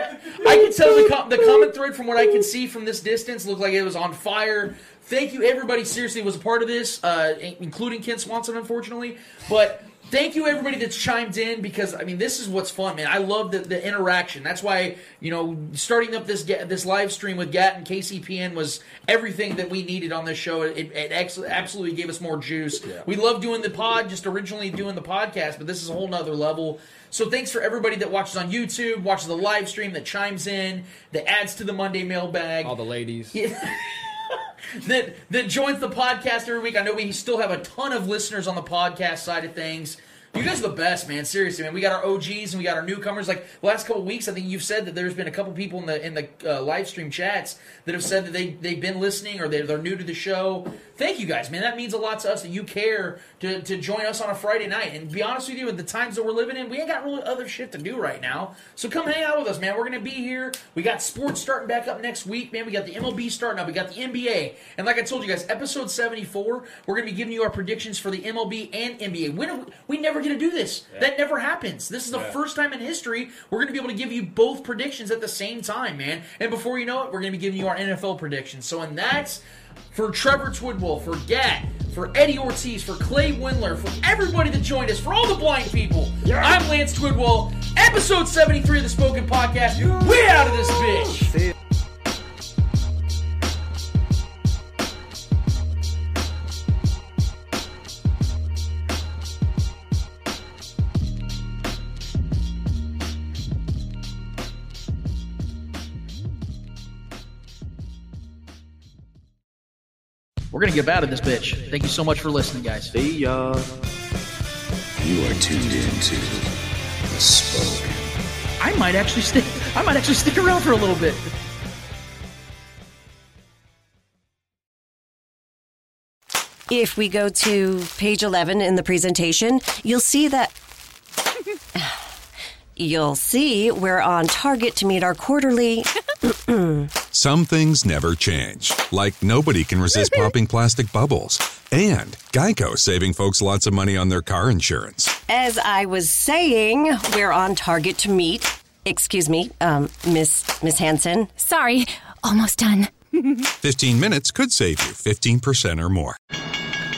[SPEAKER 6] I can tell the, com- the comment thread from what I can see from this distance looked like it was on fire. Thank you, everybody. Seriously, was a part of this, uh, including Ken Swanson, unfortunately. But thank you everybody that's chimed in because I mean this is what's fun, man. I love the, the interaction. That's why you know starting up this this live stream with Gat and KCPN was everything that we needed on this show. It, it ex- absolutely gave us more juice. We love doing the pod, just originally doing the podcast, but this is a whole nother level. So thanks for everybody that watches on YouTube, watches the live stream, that chimes in, that adds to the Monday mailbag.
[SPEAKER 11] All the ladies.
[SPEAKER 6] that that joins the podcast every week. I know we still have a ton of listeners on the podcast side of things. You guys are the best, man. Seriously, man. We got our OGs and we got our newcomers. Like last couple weeks, I think you've said that there's been a couple people in the in the uh, live stream chats that have said that they they've been listening or they're, they're new to the show. Thank you guys, man. That means a lot to us that you care to, to join us on a Friday night. And be honest with you, with the times that we're living in, we ain't got really other shit to do right now. So come hang out with us, man. We're gonna be here. We got sports starting back up next week, man. We got the MLB starting up. We got the NBA. And like I told you guys, episode 74, we're gonna be giving you our predictions for the MLB and NBA. When we never get to do this. That never happens. This is the
[SPEAKER 11] Yeah.
[SPEAKER 6] first time in history we're going to be able to give you both predictions at the same time, man. And before you know it, we're going to be giving you our NFL predictions. So, and that's for Trevor Twidwell, for Gat, for Eddie Ortiz, for Clay Windler, for everybody that joined us, for all the blind people. I'm Lance Twidwell. Episode 73 of the Spoken Podcast. We out of this bitch.
[SPEAKER 14] We're gonna get out of this bitch. Thank you so much for listening, guys.
[SPEAKER 16] See ya.
[SPEAKER 4] You are tuned into the spoken.
[SPEAKER 14] I might actually stick. I might actually stick around for a little bit.
[SPEAKER 19] If we go to page 11 in the presentation, you'll see that. You'll see we're on target to meet our quarterly.
[SPEAKER 20] Some things never change, like nobody can resist popping plastic bubbles. And Geico saving folks lots of money on their car insurance.
[SPEAKER 19] As I was saying, we're on target to meet. Excuse me, um, Miss Miss Hanson.
[SPEAKER 21] Sorry, almost done.
[SPEAKER 20] 15 minutes could save you 15% or more.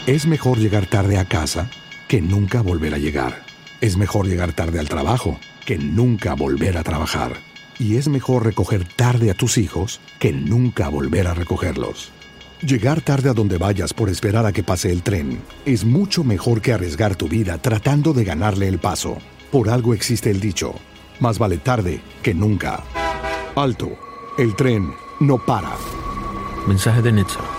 [SPEAKER 22] Es mejor llegar tarde a casa que nunca volver a llegar. Es mejor llegar tarde al trabajo que nunca volver a trabajar. Y es mejor recoger tarde a tus hijos que nunca volver a recogerlos. Llegar tarde a donde vayas por esperar a que pase el tren es mucho mejor que arriesgar tu vida tratando de ganarle el paso. Por algo existe el dicho, más vale tarde que nunca. Alto, el tren no para.
[SPEAKER 23] Mensaje de Netza.